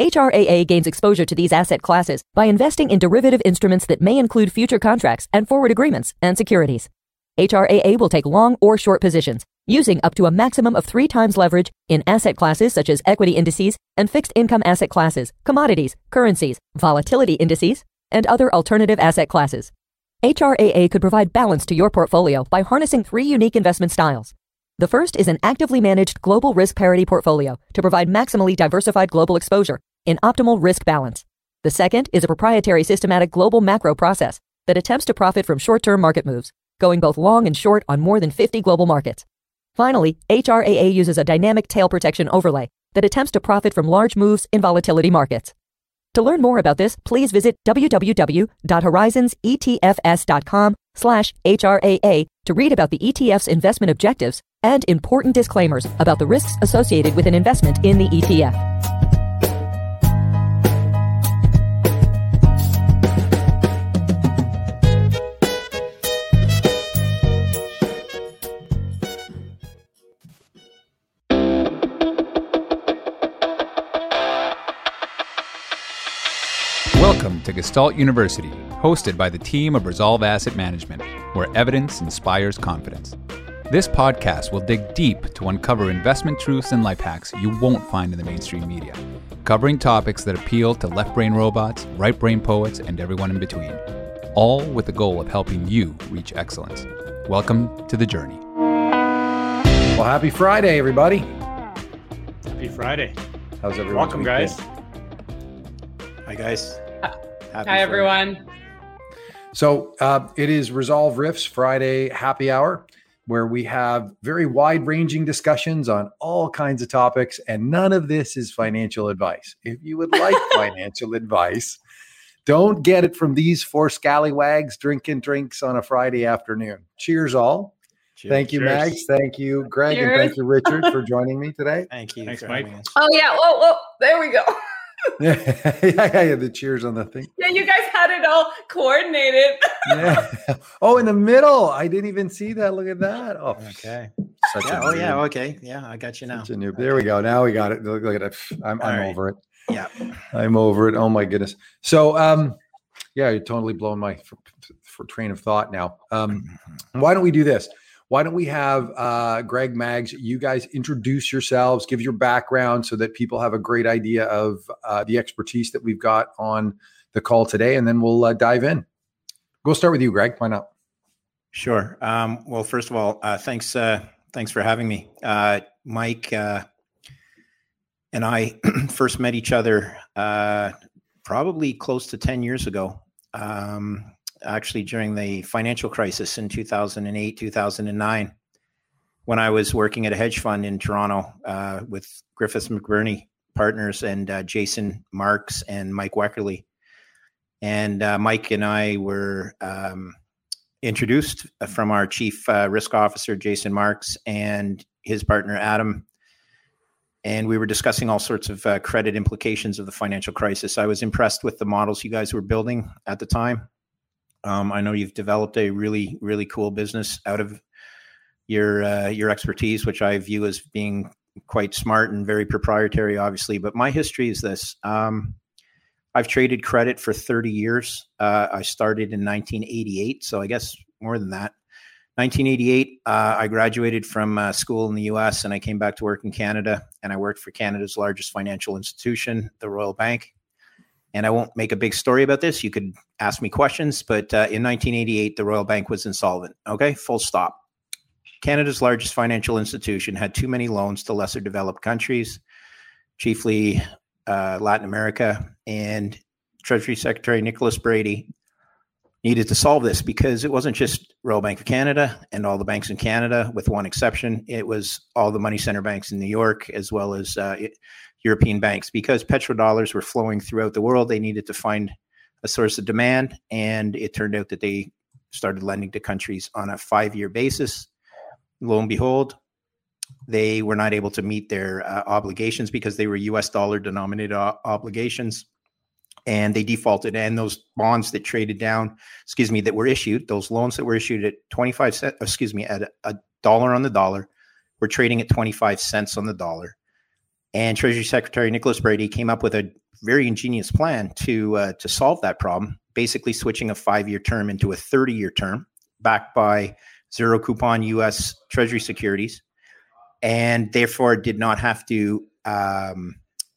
HRAA gains exposure to these asset classes by investing in derivative instruments that may include future contracts and forward agreements and securities. HRAA will take long or short positions, using up to a maximum of three times leverage in asset classes such as equity indices and fixed income asset classes, commodities, currencies, volatility indices, and other alternative asset classes. HRAA could provide balance to your portfolio by harnessing three unique investment styles. The first is an actively managed global risk parity portfolio to provide maximally diversified global exposure in optimal risk balance. The second is a proprietary systematic global macro process that attempts to profit from short-term market moves, going both long and short on more than 50 global markets. Finally, HRAA uses a dynamic tail protection overlay that attempts to profit from large moves in volatility markets. To learn more about this, please visit www.horizonsetfs.com slash HRAA to read about the ETF's investment objectives and important disclaimers about the risks associated with an investment in the ETF. To Gestalt University, hosted by the team of Resolve Asset Management, where evidence inspires confidence. This podcast will dig deep to uncover investment truths and life hacks you won't find in the mainstream media, covering topics that appeal to left brain robots, right brain poets, and everyone in between, all with the goal of helping you reach excellence. Welcome to the journey. Well, happy Friday, everybody. Happy Friday. How's everyone? Welcome, guys. Hi, guys. Happy Hi, everyone. So uh, it is Resolve Riffs Friday happy hour, where we have very wide ranging discussions on all kinds of topics. And none of this is financial advice. If you would like financial advice, don't get it from these four scallywags drinking drinks on a Friday afternoon. Cheers, all. Cheers. Thank you, Cheers. Mags. Thank you, Greg. Cheers. And thank you, Richard, for joining me today. Thank you. Thanks, Mike. Oh, yeah. Whoa, whoa. There we go. yeah, yeah, yeah, the cheers on the thing. Yeah, you guys had it all coordinated. yeah. Oh, in the middle. I didn't even see that. Look at that. Oh, okay. Such yeah, oh, yeah. Okay. Yeah, I got you now. Such a noob. There we go. Now we got it. Look, look at it. I'm, I'm right. over it. Yeah. I'm over it. Oh my goodness. So, um, yeah, you're totally blowing my for, for train of thought now. Um, why don't we do this? Why don't we have uh, Greg Mags? You guys introduce yourselves, give your background so that people have a great idea of uh, the expertise that we've got on the call today, and then we'll uh, dive in. We'll start with you, Greg. Why not? Sure. Um, well, first of all, uh, thanks. Uh, thanks for having me, uh, Mike. and I first met each other probably close to ten years ago. Um, actually during the financial crisis in 2008, 2009, when I was working at a hedge fund in Toronto uh, with Griffiths McBurney partners and uh, Jason Marks and Mike Weckerly. And uh, Mike and I were um, introduced from our chief uh, risk officer, Jason Marks, and his partner, Adam. And we were discussing all sorts of uh, credit implications of the financial crisis. I was impressed with the models you guys were building at the time um, I know you've developed a really, really cool business out of your uh, your expertise, which I view as being quite smart and very proprietary, obviously. But my history is this: um, I've traded credit for 30 years. Uh, I started in 1988, so I guess more than that. 1988, uh, I graduated from uh, school in the US and I came back to work in Canada. And I worked for Canada's largest financial institution, the Royal Bank. And I won't make a big story about this. You could ask me questions, but uh, in 1988, the Royal Bank was insolvent. Okay, full stop. Canada's largest financial institution had too many loans to lesser developed countries, chiefly uh, Latin America. And Treasury Secretary Nicholas Brady needed to solve this because it wasn't just Royal Bank of Canada and all the banks in Canada, with one exception. It was all the money center banks in New York, as well as uh, European banks because petrodollars were flowing throughout the world. They needed to find a source of demand. And it turned out that they started lending to countries on a five year basis. Lo and behold, they were not able to meet their uh, obligations because they were US dollar denominated o- obligations and they defaulted and those bonds that traded down excuse me that were issued those loans that were issued at 25 cents excuse me at a dollar on the dollar were trading at 25 cents on the dollar and treasury secretary nicholas brady came up with a very ingenious plan to uh, to solve that problem basically switching a five year term into a 30 year term backed by zero coupon us treasury securities and therefore did not have to um,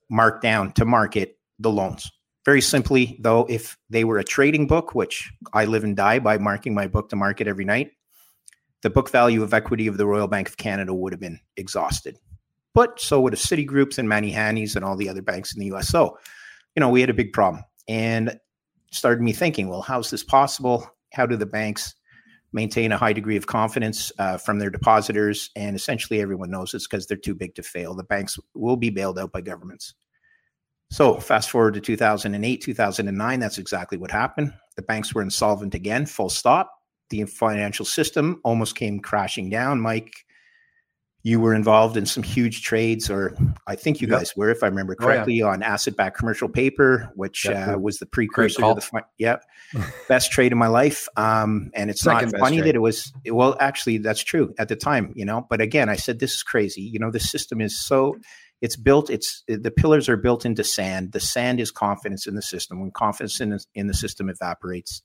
mark down to market the loans very simply, though, if they were a trading book, which I live and die by marking my book to market every night, the book value of equity of the Royal Bank of Canada would have been exhausted. But so would the Citigroups and Manny Hannies and all the other banks in the US. So, you know, we had a big problem and started me thinking, well, how's this possible? How do the banks maintain a high degree of confidence uh, from their depositors? And essentially, everyone knows it's because they're too big to fail. The banks will be bailed out by governments. So, fast forward to 2008, 2009, that's exactly what happened. The banks were insolvent again, full stop. The financial system almost came crashing down. Mike, you were involved in some huge trades, or I think you yep. guys were, if I remember correctly, oh, yeah. on asset backed commercial paper, which uh, was the precursor to the, fi- yeah, best trade of my life. Um, and it's Second not funny trade. that it was, well, actually, that's true at the time, you know, but again, I said, this is crazy. You know, the system is so it's built it's the pillars are built into sand the sand is confidence in the system when confidence in, in the system evaporates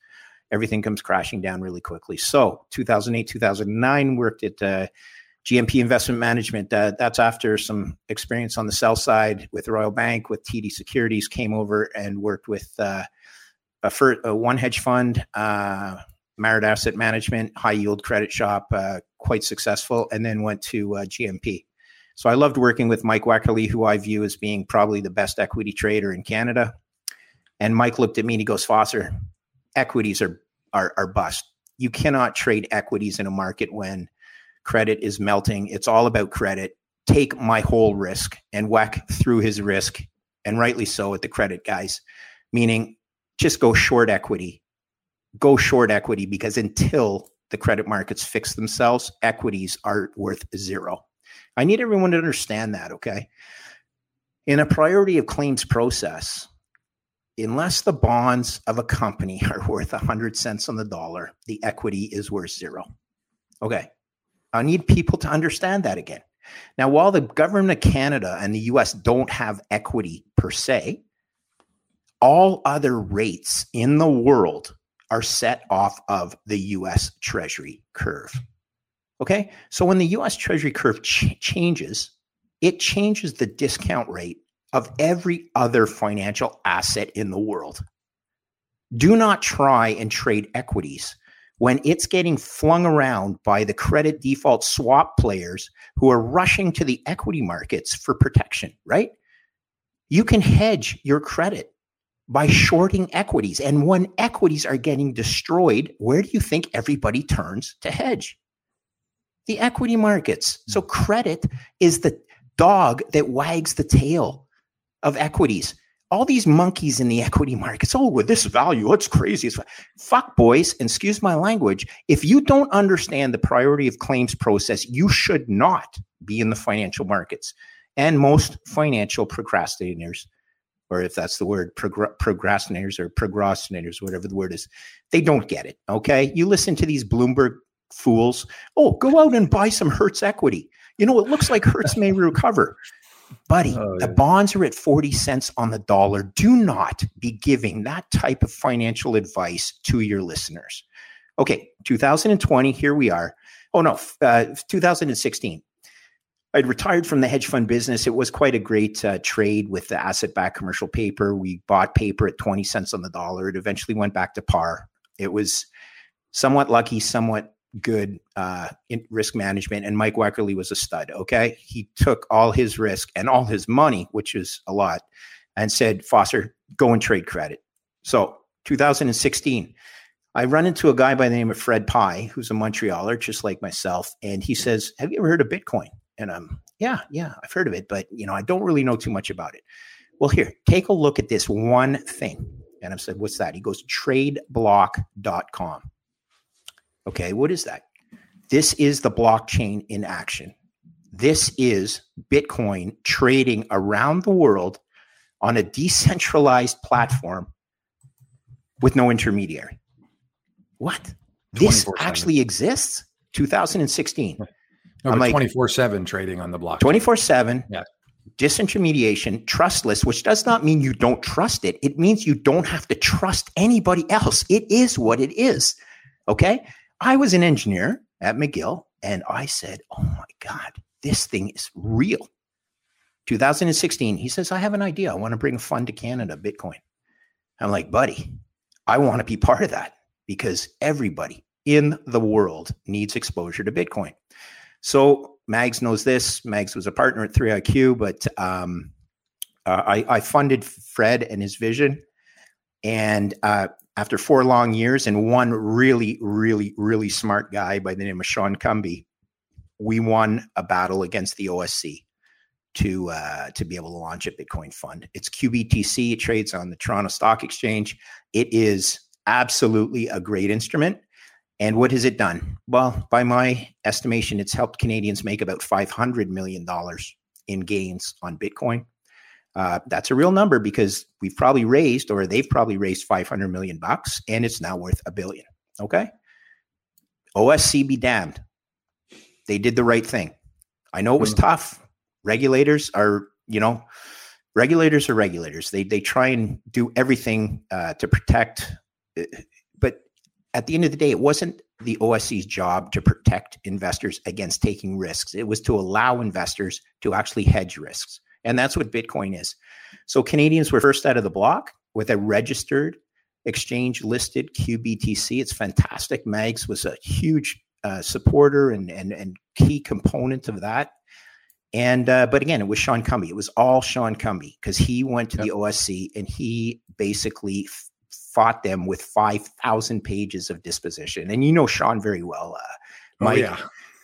everything comes crashing down really quickly so 2008 2009 worked at uh, gmp investment management uh, that's after some experience on the sell side with royal bank with td securities came over and worked with uh, a, for, a one hedge fund uh, Asset Management, high yield credit shop, uh, quite successful, and then went to uh, GMP. So I loved working with Mike Wackerly, who I view as being probably the best equity trader in Canada. And Mike looked at me and he goes, Foster, equities are, are, are bust. You cannot trade equities in a market when credit is melting. It's all about credit. Take my whole risk and whack through his risk, and rightly so at the credit guys, meaning just go short equity. Go short equity because until the credit markets fix themselves, equities are worth zero. I need everyone to understand that, okay? In a priority of claims process, unless the bonds of a company are worth 100 cents on the dollar, the equity is worth zero. Okay. I need people to understand that again. Now, while the government of Canada and the US don't have equity per se, all other rates in the world are set off of the US Treasury curve. Okay. So when the US Treasury curve ch- changes, it changes the discount rate of every other financial asset in the world. Do not try and trade equities when it's getting flung around by the credit default swap players who are rushing to the equity markets for protection, right? You can hedge your credit by shorting equities. And when equities are getting destroyed, where do you think everybody turns to hedge? the equity markets. So hmm. credit is the dog that wags the tail of equities. All these monkeys in the equity markets. Oh, with this value, it's crazy. It's fuck, boys. excuse my language. If you don't understand the priority of claims process, you should not be in the financial markets. And most financial procrastinators, or if that's the word, progr- procrastinators or procrastinators, whatever the word is, they don't get it. Okay. You listen to these Bloomberg fools. Oh, go out and buy some Hertz equity. You know, it looks like Hertz may recover. Buddy, oh, yeah. the bonds are at 40 cents on the dollar. Do not be giving that type of financial advice to your listeners. Okay, 2020, here we are. Oh, no, uh, 2016. I'd retired from the hedge fund business. It was quite a great uh, trade with the asset backed commercial paper. We bought paper at 20 cents on the dollar. It eventually went back to par. It was somewhat lucky, somewhat good uh, risk management, and Mike Weckerly was a stud. Okay, he took all his risk and all his money, which is a lot, and said, "Foster, go and trade credit." So, 2016, I run into a guy by the name of Fred Pye, who's a Montrealer, just like myself, and he says, "Have you ever heard of Bitcoin?" And I'm, "Yeah, yeah, I've heard of it, but you know, I don't really know too much about it." Well, here, take a look at this one thing. And I said, What's that? He goes, tradeblock.com. Okay, what is that? This is the blockchain in action. This is Bitcoin trading around the world on a decentralized platform with no intermediary. What? This actually exists? 2016. No, I'm like 24 7 trading on the block. 24 7. Yeah. Disintermediation, trustless, which does not mean you don't trust it. It means you don't have to trust anybody else. It is what it is. Okay. I was an engineer at McGill and I said, Oh my God, this thing is real. 2016, he says, I have an idea. I want to bring a fund to Canada, Bitcoin. I'm like, buddy, I want to be part of that because everybody in the world needs exposure to Bitcoin. So Mags knows this. Mags was a partner at 3IQ, but um, uh, I, I, funded Fred and his vision. And uh, after four long years and one really, really, really smart guy by the name of Sean Cumby, we won a battle against the OSC to uh, to be able to launch a Bitcoin fund. It's QBTC. It trades on the Toronto Stock Exchange. It is absolutely a great instrument. And what has it done? Well, by my estimation, it's helped Canadians make about $500 million in gains on Bitcoin. Uh, that's a real number because we've probably raised, or they've probably raised 500 million bucks, and it's now worth a billion. Okay. OSC be damned. They did the right thing. I know it was mm-hmm. tough. Regulators are, you know, regulators are regulators. They they try and do everything uh, to protect but at the end of the day, it wasn't the OSC's job to protect investors against taking risks. It was to allow investors to actually hedge risks. And that's what Bitcoin is. So Canadians were first out of the block with a registered exchange listed QBTC. It's fantastic. Mags was a huge uh, supporter and, and, and key component of that. And uh, but again, it was Sean Cumby. It was all Sean Cumby because he went to yep. the OSC and he basically fought them with 5,000 pages of disposition. And you know Sean very well. Uh, oh, Mike, oh, yeah.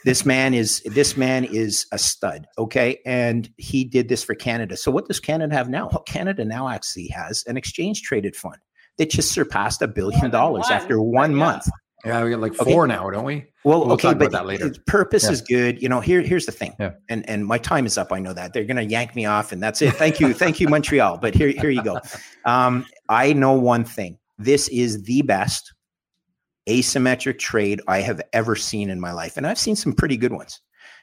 This man is this man is a stud. Okay. And he did this for Canada. So what does Canada have now? Well, Canada now actually has an exchange traded fund that just surpassed a billion dollars after one yeah. month. Yeah, we got like four okay. now, don't we? Well, we'll okay, but that later. purpose yeah. is good. You know, here here's the thing. Yeah. And and my time is up. I know that they're going to yank me off, and that's it. Thank you, thank you, Montreal. But here here you go. Um, I know one thing. This is the best asymmetric trade I have ever seen in my life, and I've seen some pretty good ones.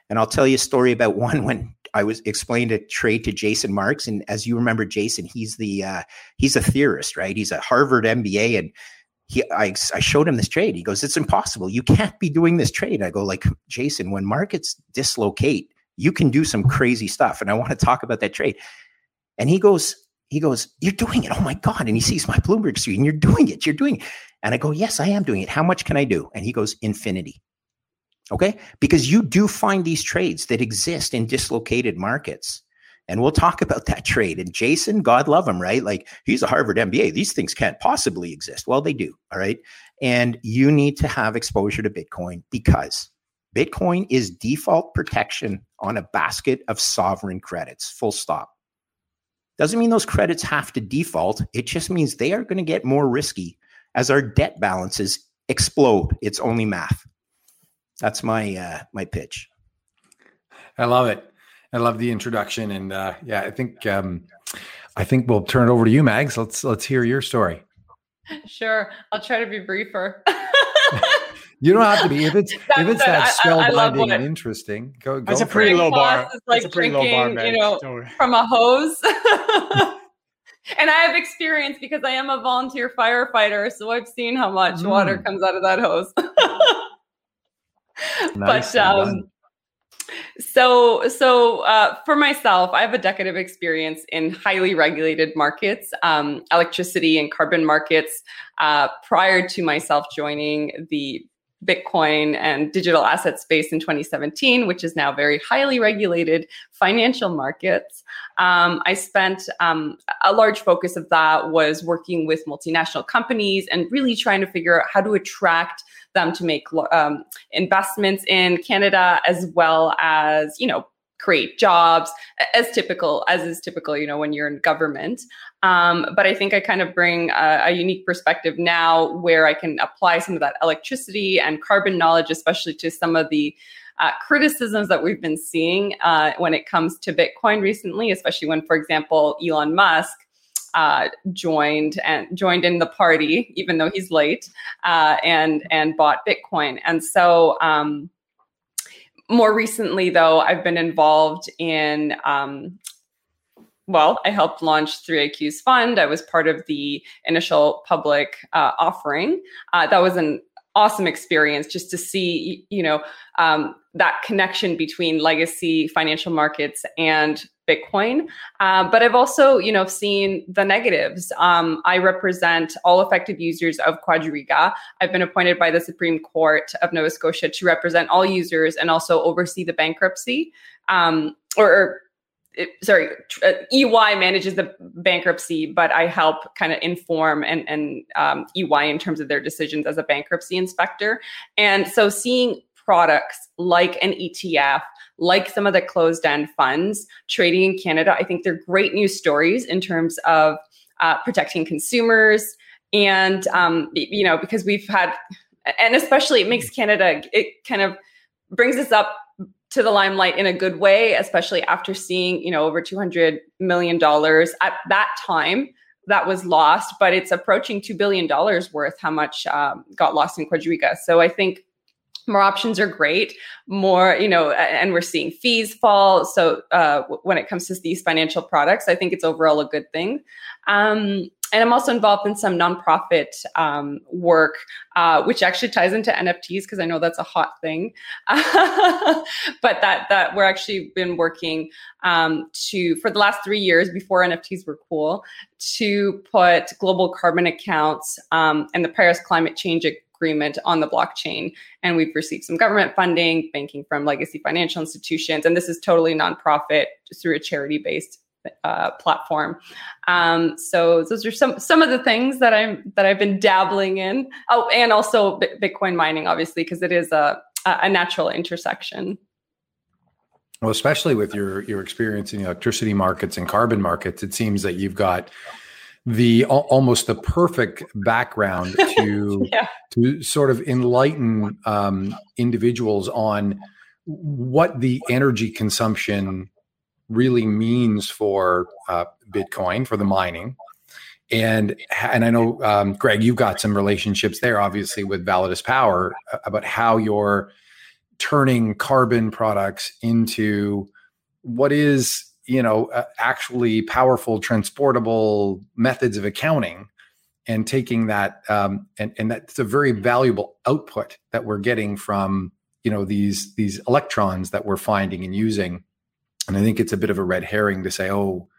And I'll tell you a story about one when I was explained a trade to Jason Marks, and as you remember, Jason, he's the uh, he's a theorist, right? He's a Harvard MBA, and he I, I showed him this trade. He goes, "It's impossible. You can't be doing this trade." I go, "Like Jason, when markets dislocate, you can do some crazy stuff." And I want to talk about that trade. And he goes, he goes, "You're doing it. Oh my god!" And he sees my Bloomberg screen. You're doing it. You're doing it. And I go, "Yes, I am doing it. How much can I do?" And he goes, "Infinity." Okay, because you do find these trades that exist in dislocated markets. And we'll talk about that trade. And Jason, God love him, right? Like he's a Harvard MBA. These things can't possibly exist. Well, they do. All right. And you need to have exposure to Bitcoin because Bitcoin is default protection on a basket of sovereign credits, full stop. Doesn't mean those credits have to default. It just means they are going to get more risky as our debt balances explode. It's only math. That's my uh, my pitch. I love it. I love the introduction, and uh, yeah, I think um, I think we'll turn it over to you, Mags. Let's let's hear your story. Sure, I'll try to be briefer. you don't have to be if it's if it's that spellbinding and interesting. Go, go That's a pretty low bar. Is like That's a pretty drinking, low bar, you know, from a hose. and I have experience because I am a volunteer firefighter, so I've seen how much mm. water comes out of that hose. nice, but um, so, so uh, for myself, I have a decade of experience in highly regulated markets, um, electricity and carbon markets. Uh, prior to myself joining the Bitcoin and digital asset space in 2017, which is now very highly regulated financial markets. Um, I spent um, a large focus of that was working with multinational companies and really trying to figure out how to attract them to make um, investments in Canada as well as, you know, create jobs as typical as is typical you know when you're in government um, but i think i kind of bring a, a, unique perspective now where i can apply some of that electricity and carbon knowledge especially to some of the uh, criticisms that we've been seeing uh, when it comes to bitcoin recently especially when for example elon musk uh, joined and joined in the party, even though he's late, uh, and and bought Bitcoin. And so, um, more recently, though, I've been involved in. Um, well, I helped launch 3IQ's fund. I was part of the initial public uh, offering. Uh, that was an awesome experience just to see, you know, um, that connection between legacy financial markets and Bitcoin. Uh, but I've also, you know, seen the negatives. Um, I represent all affected users of Quadriga. I've been appointed by the Supreme Court of Nova Scotia to represent all users and also oversee the bankruptcy. Um, or, or it, sorry, uh, EY manages the bankruptcy, but I help kind of inform and, and um, EY in terms of their decisions as a bankruptcy inspector. And so seeing products like an ETF, like some of the closed end funds trading in Canada. I think they're great news stories in terms of uh, protecting consumers. And, um, you know, because we've had, and especially it makes Canada, it kind of brings us up to the limelight in a good way, especially after seeing, you know, over $200 million at that time that was lost, but it's approaching $2 billion worth how much um, got lost in Quadriga. So I think more options are great more you know and we're seeing fees fall. So uh, when it comes to these financial products i think it's overall a good thing. Um, and i'm also involved in some nonprofit um, work uh, which actually ties into nfts because i know that's a hot thing. But that that we're actually been working um, to for the last three years before nfts were cool to put global carbon accounts um, and the paris climate change agreement on the blockchain. And we've received some government funding, banking from legacy financial institutions. And this is totally nonprofit, just through a charity based uh, platform. Um, so those are some some of the things that I'm that I've been dabbling in. Oh, and also B- Bitcoin mining, obviously, because it is a a natural intersection. Well, especially with your your experience in electricity markets and carbon markets, it seems that you've got the almost the perfect background to yeah. to sort of enlighten um, individuals on what the energy consumption really means for uh, Bitcoin for the mining. And and I know um, Greg, you've got some relationships there, obviously with Validus Power, uh, about how you're turning carbon products into what is you know uh, actually powerful transportable methods of accounting and taking that um, and and that's a very valuable output that we're getting from you know these these electrons that we're finding and using. And i think it's a bit of a red herring to say oh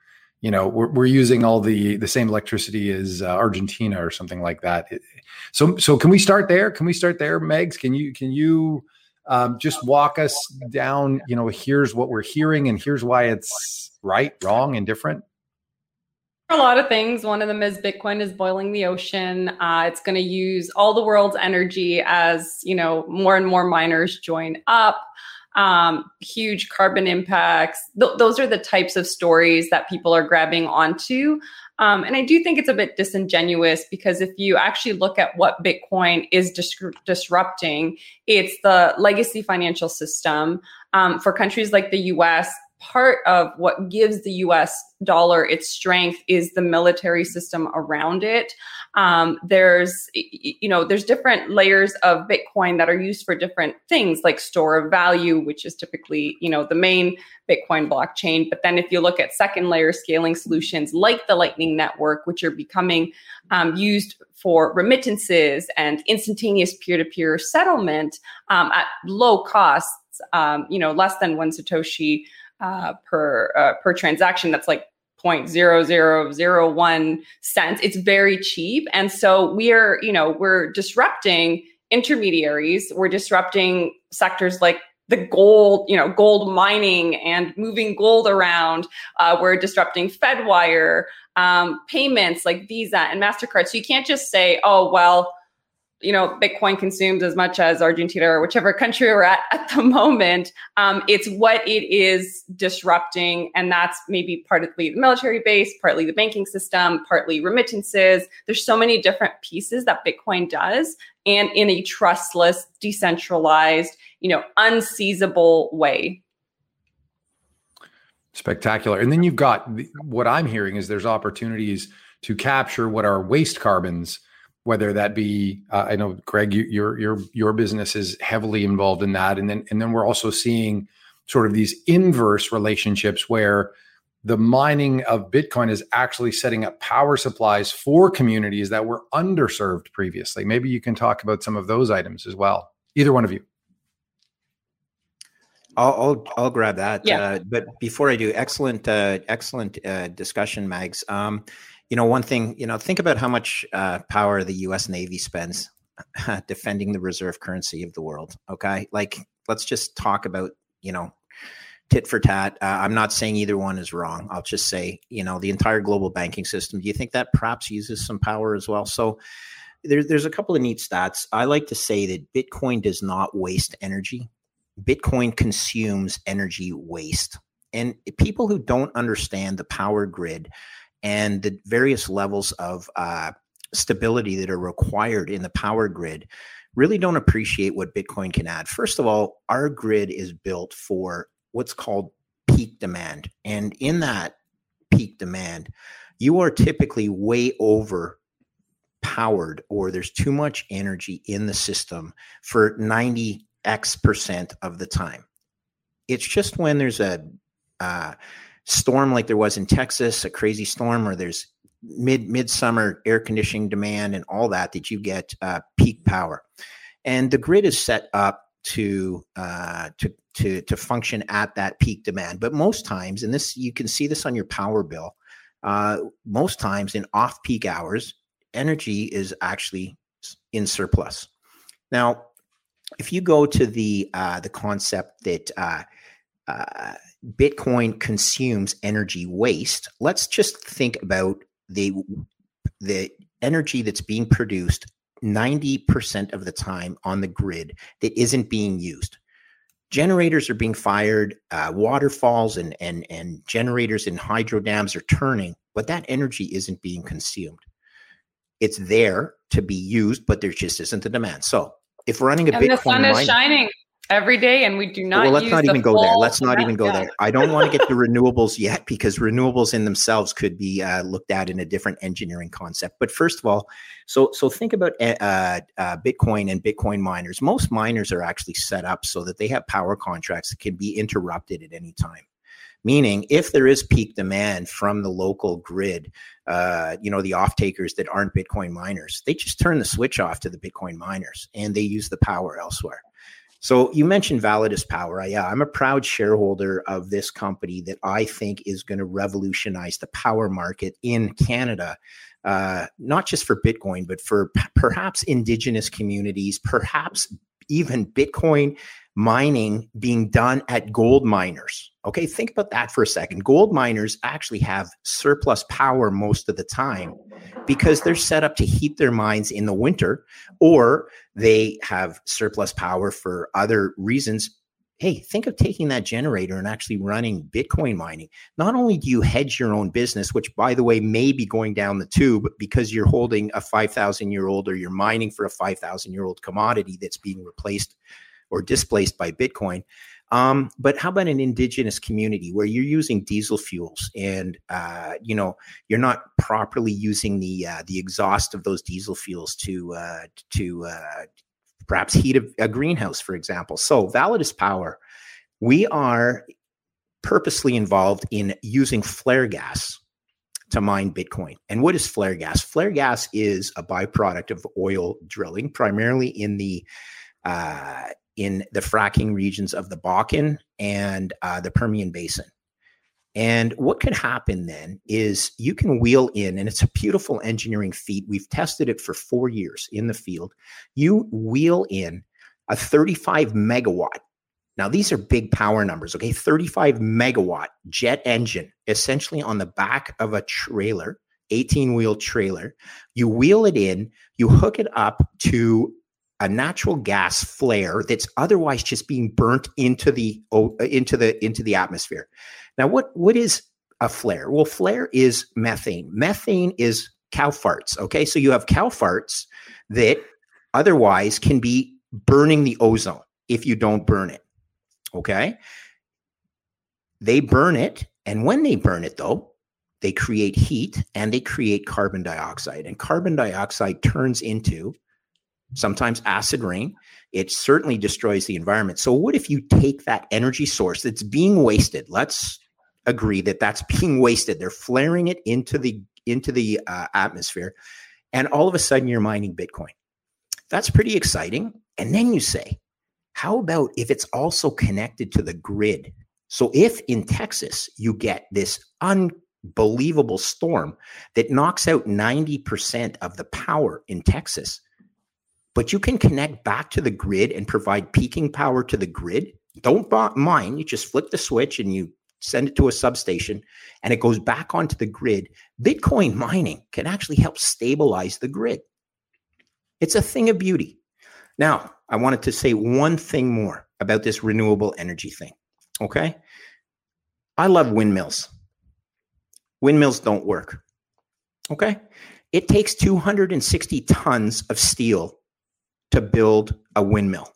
you know we're, we're using all the the same electricity as uh, argentina or something like that. So so can we start there? Can we start there Mags? Can you can you um, just walk us down you know here's what we're hearing and here's why it's right wrong and different. A lot of things. One of them is bitcoin is boiling the ocean. Uh, it's going to use all the world's energy as you know more and more miners join up. Um, huge carbon impacts. Th- those are the types of stories that people are grabbing onto um, and I do think it's a bit disingenuous because if you actually look at what Bitcoin is dis- disrupting, it's the legacy financial system. Um, for countries like the US, part of what gives the US dollar its strength is the military system around it. Um, there's, you know, there's different layers of Bitcoin that are used for different things like store of value, which is typically, you know, the main Bitcoin blockchain. But then if you look at second layer scaling solutions like the Lightning Network, which are becoming um, used for remittances and instantaneous peer to peer settlement um, at low costs, um, you know, less than one Satoshi uh, per uh, per transaction. That's like 0.0001 cents. It's very cheap, and so we are, you know, we're disrupting intermediaries. We're disrupting sectors like the gold, you know, gold mining and moving gold around. Uh, we're disrupting Fedwire um, payments like Visa and Mastercard. So you can't just say, "Oh, well." You know bitcoin consumes as much as argentina or whichever country we're at at the moment um, it's what it is disrupting and that's maybe partly the military base partly the banking system partly remittances. There's so many different pieces that bitcoin does and in a trustless decentralized you know unseizable way. Spectacular. And then you've got what i'm hearing is there's opportunities to capture what are waste carbons whether that be uh, I know Greg, you, your your your business is heavily involved in that, and then and then we're also seeing sort of these inverse relationships where the mining of Bitcoin is actually setting up power supplies for communities that were underserved previously. Maybe you can talk about some of those items as well. Either one of you. I'll I'll, I'll grab that. Yeah. Uh, but before I do, excellent uh, excellent uh, discussion, Mags. Um, you know, one thing, you know, think about how much uh, power the U.S. Navy spends defending the reserve currency of the world. Okay, like let's just talk about, you know, tit for tat. Uh, I'm not saying either one is wrong. I'll just say, you know, the entire global banking system. Do you think that perhaps uses some power as well? So. There, there's a couple of neat stats. I like to say that Bitcoin does not waste energy. Bitcoin consumes energy waste. And people who don't understand the power grid and the various levels of uh, stability that are required in the power grid really don't appreciate what Bitcoin can add. First of all, our grid is built for what's called peak demand. And in that peak demand, you are typically way over powered or there's too much energy in the system for 90x percent of the time. It's just when there's a uh, storm like there was in Texas, a crazy storm, or there's mid midsummer air conditioning demand and all that, that you get uh, peak power. And the grid is set up to uh, to to to function at that peak demand. But most times, and this you can see this on your power bill, uh, most times in off peak hours, energy is actually in surplus. Now, if you go to the uh, the concept that uh, uh, Bitcoin consumes energy waste, let's just think about the the energy that's being produced 90% of the time on the grid that isn't being used. Generators are being fired, uh, waterfalls and, and, and generators in hydro dams are turning, but that energy isn't being consumed. It's there to be used, but there just isn't the demand. So if running a and Bitcoin the sun is shining every day and we do not well let's not even go there. let's not even go there. i don't want to get to renewables yet because renewables in themselves could be uh, looked at in a different engineering concept. But first of all so so think about eh, uh, uh, bitcoin and bitcoin miners. Most miners are actually set up so that they have power contracts that can be interrupted at any time. Meaning if there is peak demand from the local grid uh, you know the off takers that aren't bitcoin miners they just turn the switch off to the bitcoin miners and they use the power elsewhere so you mentioned Validus Power. Yeah, I'm a proud shareholder of this company that I think is going to revolutionize the power market in Canada. Uh, not just for Bitcoin, but for p- perhaps indigenous communities, perhaps even Bitcoin mining being done at gold miners. Okay, think about that for a second. Gold miners actually have surplus power most of the time because they're set up to heat their mines in the winter or they have surplus power for other reasons. Hey, think of taking that generator and actually running Bitcoin mining. Not only do you hedge your own business, which by the way may be going down the tube because you're holding a 5,000 year old or you're mining for a 5,000 year old commodity that's being replaced or displaced by Bitcoin. Um, but how about an indigenous community where you're using diesel fuels and uh, you know you're not properly using the uh, the exhaust of those diesel fuels to uh, to uh, perhaps heat a, a greenhouse, for example. So Validus Power, we are purposely involved in using flare gas to mine Bitcoin. And what is flare gas? Flare gas is a byproduct of oil drilling, primarily in the uh, in the fracking regions of the Bakken and uh, the Permian Basin. And what could happen then is you can wheel in, and it's a beautiful engineering feat. We've tested it for four years in the field. You wheel in a 35 megawatt. Now, these are big power numbers, okay? 35 megawatt jet engine, essentially on the back of a trailer 18 wheel trailer. You wheel it in, you hook it up to a natural gas flare that's otherwise just being burnt into the into the into the atmosphere. Now, what what is a flare? Well, flare is methane. Methane is cow farts. Okay, so you have cow farts that otherwise can be burning the ozone if you don't burn it. Okay, they burn it, and when they burn it, though, they create heat and they create carbon dioxide. And carbon dioxide turns into sometimes acid rain. It certainly destroys the environment. So, what if you take that energy source that's being wasted? Let's agree that that's being wasted. They're flaring it into the into the uh, atmosphere, and all of a sudden you're mining Bitcoin. That's pretty exciting. And then you say, how about if it's also connected to the grid? So if in Texas you get this unbelievable storm that knocks out 90% of the power in Texas, but you can connect back to the grid and provide peaking power to the grid. Don't mind, you just flip the switch and you send it to a substation and it goes back onto the grid. Bitcoin mining can actually help stabilize the grid. It's a thing of beauty. Now, I wanted to say one thing more about this renewable energy thing. Okay. I love windmills. Windmills don't work. Okay. It takes 260 tons of steel to build a windmill.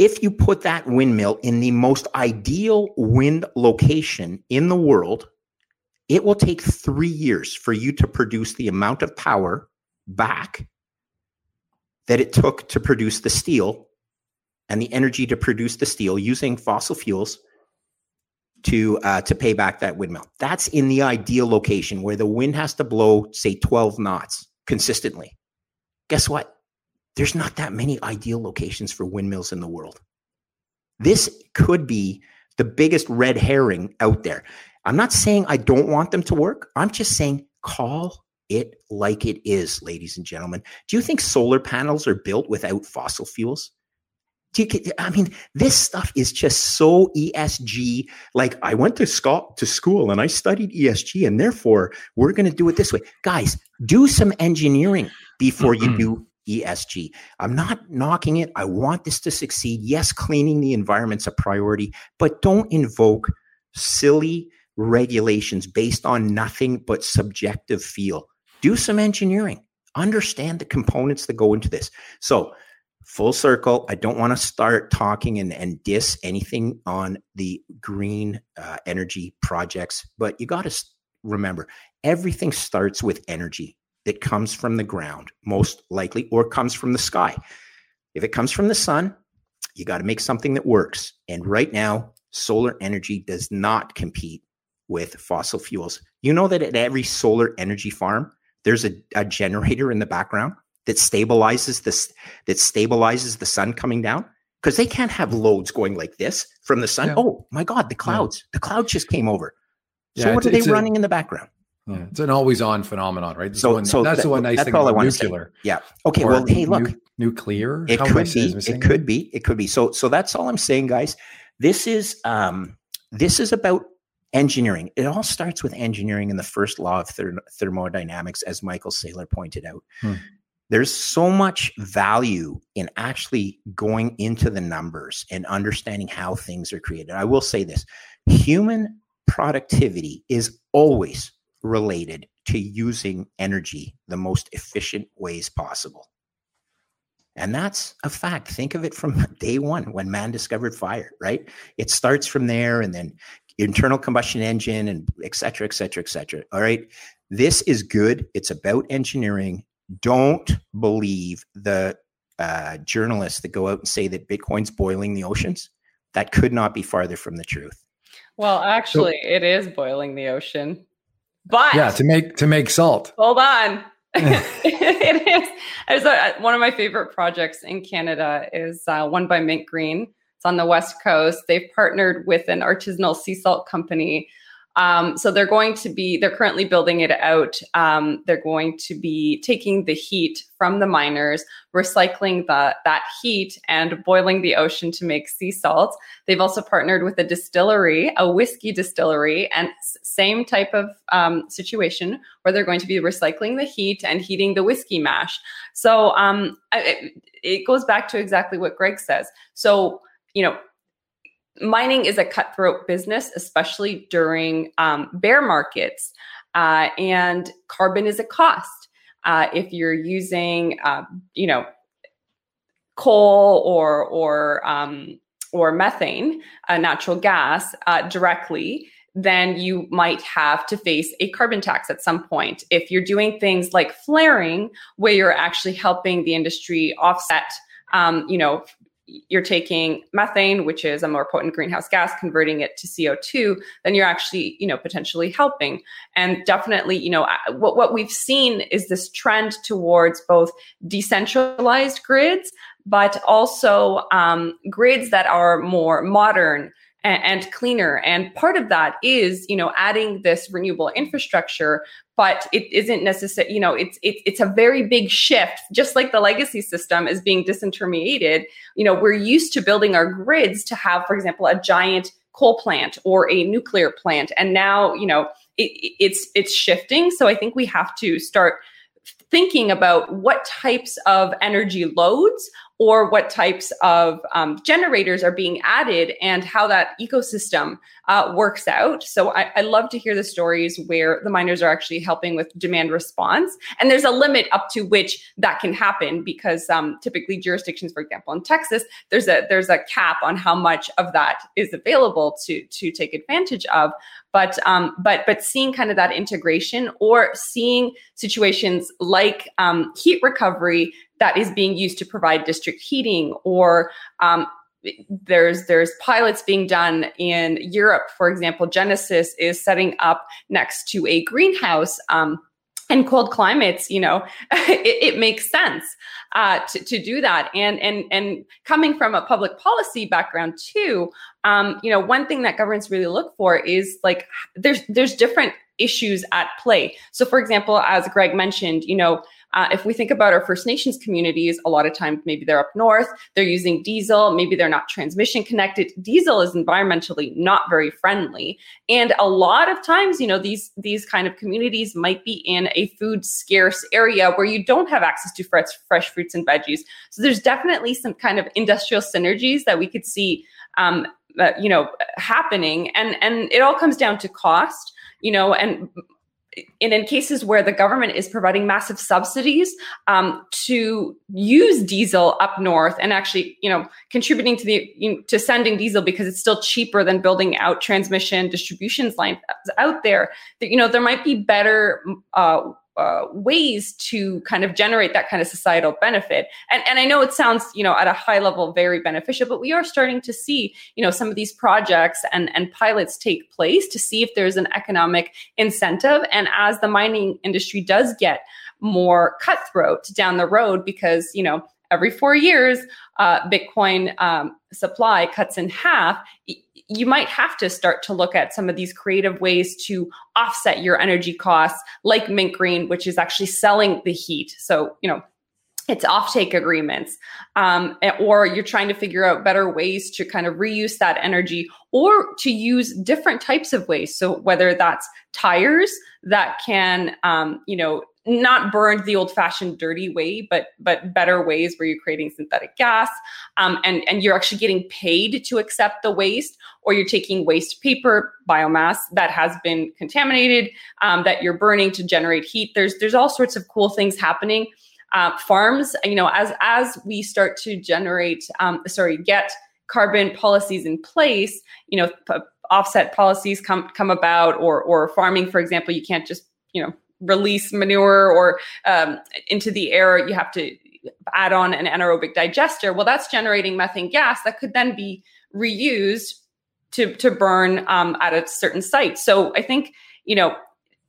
If you put that windmill in the most ideal wind location in the world, it will take three years for you to produce the amount of power back that it took to produce the steel and the energy to produce the steel using fossil fuels to uh, to pay back that windmill. That's in the ideal location where the wind has to blow, say, 12 knots consistently. Guess what? There's not that many ideal locations for windmills in the world. This could be the biggest red herring out there. I'm not saying I don't want them to work. I'm just saying call it like it is, ladies and gentlemen. Do you think solar panels are built without fossil fuels? Do you, I mean, this stuff is just so ESG. Like I went to school to school and I studied ESG, and therefore we're going to do it this way. Guys, do some engineering before you do ESG. I'm not knocking it. I want this to succeed. Yes, cleaning the environment's a priority, but don't invoke silly regulations based on nothing but subjective feel. Do some engineering. Understand the components that go into this. So, full circle, I don't want to start talking and, and diss anything on the green uh, energy projects, but you got to remember everything starts with energy that comes from the ground, most likely, or comes from the sky. If it comes from the sun, you got to make something that works. And right now, solar energy does not compete with fossil fuels. You know that at every solar energy farm, there's a, a generator in the background that stabilizes this that stabilizes the sun coming down because they can't have loads going like this from the sun. Yeah. Oh my God, the clouds! Yeah. The clouds just came over. So yeah, what are they running a, in the background? Yeah, it's an always on phenomenon, right? so, one, so that's that, the one nice that's thing all I nuclear. Say. Yeah. Okay. Well, hey, look, nu- nuclear. It How could be. It could be. It could be. So, so that's all I'm saying, guys. This is um, this is about engineering. It all starts with engineering and the first law of ther- thermodynamics, as Michael Saylor pointed out. Hmm. There's so much value in actually going into the numbers and understanding how things are created. I will say this human productivity is always related to using energy the most efficient ways possible. And that's a fact. Think of it from day one when man discovered fire, right? It starts from there and then internal combustion engine and et cetera, et cetera, et cetera. All right. This is good. It's about engineering. Don't believe the uh, journalists that go out and say that Bitcoin's boiling the oceans. That could not be farther from the truth. Well, actually, so, it is boiling the ocean. But yeah, to make to make salt. Hold on. it is. There's a, one of my favorite projects in Canada is uh, one by MintGreen. It's on the west coast. They've partnered with an artisanal sea salt company Um, so they're going to be, they're currently building it out. Um, they're going to be taking the heat from the miners, recycling the, that heat and boiling the ocean to make sea salt. They've also partnered with a distillery, a whiskey distillery, and same type of um, situation where they're going to be recycling the heat and heating the whiskey mash. So um, it, it goes back to exactly what Greg says. So, you know, mining is a cutthroat business, especially during um, bear markets, uh, and carbon is a cost. Uh, if you're using, uh, you know, coal or or um, or methane, uh, natural gas uh, directly, then you might have to face a carbon tax at some point. If you're doing things like flaring, where you're actually helping the industry offset, um, you know, you're taking methane, which is a more potent greenhouse gas, converting it to CO2, then you're actually, you know, potentially helping. And definitely, you know, what, what we've seen is this trend towards both decentralized grids, but also um, grids that are more modern and, and cleaner. And part of that is, you know, adding this renewable infrastructure, but it isn't necessary. You know, it's it, it's a very big shift. Just like the legacy system is being disintermediated. You know, we're used to building our grids to have, for example, a giant coal plant or a nuclear plant, and now, you know, it, it's it's shifting. So I think we have to start thinking about what types of energy loads or what types of um, generators are being added and how that ecosystem uh, works out. So I, I, love to hear the stories where the miners are actually helping with demand response. And there's a limit up to which that can happen because um, typically jurisdictions, for example, in Texas, there's a there's a cap on how much of that is available to to take advantage of. But um, but but seeing kind of that integration or seeing situations like um, heat recovery that is being used to provide district heating or um, there's there's pilots being done in Europe, for example. Genesis is setting up next to a greenhouse. Um, in cold climates, you know, it, it makes sense uh, to, to do that. And and and coming from a public policy background too, um, you know, one thing that governments really look for is like there's there's different issues at play. So, for example, as Greg mentioned, you know, uh, if we think about our First Nations communities, a lot of times maybe they're up north, they're using diesel, maybe they're not transmission connected. Diesel is environmentally not very friendly, and a lot of times, you know, these these kind of communities might be in a food scarce area where you don't have access to fresh fresh fruits and veggies. So there's definitely some kind of industrial synergies that we could see, um, uh, you know, happening, and and it all comes down to cost you know, and and in cases where the government is providing massive subsidies um, to use diesel up north and actually you know contributing to the you know, to sending diesel because it's still cheaper than building out transmission distributions lines out there that you know there might be better uh, uh, ways to kind of generate that kind of societal benefit. And, and I know it sounds, you know, at a high level very beneficial, but we are starting to see, you know, some of these projects and, and pilots take place to see if there's an economic incentive. And as the mining industry does get more cutthroat down the road, because, you know, every four years, uh, Bitcoin um, supply cuts in half, you might have to start to look at some of these creative ways to offset your energy costs, like MintGreen, which is actually selling the heat. So, you know, it's offtake agreements, um, or you're trying to figure out better ways to kind of reuse that energy or to use different types of waste. So whether that's tires that can, um, you know, not burned the old-fashioned dirty way, but but better ways where you're creating synthetic gas, um, and and you're actually getting paid to accept the waste, or you're taking waste paper biomass that has been contaminated um, that you're burning to generate heat. There's there's all sorts of cool things happening. Uh, farms, you know, as as we start to generate, um, sorry, get carbon policies in place, you know, p- offset policies come come about, or or farming, for example, you can't just you know release manure or um, into the air, you have to add on an anaerobic digester. Well, that's generating methane gas that could then be reused to to burn um, at a certain site. So I think you know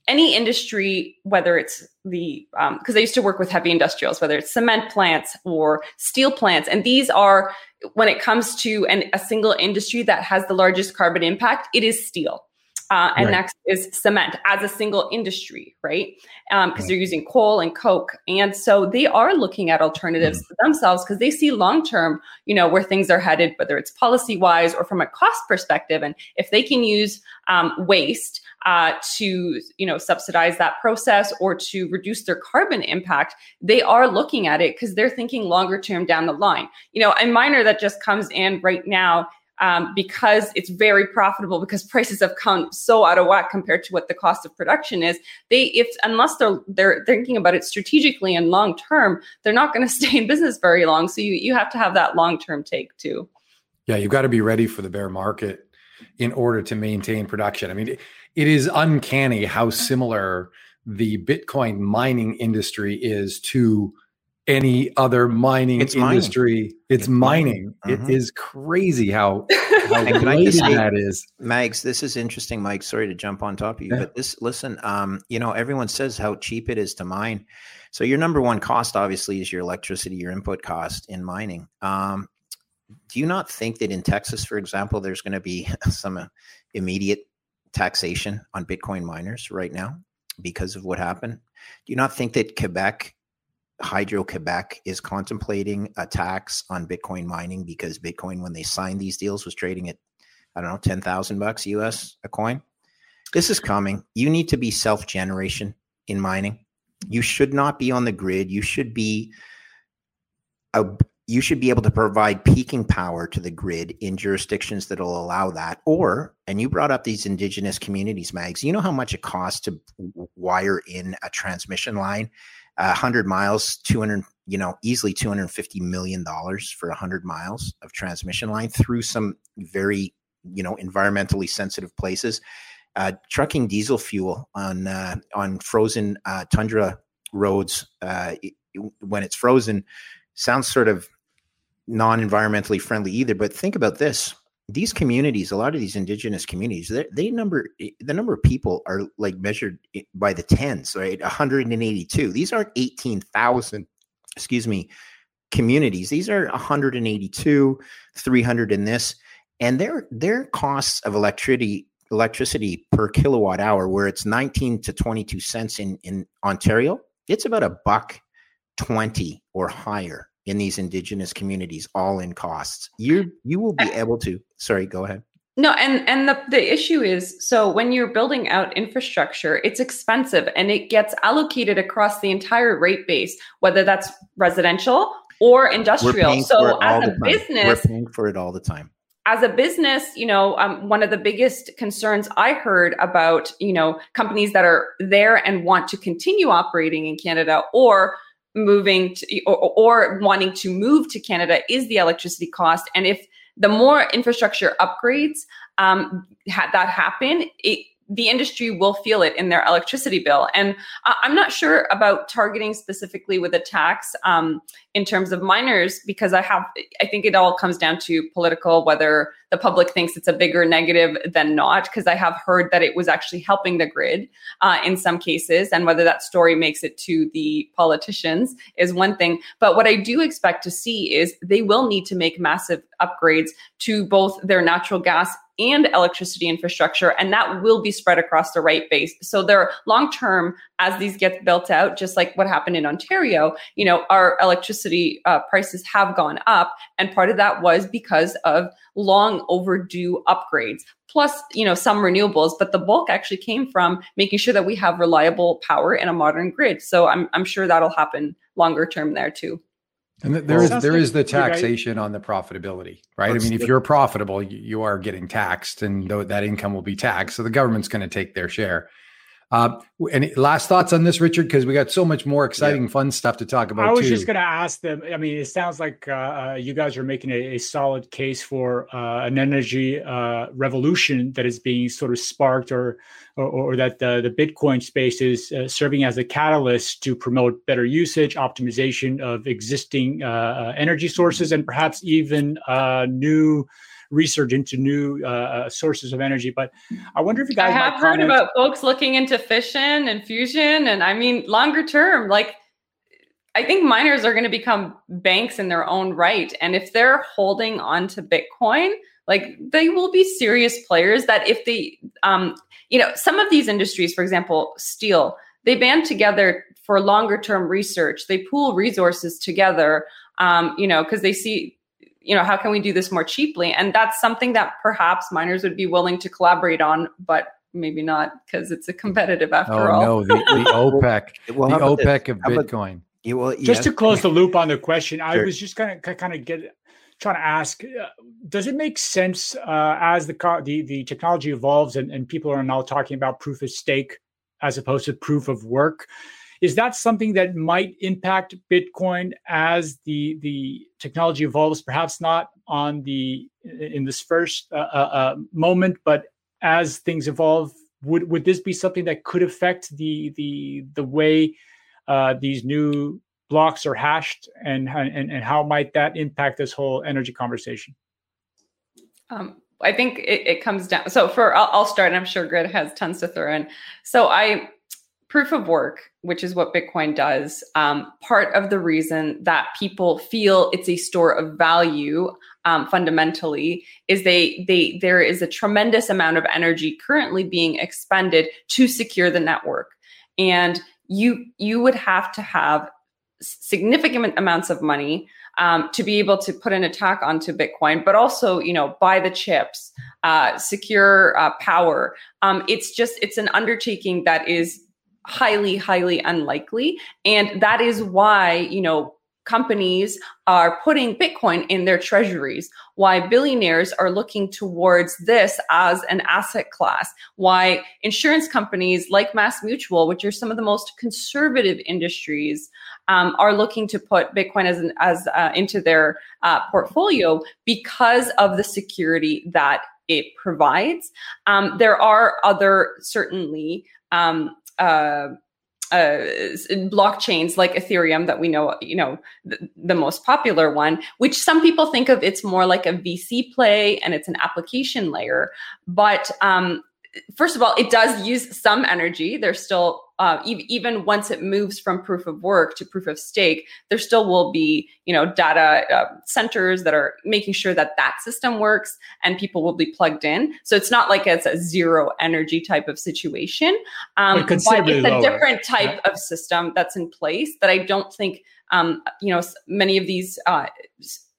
any industry, whether it's the because um, I used to work with heavy industrials, whether it's cement plants or steel plants, and these are when it comes to an, a single industry that has the largest carbon impact, it is steel Uh, and right. next is cement as a single industry, right? Because um, right. they're using coal and coke, and so they are looking at alternatives mm-hmm. themselves because they see long term, you know, where things are headed, whether it's policy wise or from a cost perspective. And if they can use um, waste uh, to you know subsidize that process or to reduce their carbon impact they are looking at it because they're thinking longer term down the line you know a miner that just comes in right now um, because it's very profitable because prices have come so out of whack compared to what the cost of production is they if unless they're they're thinking about it strategically and long term they're not going to stay in business very long. So you you have to have that long term take too. Yeah you've got to be ready for the bear market in order to maintain production. I mean it is uncanny how similar the bitcoin mining industry is to any other mining it's industry. Mining. It's, it's, mining. mining. Mm-hmm. It is crazy how, how related that is. Mags, this is interesting, Mike. Sorry to jump on top of you, yeah. but this listen, um, you know, everyone says how cheap it is to mine. So your number one cost obviously is your electricity, your input cost in mining. Um, do you not think that in Texas, for example, there's going to be some immediate taxation on Bitcoin miners right now because of what happened? Do you not think that Quebec Hydro Quebec is contemplating a tax on Bitcoin mining because Bitcoin, when they signed these deals, was trading at I don't know ten thousand bucks US a coin. This is coming. You need to be self generation in mining. You should not be on the grid. You should be a, you should be able to provide peaking power to the grid in jurisdictions that will allow that. Or, and you brought up these indigenous communities, Mags. You know how much it costs to wire in a transmission line 100 miles, 200, you know, easily 250 million dollars for 100 miles of transmission line through some very, you know, environmentally sensitive places. Uh, trucking diesel fuel on uh, on frozen uh, tundra roads uh, when it's frozen sounds sort of non-environmentally friendly either. But think about this: these communities, a lot of these indigenous communities, they number the number of people are like measured by the tens, right? 182. These aren't 18,000, excuse me, communities. These are 182, 300 in this, and their their costs of electricity electricity per kilowatt hour, where it's 19 to 22 cents in in Ontario, it's about a buck 20 or higher in these indigenous communities all in costs. You you will be able to sorry go ahead. No and and the, the issue is so when you're building out infrastructure it's expensive and it gets allocated across the entire rate base whether that's residential or industrial. so as a business we're paying for it all the time. As a business, you know, um, one of the biggest concerns I heard about, you know, companies that are there and want to continue operating in Canada or moving to, or, or wanting to move to Canada is the electricity cost. And if the more infrastructure upgrades um, ha- that happen, it the industry will feel it in their electricity bill. And uh, I'm not sure about targeting specifically with a tax um, in terms of miners because I have, I think it all comes down to political, whether the public thinks it's a bigger negative than not, because I have heard that it was actually helping the grid uh, in some cases. And whether that story makes it to the politicians is one thing. But what I do expect to see is they will need to make massive upgrades to both their natural gas and electricity infrastructure, and that will be spread across the right base. So they're long term as these get built out, just like what happened in Ontario. You know, our electricity uh, prices have gone up, and part of that was because of long overdue upgrades. Plus, you know, some renewables, but the bulk actually came from making sure that we have reliable power in a modern grid. So I'm I'm sure that'll happen longer term there too. And there is there is the taxation on the profitability, right? I mean, if you're profitable, you are getting taxed, and that income will be taxed. So the government's going to take their share. Uh, any last thoughts on this, Richard? Because we got so much more exciting, yeah. fun stuff to talk about. I was too. just going to ask them. I mean, it sounds like uh, uh, you guys are making a, a solid case for uh, an energy uh, revolution that is being sort of sparked, or or, or that the, the Bitcoin space is uh, serving as a catalyst to promote better usage, optimization of existing energy sources, and perhaps even new research into new uh, uh, sources of energy. But I wonder if you guys I have heard about folks looking into fission and fusion, and I mean longer term, like I think miners are going to become banks in their own right. And if they're holding on to Bitcoin, like they will be serious players that if they, um, you know, some of these industries, for example, steel, they band together for longer term research. They pool resources together, um, you know, because they see, you know, how can we do this more cheaply? And that's something that perhaps miners would be willing to collaborate on, but maybe not because it's a competitive after oh, all. no, the, the OPEC, well, the OPEC this? of Bitcoin. You will, yes. Just to close the loop on the question, sure. I was just kind of kind of get trying to ask: uh, Does it make sense uh, as the, the the technology evolves and, and people are now talking about proof of stake as opposed to proof of work? Is that something that might impact Bitcoin as the the technology evolves? Perhaps not on the in this first uh, uh, uh moment, but as things evolve, would would this be something that could affect the the the way uh, these new blocks are hashed, and, and and how might that impact this whole energy conversation? Um, I think it, it, comes down. So for I'll, I'll start, and I'm sure Greg has tons to throw in. So I proof of work, which is what Bitcoin does. Um, part of the reason that people feel it's a store of value um, fundamentally is they they there is a tremendous amount of energy currently being expended to secure the network, and you you would have to have significant amounts of money um, to be able to put an attack onto Bitcoin, but also, you know, buy the chips, uh, secure uh, power. Um, it's just it's an undertaking that is highly, highly unlikely, and that is why you know companies are putting Bitcoin in their treasuries, why billionaires are looking towards this as an asset class, why insurance companies like Mass Mutual, which are some of the most conservative industries, um, are looking to put Bitcoin as an, as uh, into their uh, portfolio because of the security that it provides. Um, there are other certainly um, uh, uh, blockchains like Ethereum that we know, you know, the, the, most popular one, which some people think of it's more like a VC play and it's an application layer. But um, first of all, it does use some energy. There's still uh, even once it moves from proof of work to proof of stake, there still will be, you know, data uh, centers that are making sure that that system works and people will be plugged in. So it's not like it's a zero energy type of situation, um, but, but, it's a lower. different type of system that's in place that I don't think, um, you know, many of these uh,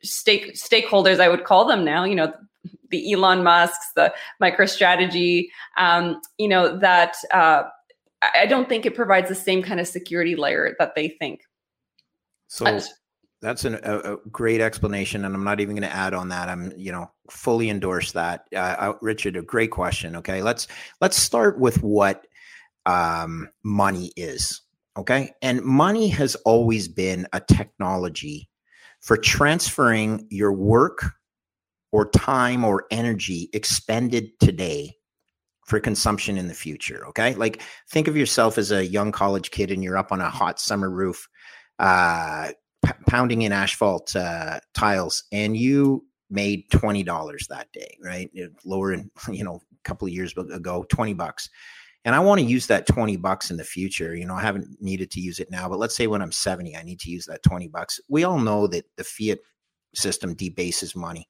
stake stakeholders, I would call them now, you know, the Elon Musk's, the MicroStrategy, um, you know, that uh, I don't think it provides the same kind of security layer that they think. So that's an, a, a, great explanation, and I'm not even going to add on that. I'm, you know, fully endorse that. Uh, uh, Richard, a great question. Okay, let's let's start with what um, money is. Okay, and money has always been a technology for transferring your work or time or energy expended today for consumption in the future. Okay. Like think of yourself as a young college kid and you're up on a hot summer roof, uh, p- pounding in asphalt uh, tiles, and you made $20 that day, right? Lower in, you know, a couple of years ago, 20 bucks. And I want to use that 20 bucks in the future. You know, I haven't needed to use it now, but let's say when I'm 70, I need to use that 20 bucks. We all know that the fiat system debases money.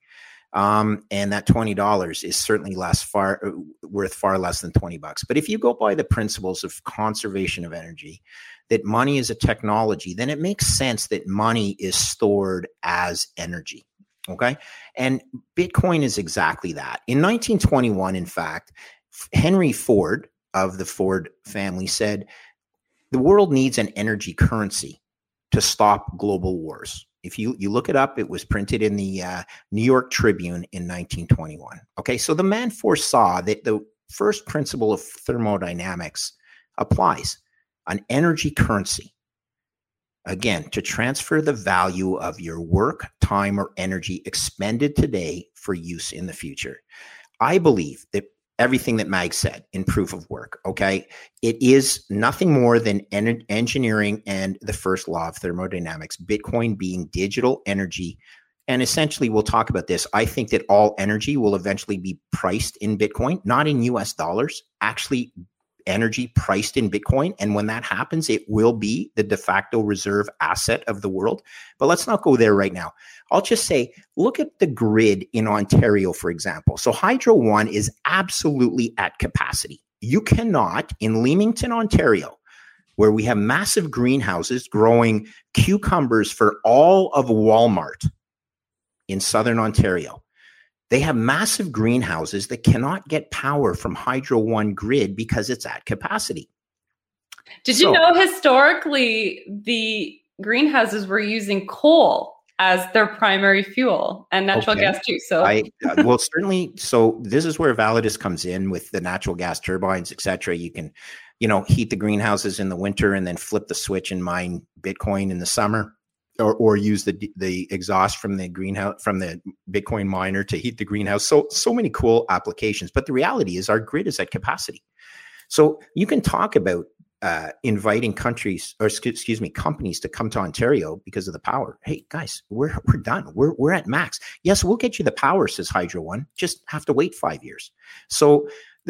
Um, and that twenty dollars is certainly less far uh, worth far less than twenty bucks. But if you go by the principles of conservation of energy, that money is a technology, then it makes sense that money is stored as energy. Okay, and Bitcoin is exactly that. In 1921, in fact, Henry Ford of the Ford family said the world needs an energy currency to stop global wars. If you, you look it up, it was printed in the uh, New York Tribune in 1921. Okay, so the man foresaw that the first principle of thermodynamics applies an energy currency. Again, to transfer the value of your work, time, or energy expended today for use in the future. I believe that everything that Mag said in proof of work. Okay. It is nothing more than en- engineering and the first law of thermodynamics, Bitcoin being digital energy. And essentially, we'll talk about this. I think that all energy will eventually be priced in Bitcoin, not in US dollars. Actually, energy priced in Bitcoin. And when that happens, it will be the de facto reserve asset of the world. But let's not go there right now. I'll just say, look at the grid in Ontario, for example. So Hydro One is absolutely at capacity. You cannot, in Leamington, Ontario, where we have massive greenhouses growing cucumbers for all of Walmart in southern Ontario. They have massive greenhouses that cannot get power from Hydro One grid because it's at capacity. Did so, you know historically the greenhouses were using coal as their primary fuel and natural okay. gas too. So I uh, well certainly so this is where Validus comes in with the natural gas turbines, etc. You can, you know, heat the greenhouses in the winter and then flip the switch and mine Bitcoin in the summer. Or, or use the the exhaust from the greenhouse from the Bitcoin miner to heat the greenhouse. So so many cool applications. But the reality is our grid is at capacity. So you can talk about uh, inviting countries or excuse me companies to come to Ontario because of the power. Hey guys, we're we're done. We're we're at max. Yes, we'll get you the power, says Hydro One. Just have to wait five years. So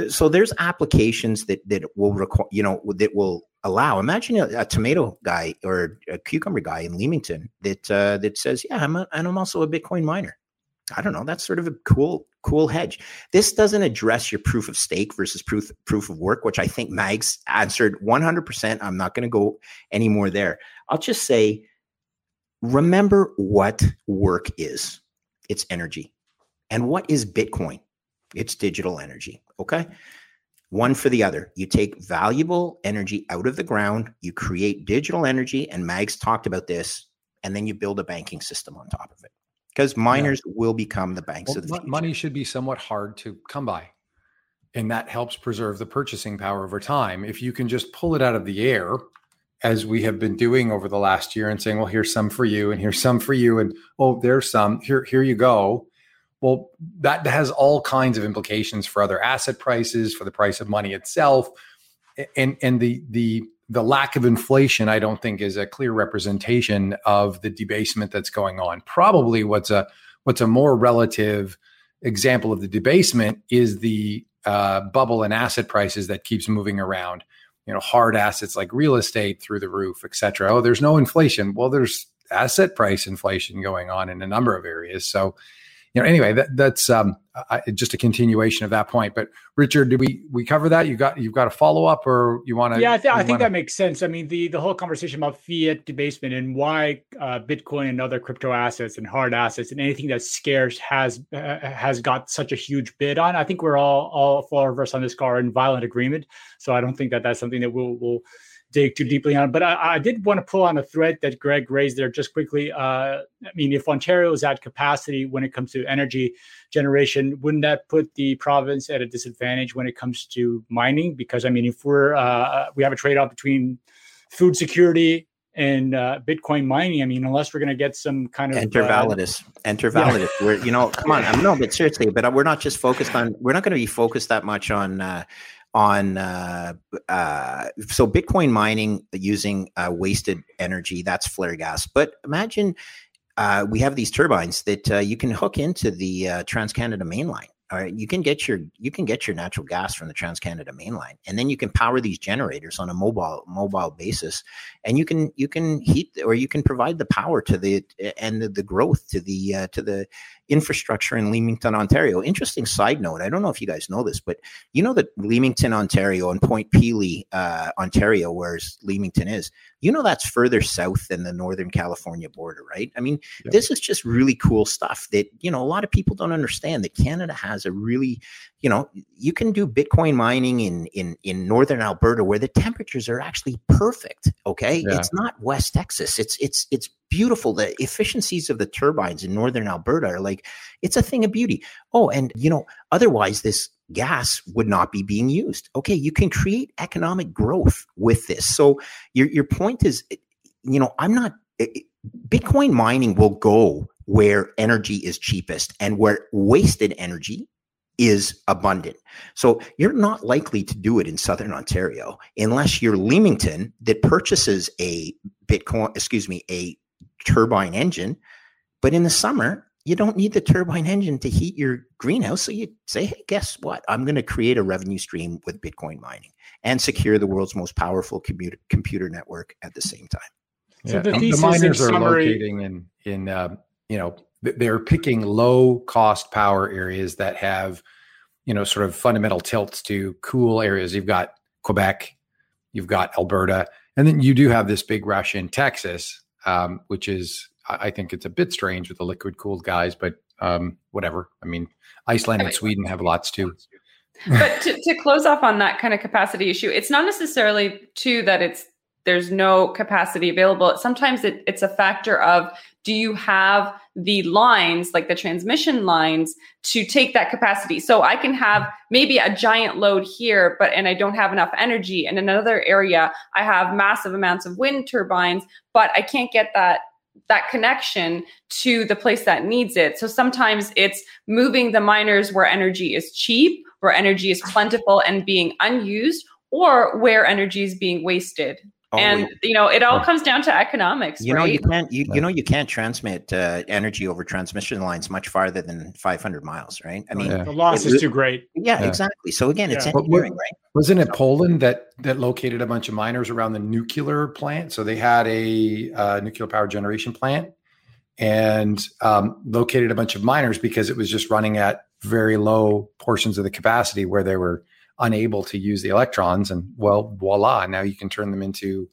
so there's applications that that will require you know that will allow. Imagine a, a, tomato guy or a cucumber guy in Leamington that uh, that says, yeah, I'm a, and I'm also a Bitcoin miner. I don't know. That's sort of a cool, cool hedge. This doesn't address your proof of stake versus proof proof of work, which I think Mags answered 100%. I'm not going to go any more there. I'll just say, remember what work is. It's energy. And what is Bitcoin? It's digital energy. Okay. One for the other. You take valuable energy out of the ground, you create digital energy, and Mags talked about this, and then you build a banking system on top of it because miners yeah. will become the banks well, of the future. Money should be somewhat hard to come by. And that helps preserve the purchasing power over time. If you can just pull it out of the air, as we have been doing over the last year, and saying, "Well, here's some for you, and here's some for you, and oh, there's some here. Here you go." Well, that has all kinds of implications for other asset prices, for the price of money itself, and and the the the lack of inflation, I don't think, is a clear representation of the debasement that's going on. Probably what's a what's a more relative example of the debasement is the uh, bubble in asset prices that keeps moving around. You know, hard assets like real estate through the roof, et cetera. Oh, there's no inflation. Well, there's asset price inflation going on in a number of areas. So you know, anyway, that, that's um, I, just a continuation of that point. But Richard, did we we cover that? You got you've got a follow up, or you want to? Yeah, I, th- I think wanna... that makes sense. I mean, the the whole conversation about fiat debasement and why uh, Bitcoin and other crypto assets and hard assets and anything that's scarce has uh, has got such a huge bid on. I think we're all all four of us on this car in violent agreement. So I don't think that that's something that we'll will dig too deeply on. But I, I, did want to pull on a thread that Greg raised there just quickly. Uh, I mean, if Ontario is at capacity when it comes to energy generation, wouldn't that put the province at a disadvantage when it comes to mining? Because I mean, if we're uh, we have a trade off between food security and uh, Bitcoin mining. I mean, unless we're going to get some kind of enter uh, enter validus. Yeah. We're you know, come on, I'm no, but seriously, but we're not just focused on. We're not going to be focused that much on uh, on uh, uh, so Bitcoin mining using uh, wasted energy. That's flare gas. But imagine uh, we have these turbines that uh, you can hook into the uh, Trans Canada mainline. All right, you can get your you can get your natural gas from the Trans Canada mainline, and then you can power these generators on a mobile mobile basis, and you can you can heat or you can provide the power to the and the, the growth to the to the infrastructure in Leamington, Ontario. Interesting side note. I don't know if you guys know this, but you know that Leamington, Ontario, and Point Pelee, uh, Ontario, where Leamington is, you know that's further south than the Northern California border, right? I mean, yeah. this is just really cool stuff that you know a lot of people don't understand. That Canada has a really, you know, you can do Bitcoin mining in in in Northern Alberta where the temperatures are actually perfect. Okay, yeah. it's not West Texas. It's it's it's beautiful. The efficiencies of the turbines in northern Alberta are like, it's a thing of beauty. Oh, and you know, otherwise this gas would not be being used. Okay, you can create economic growth with this. So your your point is, eh, you know, I'm not eh, eh, Bitcoin mining will go where energy is cheapest and where wasted energy is abundant. So you're not likely to do it in Southern Ontario unless you're Leamington that purchases a Bitcoin, excuse me, a turbine engine. But in the summer, you don't need the turbine engine to heat your greenhouse. So you say, hey, guess what? I'm going to create a revenue stream with Bitcoin mining and secure the world's most powerful computer, computer network at the same time. So yeah. the, the miners are summary, locating in in uh, you know they're picking low cost power areas that have you know sort of fundamental tilts to cool areas. You've got Quebec, you've got Alberta, and then you do have this big rush in Texas, um, which is I think it's a bit strange with the liquid cooled guys, but um, whatever. I mean, Iceland and Sweden have lots too. but to, to close off on that kind of capacity issue, it's not necessarily too that it's there's no capacity available. Sometimes it, it's a factor of do you have the lines, like the transmission lines, to take that capacity? So I can have maybe a giant load here, but and I don't have enough energy. And in another area, I have massive amounts of wind turbines, but I can't get that that connection to the place that needs it. So sometimes it's moving the miners where energy is cheap, where energy is plentiful and being unused, or where energy is being wasted. Oh, and you know it all comes down to economics you right? know you can't you, you know you can't transmit uh, energy over transmission lines much farther than 500 miles right? I mean yeah. the loss is too great. Yeah, yeah, exactly. So again it's engineering right? wasn't it poland that that located a bunch of miners around the nuclear plant? So they had a uh, nuclear power generation plant and um, located a bunch of miners because it was just running at very low portions of the capacity where they were unable to use the electrons and well voila now you can turn them into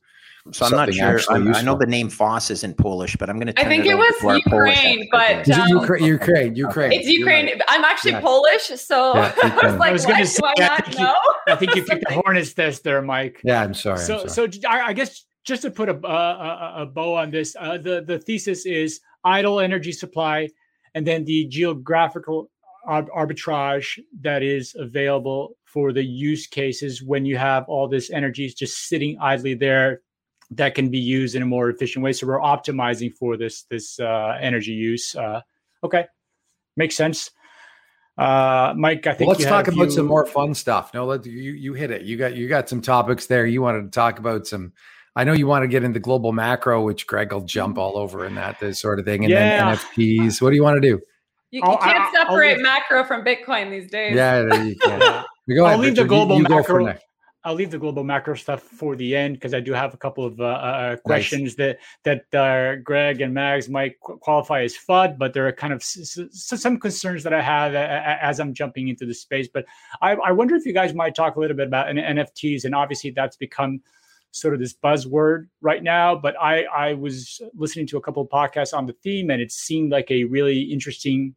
so I'm not sure. i know the name Foss is in Polish, but I'm going to. I think it, it was Ukraine, but um, Ukraine, Ukraine, Ukraine. It's Ukraine. Right. I'm actually yeah. Polish, so yeah, I was like, I was going to say, I, I, think you, I think you picked the hornet's nest there, Mike. Yeah, I'm sorry. So, I'm sorry. so I, guess just to put a, a, a bow on this, uh, the the thesis is idle energy supply, and then the geographical arbitrage that is available for the use cases when you have all this energy just sitting idly there that can be used in a more efficient way. So we're optimizing for this this uh, energy use. Uh, okay, makes sense. Uh, Mike, I think well, let's talk about some more fun stuff. No, let you you hit it. You got you got some topics there. You wanted to talk about some. I know you want to get into global macro, which Greg will jump all over in that this sort of thing, and yeah. then NFTs. What do you want to do? You, you can't I, separate macro from Bitcoin these days. Yeah, you can. go I'll leave the global you, you macro. I'll leave the global macro stuff for the end because I do have a couple of uh, uh, questions nice. that that uh, Greg and Mags might qualify as FUD, but there are kind of s- s- some concerns that I have as I'm jumping into the space. But I, I, wonder if you guys might talk a little bit about NFTs, and obviously that's become sort of this buzzword right now. But I I was listening to a couple of podcasts on the theme, and it seemed like a really interesting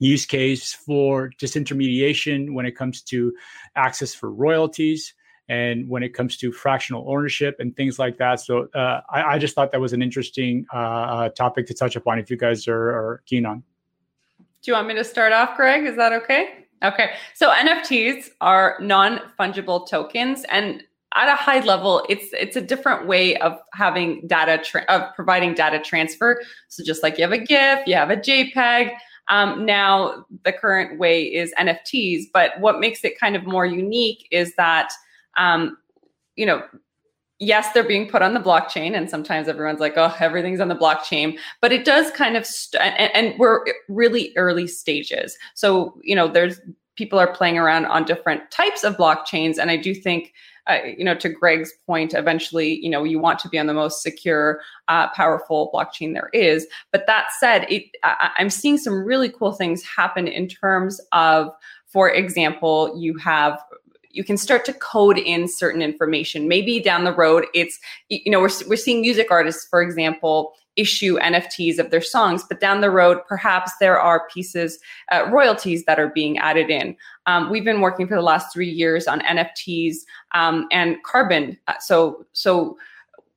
use case for disintermediation when it comes to access for royalties and when it comes to fractional ownership and things like that. So uh, I, I, just thought that was an interesting uh, uh, topic to touch upon if you guys are, are, keen on. Do you want me to start off, Greg? Is that okay? Okay. So NFTs are non-fungible tokens and at a high level, it's it's a different way of having data tra- of providing data transfer. So just like you have a GIF, you have a JPEG, um, now, the current way is NFTs, but what makes it kind of more unique is that, um, you know, yes, they're being put on the blockchain, and sometimes everyone's like, oh, everything's on the blockchain, but it does kind of, st- and, and we're really early stages. So, you know, there's people are playing around on different types of blockchains, and I do think uh, you know, to Greg's point, eventually, you know, you want to be on the most secure, uh, powerful blockchain there is. But that said, it, I, I'm seeing some really cool things happen in terms of, for example, you have you can start to code in certain information. Maybe down the road, it's you know we're we're seeing music artists, for example, issue NFTs of their songs, but down the road, perhaps there are pieces, uh, royalties that are being added in. Um, we've been working for the last three years on NFTs um, and carbon. Uh, so, so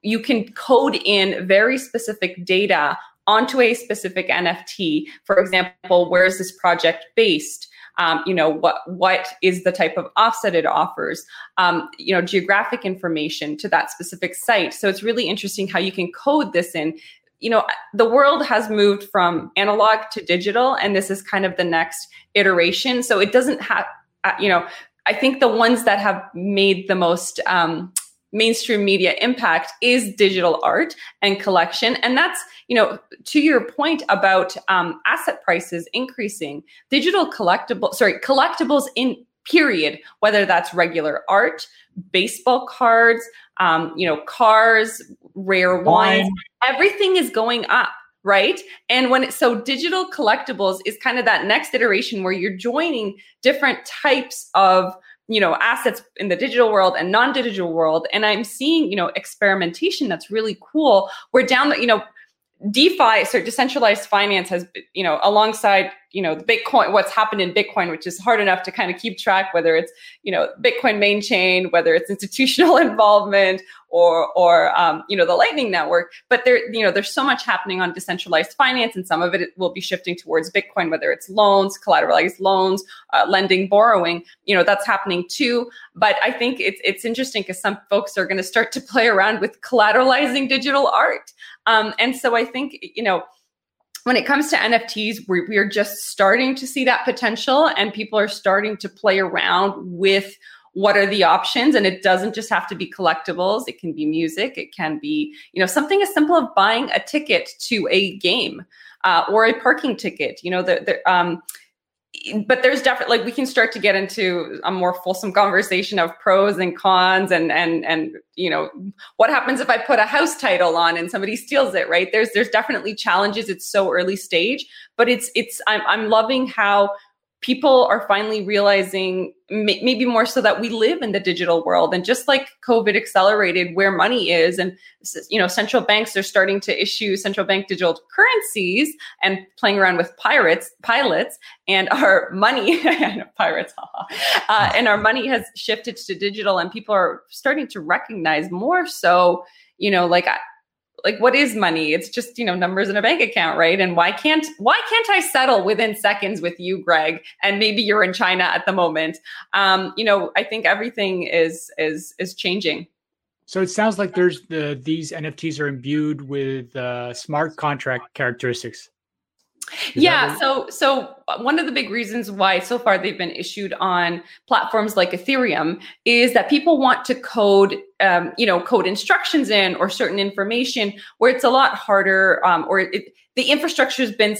you can code in very specific data onto a specific NFT. For example, where is this project based? Um, you know what what is the type of offset it offers um, you know geographic information to that specific site so it's really interesting how you can code this in you know, the world has moved from analog to digital, and this is kind of the next iteration. So it doesn't have, uh, you know, I think the ones that have made the most, um, mainstream media impact is digital art and collection and that's you know to your point about um, asset prices increasing digital collectible sorry collectibles in period whether that's regular art baseball cards um, you know cars rare wines everything is going up right? And when it, so digital collectibles is kind of that next iteration where you're joining different types of you know assets in the digital world and non-digital world. And i'm seeing you know experimentation that's really cool we're down the you know defi so decentralized finance has you know alongside you know the bitcoin what's happened in bitcoin which is hard enough to kind of keep track whether it's you know bitcoin main chain whether it's institutional involvement or or um, you know the lightning network. But there you know there's so much happening on decentralized finance and some of it will be shifting towards bitcoin whether it's loans collateralized loans uh, lending borrowing. You know that's happening too. But i think it's it's interesting because some folks are going to start to play around with collateralizing digital art. Um, and so i think you know when it comes to NFTs, we're, we're just starting to see that potential, and people are starting to play around with what are the options. And it doesn't just have to be collectibles. It can be music. It can be you know something as simple as buying a ticket to a game uh, or a parking ticket. You know the, the um, but there's definitely like we can start to get into a more fulsome conversation of pros and cons and and and you know what happens if i put a house title on and somebody steals it right? There's there's definitely challenges. It's so early stage but it's it's i'm, I'm loving how people are finally realizing maybe more so that we live in the digital world and just like covid accelerated where money is and you know central banks are starting to issue central bank digital currencies and playing around with pirates pilots and our money pirates uh, and our money has shifted to digital and people are starting to recognize more so you know like like what is money? It's just you know numbers in a bank account right? And why can't why can't i settle within seconds with you greg? And maybe you're in china at the moment. Um, you know i think everything is is is changing. So it sounds like there's the these nfts are imbued with uh, smart contract characteristics. Is yeah. So, so one of the big reasons why so far they've been issued on platforms like Ethereum is that people want to code, um, you know, code instructions in or certain information where it's a lot harder, um, or it, the infrastructure has been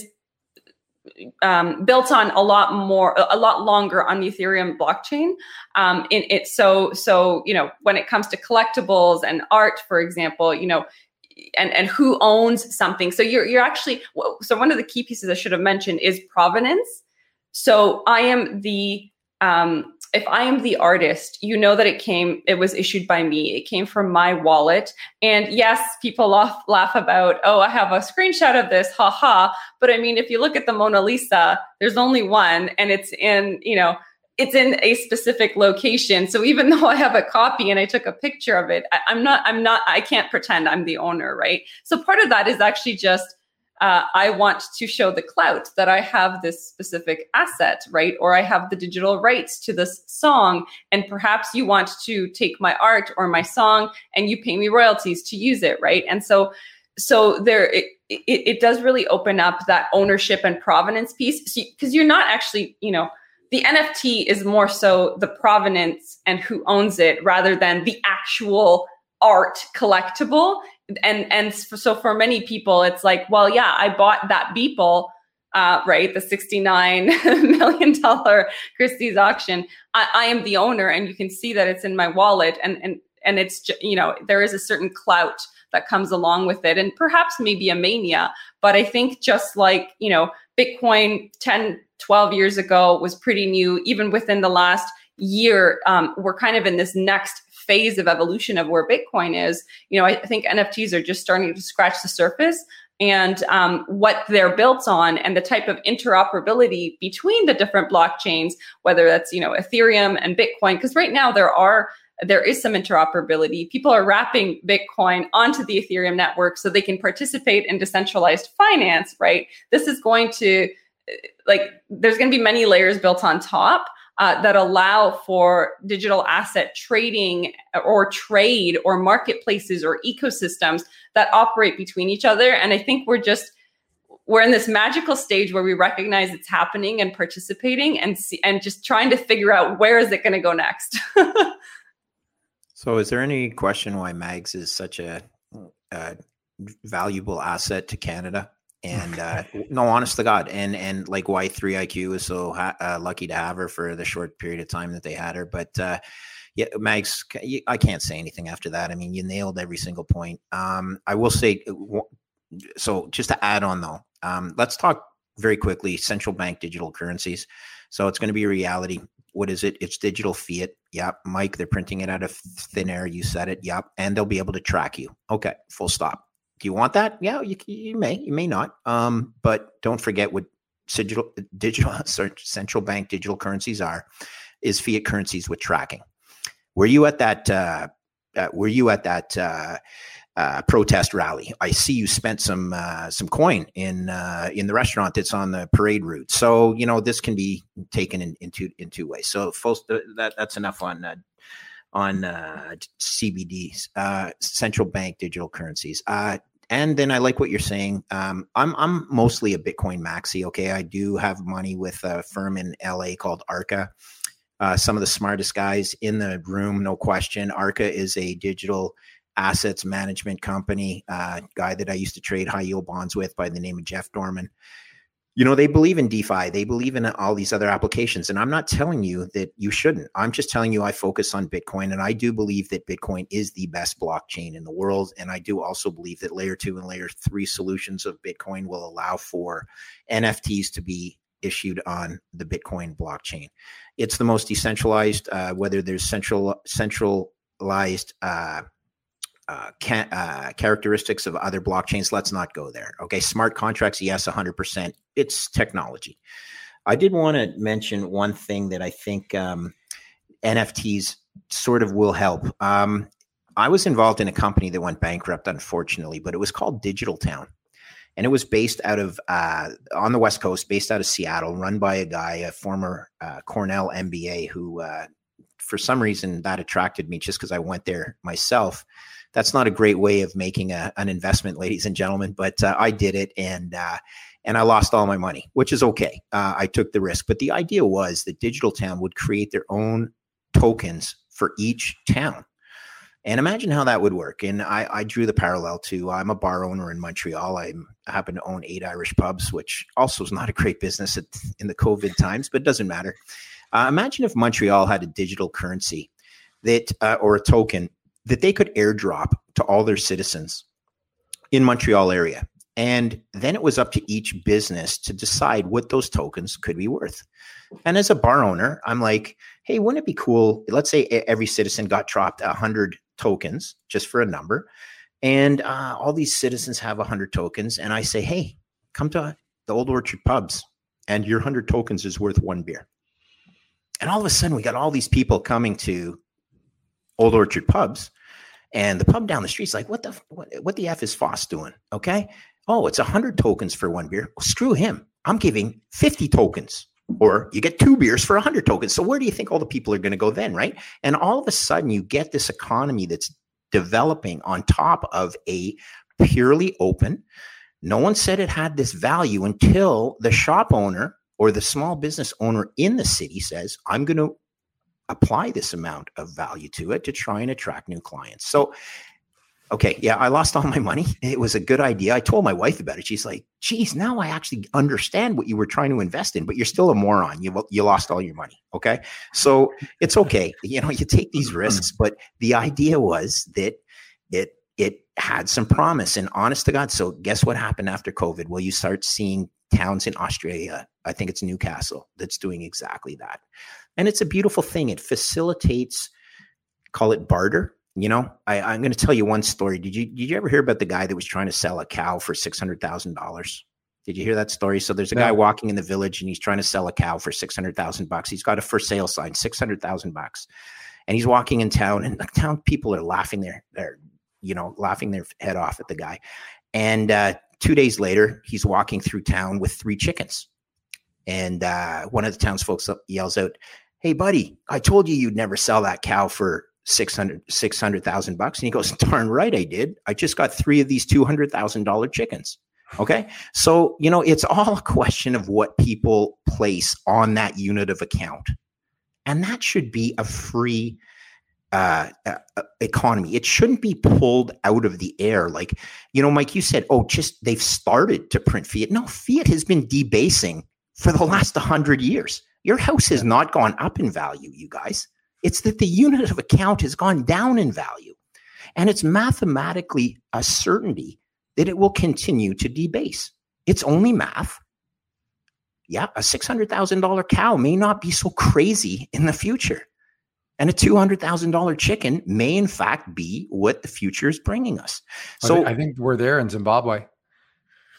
um, built on a lot more, a lot longer on the Ethereum blockchain. Um, so so you know, when it comes to collectibles and art, for example, you know, and and who owns something so you're you're actually so one of the key pieces i should have mentioned is provenance so i am the um if i am the artist you know that it came it was issued by me it came from my wallet and yes people laugh, laugh about oh i have a screenshot of this haha but i mean if you look at the mona lisa there's only one and it's in you know it's in a specific location. So even though I have a copy and I took a picture of it, I, am not, I'm not, I can't pretend I'm the owner, right? So part of that is actually just uh, I want to show the clout that I have this specific asset, right? Or I have the digital rights to this song. And perhaps you want to take my art or my song and you pay me royalties to use it, right? And so, so there, it, it, it does really open up that ownership and provenance piece because so, you're not actually, you know, the NFT is more so the provenance and who owns it rather than the actual art collectible. And and so for many people, it's like, well, yeah, I bought that Beeple, uh, right, the sixty-nine million dollar Christie's auction. I, I am the owner, and you can see that it's in my wallet, and and and it's you know there is a certain clout that comes along with it, and perhaps maybe a mania. But I think just like you know, Bitcoin 10 12 years ago was pretty new. Even within the last year, um, we're kind of in this next phase of evolution of where Bitcoin is. You know, I think NFTs are just starting to scratch the surface and um, what they're built on and the type of interoperability between the different blockchains, whether that's, you know, Ethereum and Bitcoin, because right now there are there is some interoperability. People are wrapping Bitcoin onto the Ethereum network so they can participate in decentralized finance, right? This is going to like there's going to be many layers built on top uh, that allow for digital asset trading or trade or marketplaces or ecosystems that operate between each other and i think we're just we're in this magical stage where we recognize it's happening and participating and see, and just trying to figure out where is it going to go next So, is there any question why Mags is such a, a valuable asset to Canada? And uh, no, honest to God, and and like why 3IQ is so ha- uh, lucky to have her for the short period of time that they had her. But uh, yeah, Mags, I can't say anything after that. I mean, you nailed every single point. Um, I will say, uh, so just to add on though, um, let's talk very quickly central bank digital currencies. So it's going to be a reality. What is it? It's digital fiat. Yep. Mike, they're printing it out of thin air. You said it. Yep. And they'll be able to track you. Okay. Full stop. Do you want that? Yeah, you, you may, you may not. Um, but don't forget what digital, digital central bank digital currencies are is fiat currencies with tracking. Were you at that? Uh, uh, were you at that uh, uh, protest rally? I see you spent some uh, some coin in uh, in the restaurant that's on the parade route. So you know this can be taken in, two in two ways. So folks, that that's enough on uh, on uh, CBDs, uh, central bank digital currencies. Uh, and then I like what you're saying. Um, I'm I'm mostly a Bitcoin maxi. Okay, I do have money with a firm in LA called Arca. Uh, some of the smartest guys in the room, no question. Arca is a digital assets management company. Uh, guy that I used to trade high yield bonds with by the name of Jeff Dorman you know they believe in defi they believe in all these other applications and i'm not telling you that you shouldn't. I'm just telling you i focus on bitcoin and i do believe that bitcoin is the best blockchain in the world and i do also believe that layer 2 and layer 3 solutions of bitcoin will allow for nfts to be issued on the bitcoin blockchain. It's the most decentralized uh, whether there's central centralized uh, uh, uh, characteristics of other blockchains. Let's not go there. Okay, smart contracts, yes, 100%. It's technology. I did want to mention one thing that I think um, NFTs sort of will help. Um, I was involved in a company that went bankrupt, unfortunately, but it was called Digital Town. And it was based out of uh, on the West Coast, based out of Seattle, run by a guy, a former uh, Cornell MBA, who uh, for some reason that attracted me just because I went there myself that's not a great way of making a, an investment, ladies and gentlemen. But uh, I did it, and uh, and I lost all my money, which is okay. Uh, I took the risk, but the idea was that Digital Town would create their own tokens for each town. And imagine how that would work. And I, I, drew the parallel to I'm a bar owner in Montreal. I happen to own eight Irish pubs, which also is not a great business at, in the COVID times, but it doesn't matter. Uh, imagine if Montreal had a digital currency that uh, or a token that they could airdrop to all their citizens in Montreal area. And then it was up to each business to decide what those tokens could be worth. And as a bar owner, I'm like, hey, wouldn't it be cool? Let's say every citizen got dropped 100 tokens just for a number. And uh, all these citizens have 100 tokens. And I say, hey, come to the Old Orchard pubs, and your 100 tokens is worth one beer. And all of a sudden, we got all these people coming to Old Orchard pubs and the pub down the street's like, what the what, what the f is Foss doing? Okay, oh, it's hundred tokens for one beer. Well, screw him. I'm giving fifty tokens, or you get two beers for hundred tokens. So where do you think all the people are going to go then, right? And all of a sudden, you get this economy that's developing on top of a purely open. No one said it had this value until the shop owner or the small business owner in the city says, I'm going to apply this amount of value to it to try and attract new clients. So, okay, yeah, I lost all my money. It was a good idea. I told my wife about it. She's like, geez, now I actually understand what you were trying to invest in, but you're still a moron. You, you lost all your money. Okay. So it's okay. You know, you take these hmm. risks, but the idea was that it, it had some promise and honest to God. So guess what happened after COVID? Well, you start seeing towns in Australia. I think it's Newcastle that's doing exactly that. And it's a beautiful thing. It facilitates, call it barter. You know, I, am going to tell you one story. Did you did you ever hear about the guy that was trying to sell a cow for six hundred thousand dollars? Did you hear that story? So there's a guy walking in the village and he's trying to sell a cow for six hundred thousand bucks. He's got a for sale sign, six hundred thousand bucks, and he's walking in town, and the town people are laughing their, their you know, laughing their head off at the guy. And uh, two days later, he's walking through town with three chickens, and uh, one of the townsfolk yells out, hey buddy i told you you'd never sell that cow for 600 600000 bucks and he goes darn right i did i just got three of these $200000 chickens okay so you know it's all a question of what people place on that unit of account and that should be a free uh, uh, economy. It shouldn't be pulled out of the air. Like, you know, Mike, you said, oh, just they've started to print fiat. No, fiat has been debasing for the last 100 years. Your house has not gone up in value, you guys. It's that the unit of account has gone down in value. And it's mathematically a certainty that it will continue to debase. It's only math. Yeah, a $600,000 cow may not be so crazy in the future. And a $200,000 chicken may, in fact, be what the future is bringing us. So I think we're there in Zimbabwe.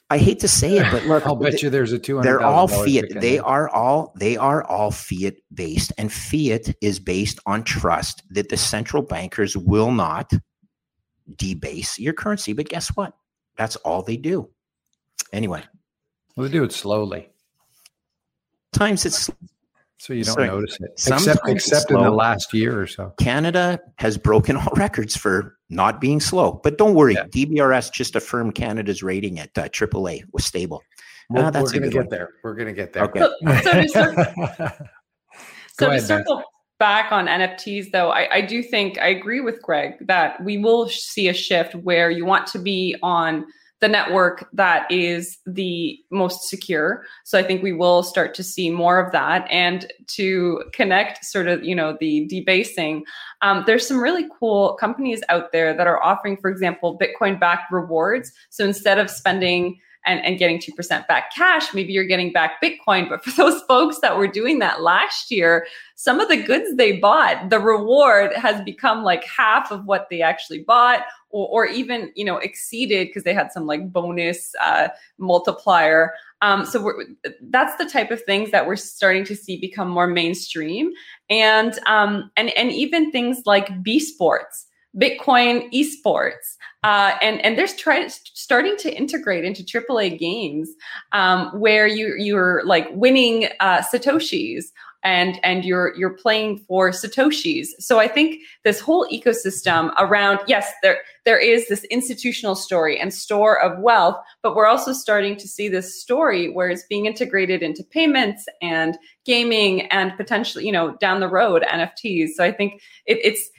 I hate to say it, but look, I'll bet you there's a two hundred. They're all fiat. They are all they are all fiat based, and fiat is based on trust that the central bankers will not debase your currency. But guess what? That's all they do. Anyway, well, they do it slowly. Times it's so you don't Sorry. notice it, except except in the last year or so. Canada has broken all records for not being slow, but don't worry. Yeah. DBRS just affirmed Canada's rating at uh, AAA was stable. Well, uh, that's we're going to get there. We're going to get there. Okay. So, so to circle, so ahead, to circle back on NFTs, though, I, I do think I agree with Greg that we will see a shift where you want to be on the network that is the most secure. So I think we will start to see more of that. And to connect sort of, you know, the debasing, um, there's some really cool companies out there that are offering, for example, Bitcoin backed rewards. So instead of spending and, and getting 2% back cash, maybe you're getting back Bitcoin. But for those folks that were doing that last year, some of the goods they bought, the reward has become like half of what they actually bought or, or even, you know, exceeded because they had some like bonus uh, multiplier. Um, so that's the type of things that we're starting to see become more mainstream. And, um, and, and even things like B Sports. Bitcoin esports, uh, and and there's try, starting to integrate into AAA games um, where you you're like winning uh, satoshis and and you're you're playing for satoshis. So I think this whole ecosystem around yes there there is this institutional story and store of wealth, but we're also starting to see this story where it's being integrated into payments and gaming and potentially you know down the road NFTs. So I think it, it's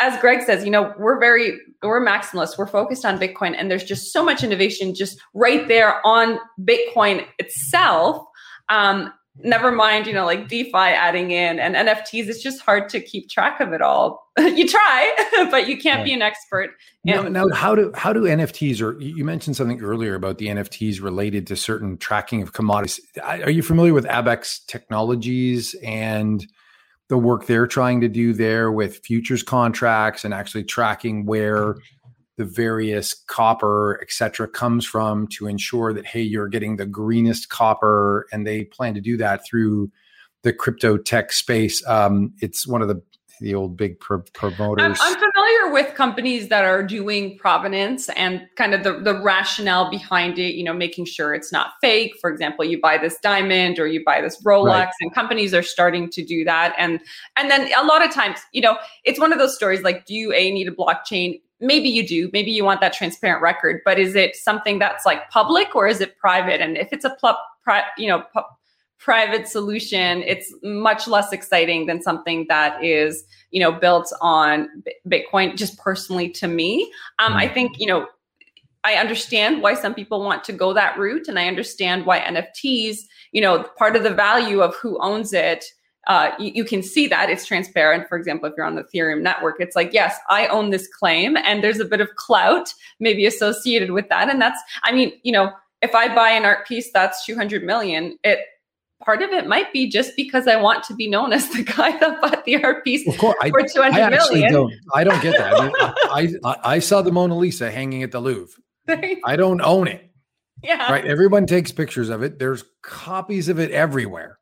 as Greg says, you know, we're very we're maximalists. We're focused on Bitcoin, and there's just so much innovation just right there on Bitcoin itself. Um, never mind, you know, like DeFi adding in and NFTs. It's just hard to keep track of it all. you try, but you can't be an expert. Now, now, how do how do NFTs or you mentioned something earlier about the NFTs related to certain tracking of commodities? Are you familiar with Abaxx Technologies and the work they're trying to do there with futures contracts and actually tracking where the various copper et cetera comes from to ensure that hey you're getting the greenest copper. And they plan to do that through the crypto tech space. Um, it's one of the the old big pro- promoters. I'm, I'm, familiar with companies that are doing provenance and kind of the, the rationale behind it, you know, making sure it's not fake. For example, you buy this diamond or you buy this Rolex right. and companies are starting to do that. And and then a lot of times, you know, it's one of those stories like, do you A need a blockchain? Maybe you do. Maybe you want that transparent record, but is it something that's like public or is it private? And if it's a pl- pri- you know, pu- private solution, it's much less exciting than something that is, you know, built on Bitcoin. Just personally, to me, um, I mm-hmm. think you know, I understand why some people want to go that route, and I understand why NFTs, you know, part of the value of who owns it. Uh, you, you, can see that it's transparent. For example, if you're on the Ethereum network, it's like, yes, I own this claim, and there's a bit of clout maybe associated with that. And that's, I mean, you know, if I buy an art piece that's 200 million, it part of it might be just because I want to be known as the guy that bought the art piece of course, for two hundred I million. Don't, I don't get that. I, mean, I, I, I, saw the Mona Lisa hanging at the Louvre. I don't own it. Yeah. Right. Everyone takes pictures of it. There's copies of it everywhere.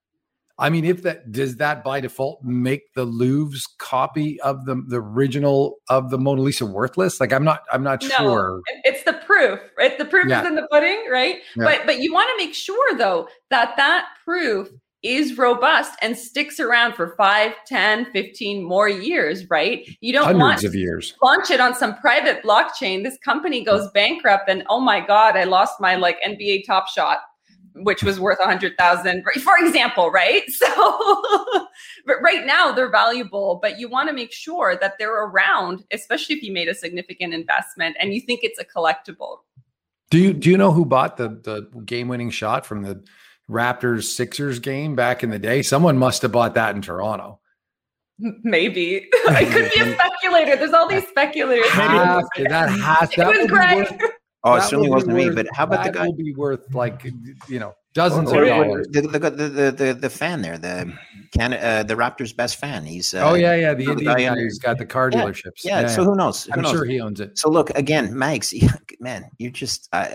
I mean, if that does that by default make the Louvre's copy of the the original of the Mona Lisa worthless? Like, I'm not, I'm not no, sure. It's the proof, right? The proof yeah. is in the pudding, right? Yeah. But but you want to make sure though that that proof is robust and sticks around for 5 10 15 more years right you don't Hundreds want of years launch it on some private blockchain this company goes bankrupt and oh my god i lost my like nba top shot which was worth a hundred thousand, for example, right? So, but right now they're valuable, but you want to make sure that they're around, especially if you made a significant investment and you think it's a collectible. Do you do you know who bought the the game winning shot from the Raptors Sixers game back in the day? Someone must have bought that in Toronto. Maybe I could be a speculator. There's all these speculators. Half, that has it was Greg. Oh, it certainly wasn't me. But how about the guy? Will be worth like you know dozens or, of dollars. The, the, the, the, the fan there, the can uh, the Raptors' best fan. He's uh, oh yeah yeah the Indian guy guy under- who's got the car Yeah, dealerships. Yeah, So who knows? Who I'm knows? sure he owns it. So look again, Mags. Man, you just uh,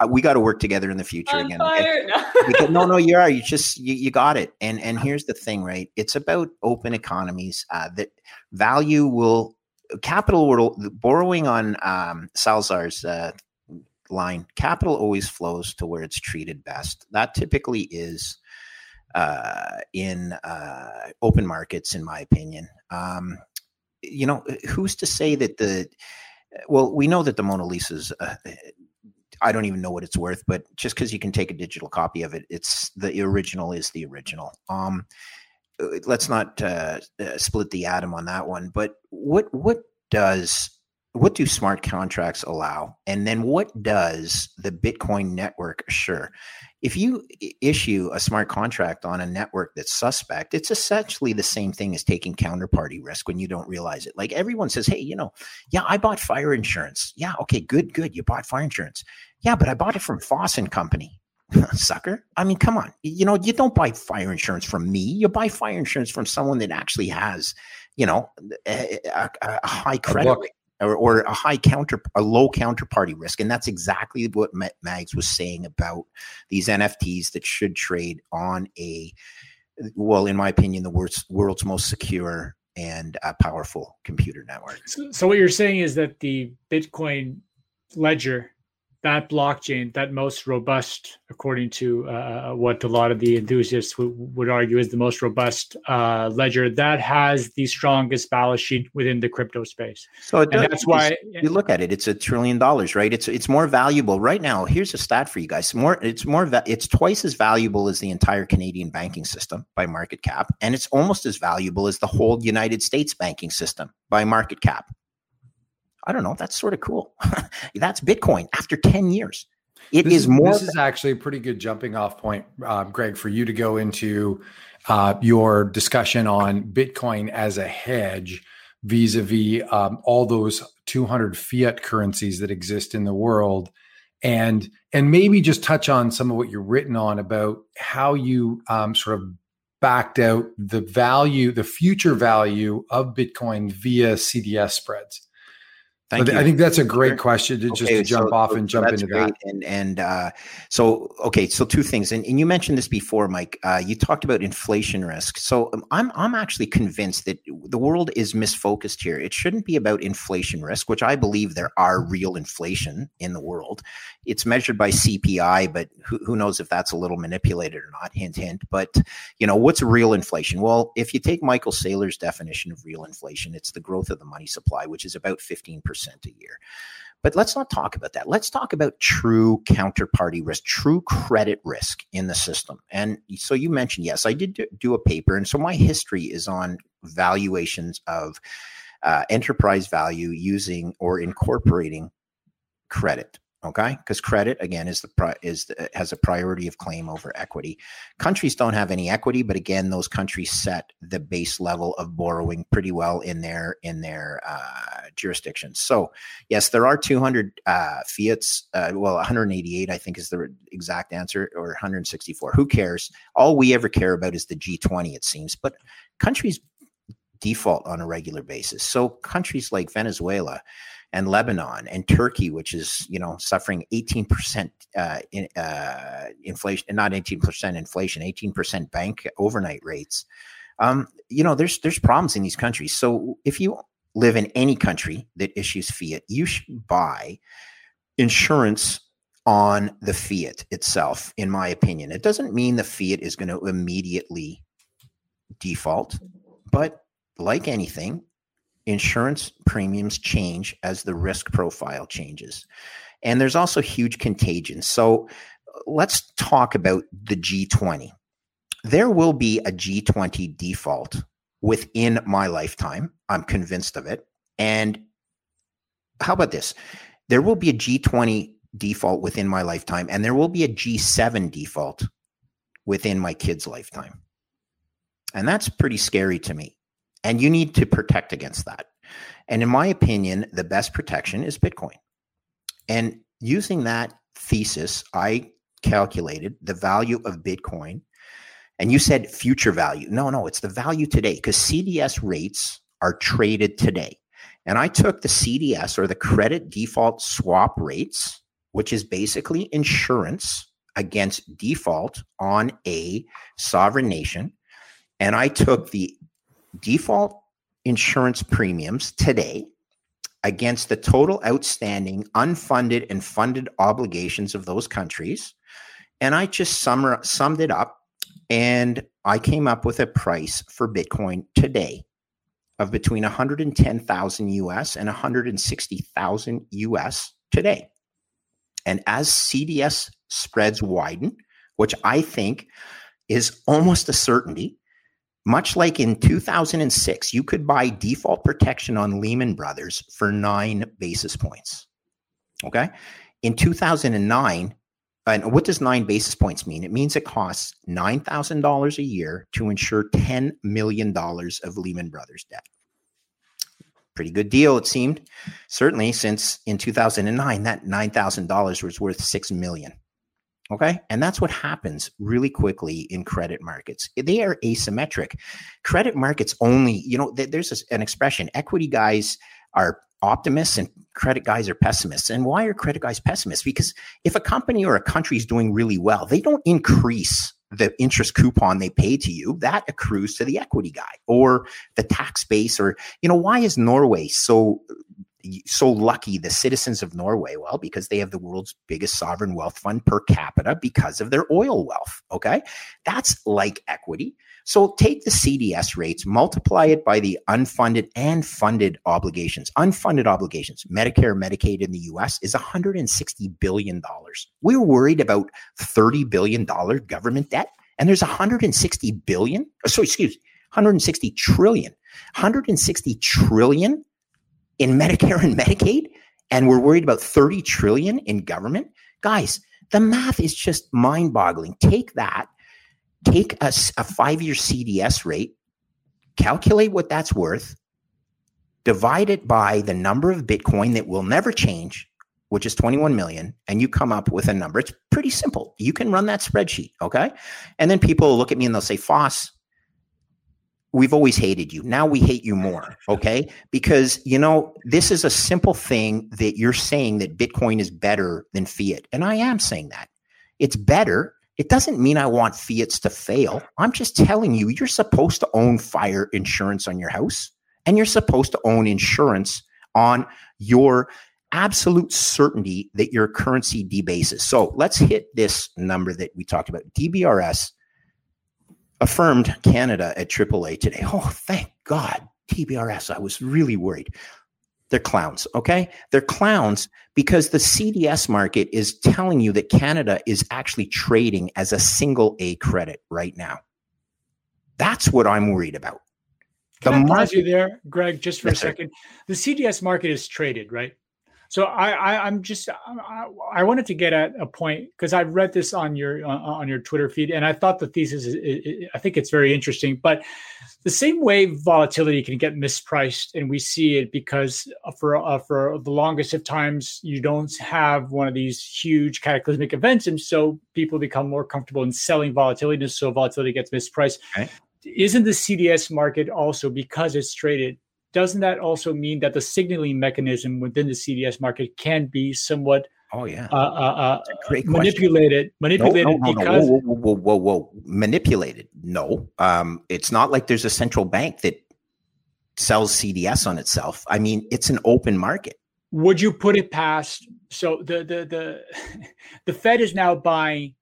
uh, we got to work together in the future On again. okay? fire. No. Because- no, no, you are. You just you, you got it. And and here's the thing, right? It's about open economies. Uh, that value will capital will borrowing on um, Salazar's uh, line. Capital always flows to where it's treated best. That typically is uh, in uh, open markets, in my opinion. Um, you know, who's to say that the well, we know that the Mona Lisa's. Uh, I don't even know what it's worth, but just because you can take a digital copy of it, it's the original is the original. Um, let's not uh, split the atom on that one. But what what does what do smart contracts allow, and then what does the Bitcoin network assure? If you issue a smart contract on a network that's suspect, it's essentially the same thing as taking counterparty risk when you don't realize it. Like everyone says, hey, you know, yeah, I bought fire insurance. Yeah, okay, good, good. You bought fire insurance. Yeah, but I bought it from Foss and Company. Sucker. I mean, come on. You know, you don't buy fire insurance from me. You buy fire insurance from someone that actually has, you know, a, a- a high credit or, or a high counter, a low counterparty risk. And that's exactly what Ma- Mags was saying about these NFTs that should trade on a, well, in my opinion, the world's, world's most secure and uh, powerful computer network. So, so what you're saying is that the Bitcoin ledger, that blockchain, that most robust, according to uh, what a lot of the enthusiasts w- would argue is the most robust uh, ledger, that has the strongest balance sheet within the crypto space, So and that's why. you look at it it's a trillion dollars right? It's it's more valuable. Right now here's a stat for you guys. More it's more va- it's twice as valuable as the entire canadian banking system by market cap and it's almost as valuable as the whole united states banking system by market cap i don't know that's sort of cool. That's bitcoin after 10 years. It is this is, more This is actually a pretty good jumping off point, um, Greg, for you to go into uh, your discussion on Bitcoin as a hedge vis-a-vis um, all those 200 fiat currencies that exist in the world, and and maybe just touch on some of what you're written on about how you um, sort of backed out the value, the future value of Bitcoin via CDS spreads. Thank But you. I think that's a great question to just Okay, to jump so- off and so jump that's into great. that. And and uh, so okay, so two things, and, and you mentioned this before, Mike. Uh, you talked about inflation risk. So um, I'm I'm actually convinced that the world is misfocused here. It shouldn't be about inflation risk, which I believe there are real inflation in the world. It's measured by CPI, but who, who knows if that's a little manipulated or not? Hint, hint. But you know what's real inflation? Well, if you take Michael Saylor's definition of real inflation, it's the growth of the money supply, which is about 15% a year. But let's not talk about that. Let's talk about true counterparty risk, true credit risk in the system. And so you mentioned, yes, I did do, a paper. And so my history is on valuations of uh, enterprise value using or incorporating credit. Okay, because credit again is the pri- is the, has a priority of claim over equity. Countries don't have any equity, but again, those countries set the base level of borrowing pretty well in their in their uh, jurisdictions. So yes, there are 200 uh, fiats. Uh, well, 188, I think, is the exact answer, or 164. Who cares? All we ever care about is the G20, it seems. But countries default on a regular basis. So countries like Venezuela and Lebanon and Turkey, which is you know suffering 18% uh, in, uh, inflation, not 18% inflation, 18% bank overnight rates. Um, you know, there's there's problems in these countries. So if you live in any country that issues fiat, you should buy insurance on the fiat itself. In my opinion, it doesn't mean the fiat is going to immediately default, but like anything, insurance premiums change as the risk profile changes. And there's also huge contagion. So uh, let's talk about the G20. There will be a G20 default within my lifetime. I'm convinced of it. And how about this? There will be a G20 default within my lifetime, and there will be a G7 default within my kid's lifetime. And that's pretty scary to me. And you need to protect against that. And in my opinion, the best protection is Bitcoin. And using that thesis, I calculated the value of Bitcoin. And you said future value. No, no, it's the value today because CDS rates are traded today. And I took the CDS or the credit default swap rates, which is basically insurance against default on a sovereign nation. And I took the default insurance premiums today against the total outstanding unfunded and funded obligations of those countries. And I just summed it up and I came up with a price for Bitcoin today of between 110,000 US and 160,000 US today. And as CDS spreads widen, which I think is almost a certainty, much like in 2006, you could buy default protection on Lehman Brothers for nine basis points. Okay. In 2009, and what does nine basis points mean? It means it costs $9,000 a year to insure $10 million of Lehman Brothers debt. Pretty good deal, it seemed. Certainly, since in 2009, that $9,000 was worth $6 million. Okay. And that's what happens really quickly in credit markets. They are asymmetric. Credit markets only, you know, there's an expression equity guys are optimists and credit guys are pessimists. And why are credit guys pessimists? Because if a company or a country is doing really well, they don't increase the interest coupon they pay to you. That accrues to the equity guy or the tax base or, you know, why is Norway so so lucky the citizens of Norway? Well, because they have the world's biggest sovereign wealth fund per capita because of their oil wealth. Okay. That's like equity. So take the CDS rates, multiply it by the unfunded and funded obligations. Unfunded obligations, Medicare, Medicaid in the US is $160 billion. We're worried about $30 billion government debt, and there's 160 billion, uh, so excuse 160 trillion, 160 trillion in Medicare and Medicaid, and we're worried about 30 trillion in government. Guys, the math is just mind boggling. Take that take a, a five year CDS rate, calculate what that's worth, divide it by the number of Bitcoin that will never change, which is 21 million, and you come up with a number. It's pretty simple. You can run that spreadsheet. Okay. And then people look at me and they'll say, Foss, we've always hated you. Now we hate you more. Okay. Because, you know, this is a simple thing that you're saying that Bitcoin is better than fiat. And I am saying that. It's better it doesn't mean I want fiats to fail. I'm just telling you, you're supposed to own fire insurance on your house and you're supposed to own insurance on your absolute certainty that your currency debases. So let's hit this number that we talked about. DBRS affirmed Canada at AAA today. Oh, thank God. DBRS. I was really worried. They're clowns, okay? They're clowns because the CDS market is telling you that Canada is actually trading as a single A credit right now. That's what I'm worried about. Can the I pause market- you there, Greg, just for yes, a second? Sir. The CDS market is traded, right? So I, I am just I, I, wanted to get at a point because I've read this on your on your Twitter feed and I thought the thesis is, I think it's very interesting. But the same way volatility can get mispriced, and we see it because for uh, for the longest of times you don't have one of these huge cataclysmic events, and so people become more comfortable in selling volatility, and so volatility gets mispriced. Okay. Isn't the CDS market also because it's traded doesn't that also mean that the signaling mechanism within the CDS market can be somewhat Oh yeah, uh, uh, uh, manipulated. Manipulated no, no, no, because whoa, whoa, whoa, whoa, manipulated. No, um, it's not like there's a central bank that sells CDS on itself. I mean, it's an open market. Would you put it past? So the the the the Fed is now buying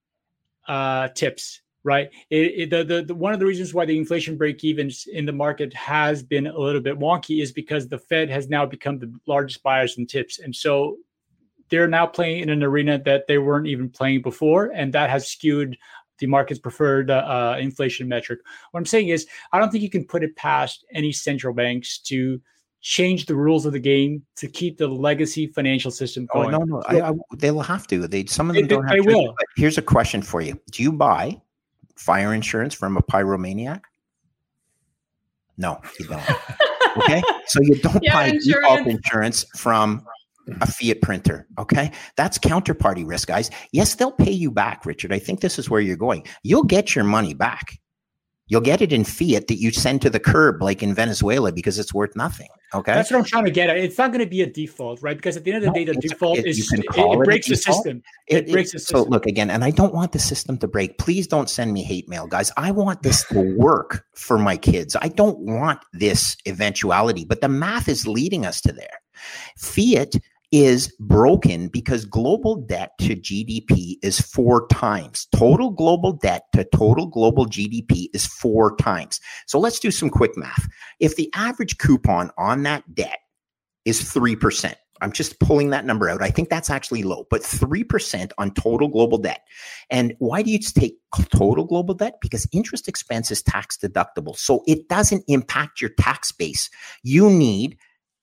uh, tips right? It, it, the, the, the, one of the reasons why the inflation break evens in the market has been a little bit wonky is because the Fed has now become the largest buyers in tips, and so they're now playing in an arena that they weren't even playing before, and that has skewed the market's preferred uh, uh, inflation metric. What I'm saying is, I don't think you can put it past any central banks to change the rules of the game to keep the legacy financial system going. Oh, no, no, I, I, they will have to. They some of them They- don't have they to. will. But here's a question for you: Do you buy fire insurance from a pyromaniac? No, you don't. okay, so you don't Yeah, buy default insurance. insurance from a fiat printer. Okay, that's counterparty risk, guys. Yes, they'll pay you back, Richard. I think this is where you're going. You'll get your money back. You'll get it in fiat that you send to the curb, like in Venezuela, because it's worth nothing. Okay, That's what I'm trying to get at. It's not going to be a default, right? Because at the end of the No, day, the default it- you is can it, call it it breaks the system. It breaks the so system. look again, and I don't want the system to break. Please don't send me hate mail, guys. I want this to work for my kids. I don't want this eventuality, but the math is leading us to there. Fiat is broken because global debt to GDP is four times. Total global debt to total global GDP is four times. So let's do some quick math. If the average coupon on that debt is 3%, I'm just pulling that number out. I think that's actually low, but 3% on total global debt. And why do you take total global debt? Because interest expense is tax deductible. So it doesn't impact your tax base. You need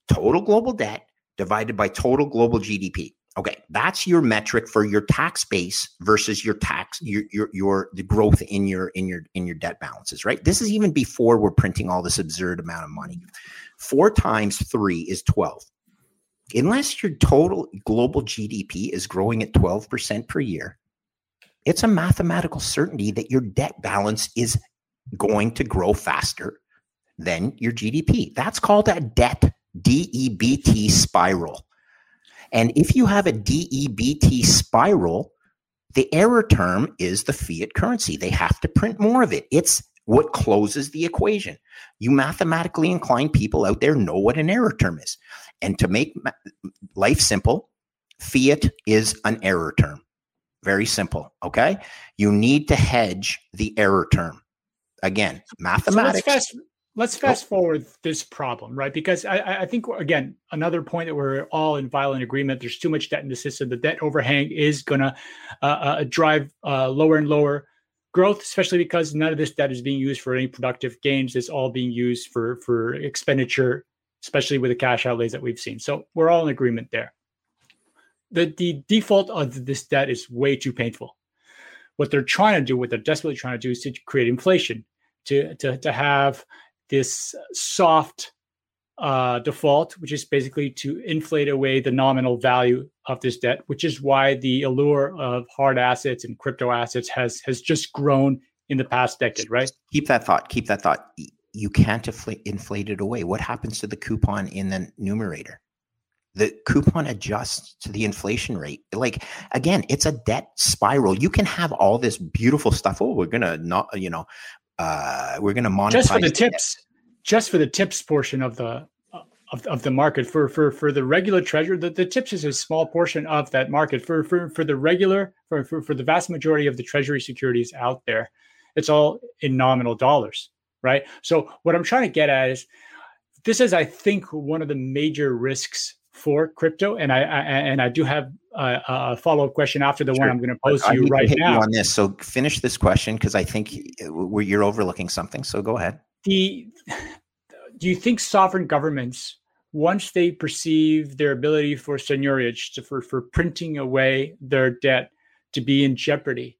total global debt divided by total global GDP. Okay, that's your metric for your tax base versus your tax your your your the growth in your in your in your debt balances, right? This is even before we're printing all this absurd amount of money. 4 times 3 is 12 unless your total global GDP is growing at 12% per year, it's a mathematical certainty that your debt balance is going to grow faster than your GDP. That's called a debt DEBT spiral. And if you have a DEBT spiral, the error term is the fiat currency. They have to print more of it. It's what closes the equation. You mathematically inclined people out there know what an error term is. And to make ma- life simple, fiat is an error term. Very simple. Okay. You need to hedge the error term. Again, So mathematics. fast, let's fast forward this problem, right? Because I- I, think again, another point that we're all in violent agreement. There's too much debt in the system. The debt overhang is going to uh, uh, drive uh, lower and lower growth, especially because none of this debt is being used for any productive gains. It's all being used for for expenditure, especially with the cash outlays that we've seen. So we're all in agreement there. The the default of this debt is way too painful. What they're trying to do, what they're desperately trying to do, is to create inflation to to to have this soft uh, default, which is basically to inflate away the nominal value of this debt, which is why the allure of hard assets and crypto assets has has just grown in the past decade, right? Keep that thought. Keep that thought. You can't inflate, inflate it away. What happens to the coupon in the numerator? The coupon adjusts to the inflation rate. Like again, it's a debt spiral. You can have all this beautiful stuff. Oh, we're gonna not, you know, uh, we're gonna monetize Just for the tips, just for the tips portion of the of, of the market. For for for the regular treasury the, the tips is a small portion of that market. For for for the regular for, for for the vast majority of the treasury securities out there it's all in nominal dollars right? So what i'm trying to get at is this is i think one of the major risks for crypto and i, I and i do have a, a follow-up question after the Sure. one i'm going to pose to you right now on this. So finish this question because I think uh, you're overlooking something. So go ahead. the do you think sovereign governments once they perceive their ability for seigniorage to, for, for printing away their debt to be in jeopardy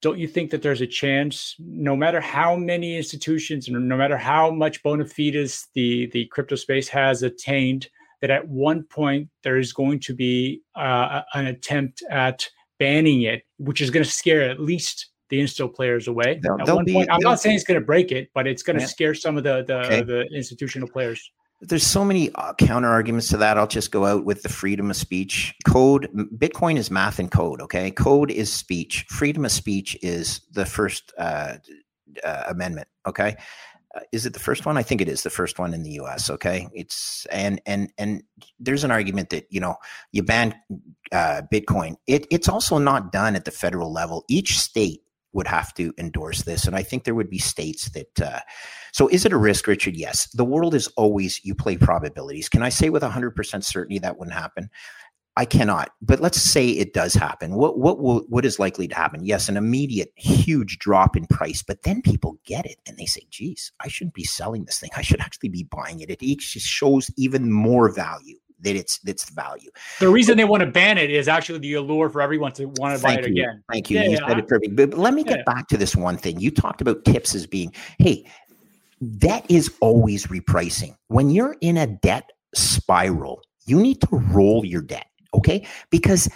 don't you think that there's a chance no matter how many institutions and no matter how much bona fides the, the crypto space has attained that at one point there is going to be uh, an attempt at banning it which is going to scare at least the insto players away at one be- point i'm not saying it's going to break it but it's going to Yeah. scare some of the the, Okay. the institutional players There's so many uh, counter arguments to that. I'll just go out with the freedom of speech. Code, Bitcoin is math and code. Okay. Code is speech. Freedom of speech is the first uh, uh, amendment. Okay. Uh, is it the first one? I think it is the first one in the U.S. Okay, it's and and and there's an argument that you know you ban uh, Bitcoin. It it's also not done at the federal level. Each state would have to endorse this, and I think there would be states that. Uh, so, is it a risk, Richard? Yes. The world is always you play probabilities. Can I say with 100% certainty that wouldn't happen? I cannot. But let's say it does happen. What what will what is likely to happen? Yes, an immediate huge drop in price, but then people get it and they say, "Geez, I shouldn't be selling this thing. I should actually be buying it." It just shows even more value that it's that's the value. The reason they want to ban it is actually the allure for everyone to want to buy it you. again. Thank you. Yeah, you yeah, said it perfect. But, but let me get yeah. back to this one thing. You talked about tips as being, hey, debt is always repricing. When you're in a debt spiral, you need to roll your debt. Okay. Because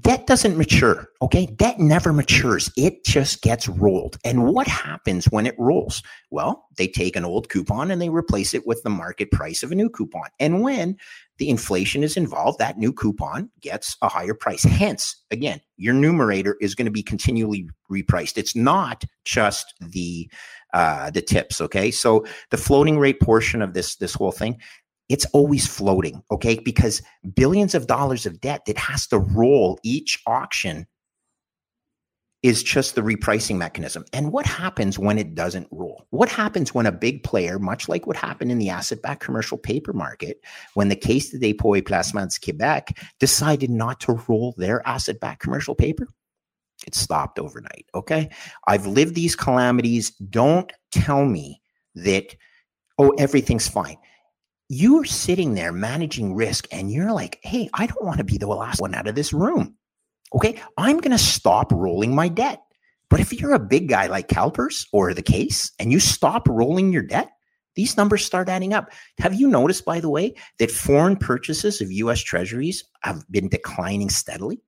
debt doesn't mature. Okay. Debt never matures. It just gets rolled. And what happens when it rolls? Well, they take an old coupon and they replace it with the market price of a new coupon. And when the inflation is involved, that new coupon gets a higher price. Hence, again, your numerator is going to be continually repriced. It's not just the uh, the tips. Okay, so the floating rate portion of this this whole thing it's always floating, okay? Because billions of dollars of debt that has to roll each auction is just the repricing mechanism. And what happens when it doesn't roll? What happens when a big player, much like what happened in the asset backed commercial paper market, when the Caisse de dépôt et placements Quebec decided not to roll their asset backed commercial paper? It stopped overnight, okay? I've lived these calamities. Don't tell me that, oh, everything's fine you're sitting there managing risk and you're like, hey, I don't want to be the last one out of this room. Okay. I'm going to stop rolling my debt. But if you're a big guy like CalPERS or the Caisse and you stop rolling your debt, these numbers start adding up. Have you noticed, by the way, that foreign purchases of US treasuries have been declining steadily?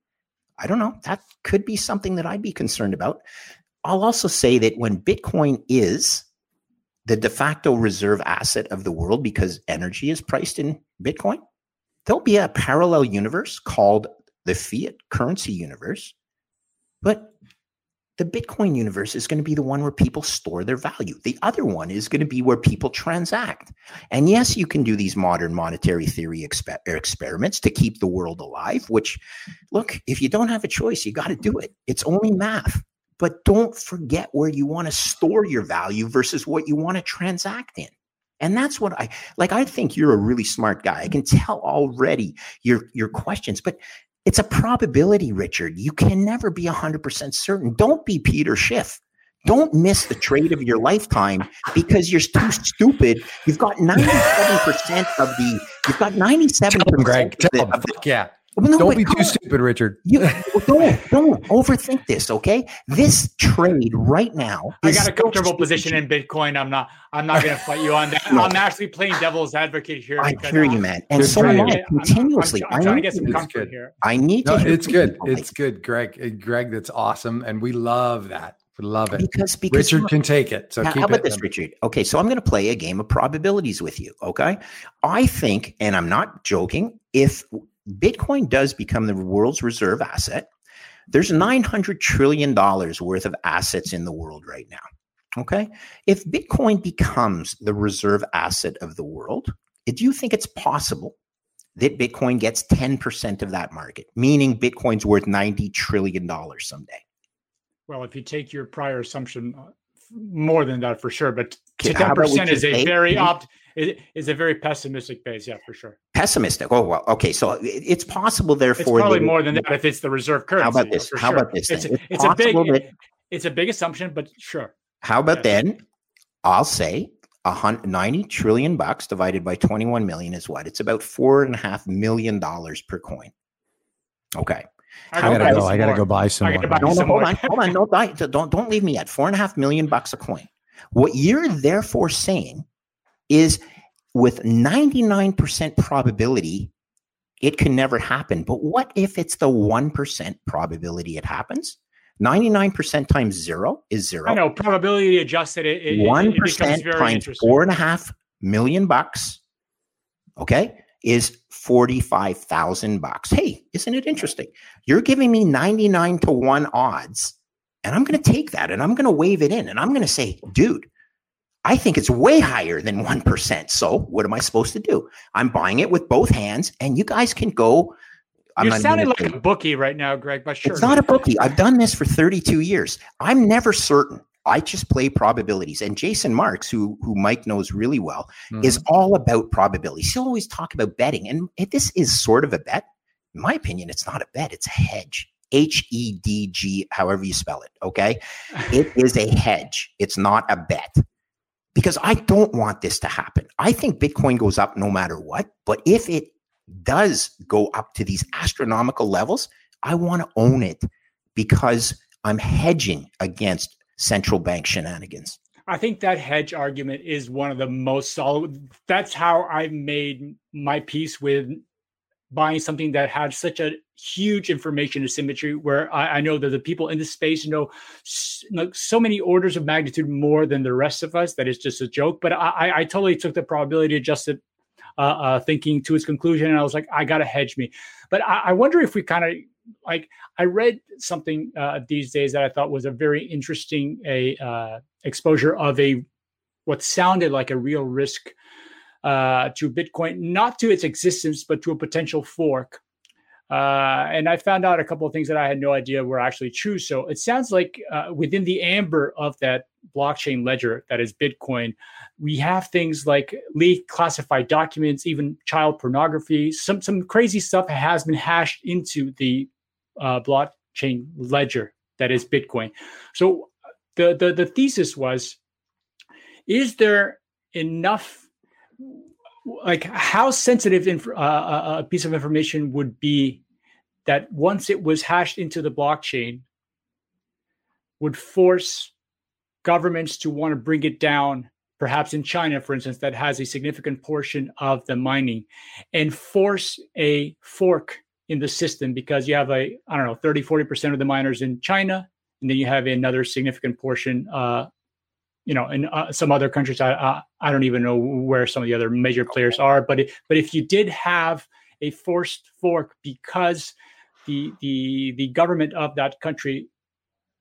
I don't know. That could be something that I'd be concerned about. I'll also say that when Bitcoin is the de facto reserve asset of the world because energy is priced in Bitcoin, there'll be a parallel universe called the fiat currency universe. But the Bitcoin universe is going to be the one where people store their value. The other one is going to be where people transact. And yes, you can do these modern monetary theory exper- experiments to keep the world alive, which, look, if you don't have a choice, you got to do it. It's only math but don't forget where you want to store your value versus what you want to transact in. And that's what I like. I think you're a really smart guy. I can tell already your your questions, but it's a probability, Richard. You can never be 100% certain. Don't be Peter Schiff. Don't miss the trade of your lifetime because you're too stupid. You've got 97% of the, you've got 97% Tell him, Greg. Tell him. yeah. Well, no, don't be too on. stupid, Richard. You, don't don't overthink this, okay? This trade right now. I got a comfortable position in Bitcoin. I'm not. I'm not going to fight you on that. no. I'm actually playing devil's advocate here. I hear you, man. And so am I. Continuously, I'm, I'm, I'm trying to get some comfort here. I need no, to. It's good. It's good, Greg. Uh, Greg, that's awesome, and we love that. We love it because because Richard can take it. So how, how about this, Richard? Okay, so I'm going to play a game of probabilities with you. Okay, I think, and I'm not joking. If Bitcoin does become the world's reserve asset. There's $900 trillion worth of assets in the world right now. Okay. If Bitcoin becomes the reserve asset of the world, do you think it's possible that Bitcoin gets 10% of that market, meaning Bitcoin's worth $90 trillion someday? Well, if you take your prior assumption, uh, more than that for sure, but 10% is a very opt it is a very pessimistic base. Yeah, for sure. Pessimistic. Oh well. Okay, so it's possible. Therefore, it's probably more than that if it's the reserve currency. How about this? How sure. about this? It's, it's, it's a big. That, it's a big assumption, but sure. How about yeah. then? I'll say a 90 trillion bucks divided by 21 million is what? It's about four and a half million dollars per coin. Okay. I gotta go. I gotta go buy some. Buy no, no, hold on, hold on. No, don't don't leave me at four and a half million bucks a coin. What you're therefore saying is with 99% probability, it can never happen. But what if it's the 1% probability it happens? 99% times zero is zero. I know probability adjusted. It, it, 1% it times four and a half million bucks. Okay. Is 45,000 bucks. Hey, isn't it interesting? You're giving me 99 to one odds and I'm going to take that and I'm going to wave it in and I'm going to say, dude, I think it's way higher than 1%. So what am I supposed to do? I'm buying it with both hands and you guys can go. I'm You're sounding like a bookie right now, Greg, but sure. It's not a bookie. I've done this for 32 years. I'm never certain. I just play probabilities. And Jason Marks, who who Mike knows really well, mm-hmm. is all about probabilities. He'll always talk about betting. And this is sort of a bet in my opinion, it's not a bet, it's a hedge. H E D G, however you spell it. Okay. it is a hedge. It's not a bet because I don't want this to happen. I think Bitcoin goes up no matter what. But if it does go up to these astronomical levels, I want to own it because I'm hedging against central bank shenanigans. I think that hedge argument is one of the most solid. That's how I made my peace with buying something that had such a huge information asymmetry where I, I, know that the people in the space know so, so, many orders of magnitude more than the rest of us that it's just a joke but i, I totally took the probability adjusted uh, uh, thinking to its conclusion and i was like i gotta hedge me. But i, I wonder if we kind of like i read something uh, these days that i thought was a very interesting a uh, exposure of a what sounded like a real risk uh, to Bitcoin, not to its existence, but to a potential fork. Uh, and I found out a couple of things that I had no idea were actually true. So it sounds like uh, within the amber of that blockchain ledger that is Bitcoin, we have things like leaked classified documents, even child pornography. Some some crazy stuff has been hashed into the uh, blockchain ledger that is Bitcoin. So the the the thesis was: Is there enough like how sensitive inf- uh, uh, a piece of information would be that once it was hashed into the blockchain would force governments to want to bring it down perhaps in china for instance that has a significant portion of the mining and force a fork in the system because you have a i don't know 30 40% of the miners in china and then you have another significant portion uh, you know, in uh, some other countries, I, I, I don't even know where some of the other major players are. But it, but if you did have a forced fork because the the the government of that country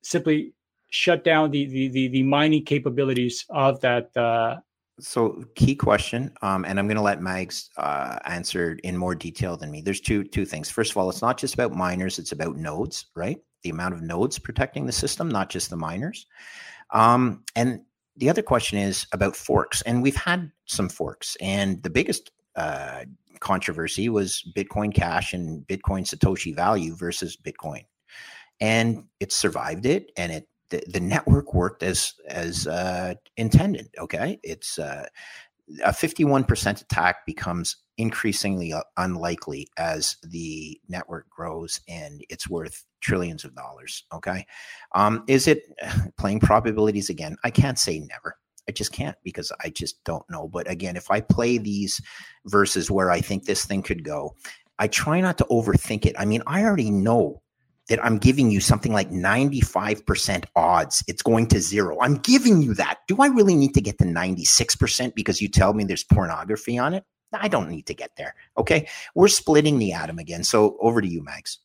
simply shut down the the the, the mining capabilities of that. Uh, so key question, um, and I'm going to let Mags uh, answer in more detail than me. There's two two things. First of all, it's not just about miners; it's about nodes, right? The amount of nodes protecting the system, not just the miners. Um, and the other question is about forks, and we've had some forks, and the biggest uh, controversy was Bitcoin Cash and Bitcoin Satoshi Vision versus Bitcoin, and it survived it, and it the, the network worked as as uh, intended. Okay, it's uh, a 51% attack becomes increasingly uh, unlikely as the network grows and it's worth trillions of dollars. Okay. Um, is it playing probabilities again? I can't say never. I just can't because I just don't know. But again, if I play these versus where I think this thing could go, I try not to overthink it. I mean, I already know that I'm giving you something like 95% odds it's going to zero. I'm giving you that. Do I really need to get to 96% because you tell me there's pornography on it? I don't need to get there. Okay. We're splitting the atom again. So over to you, Mags.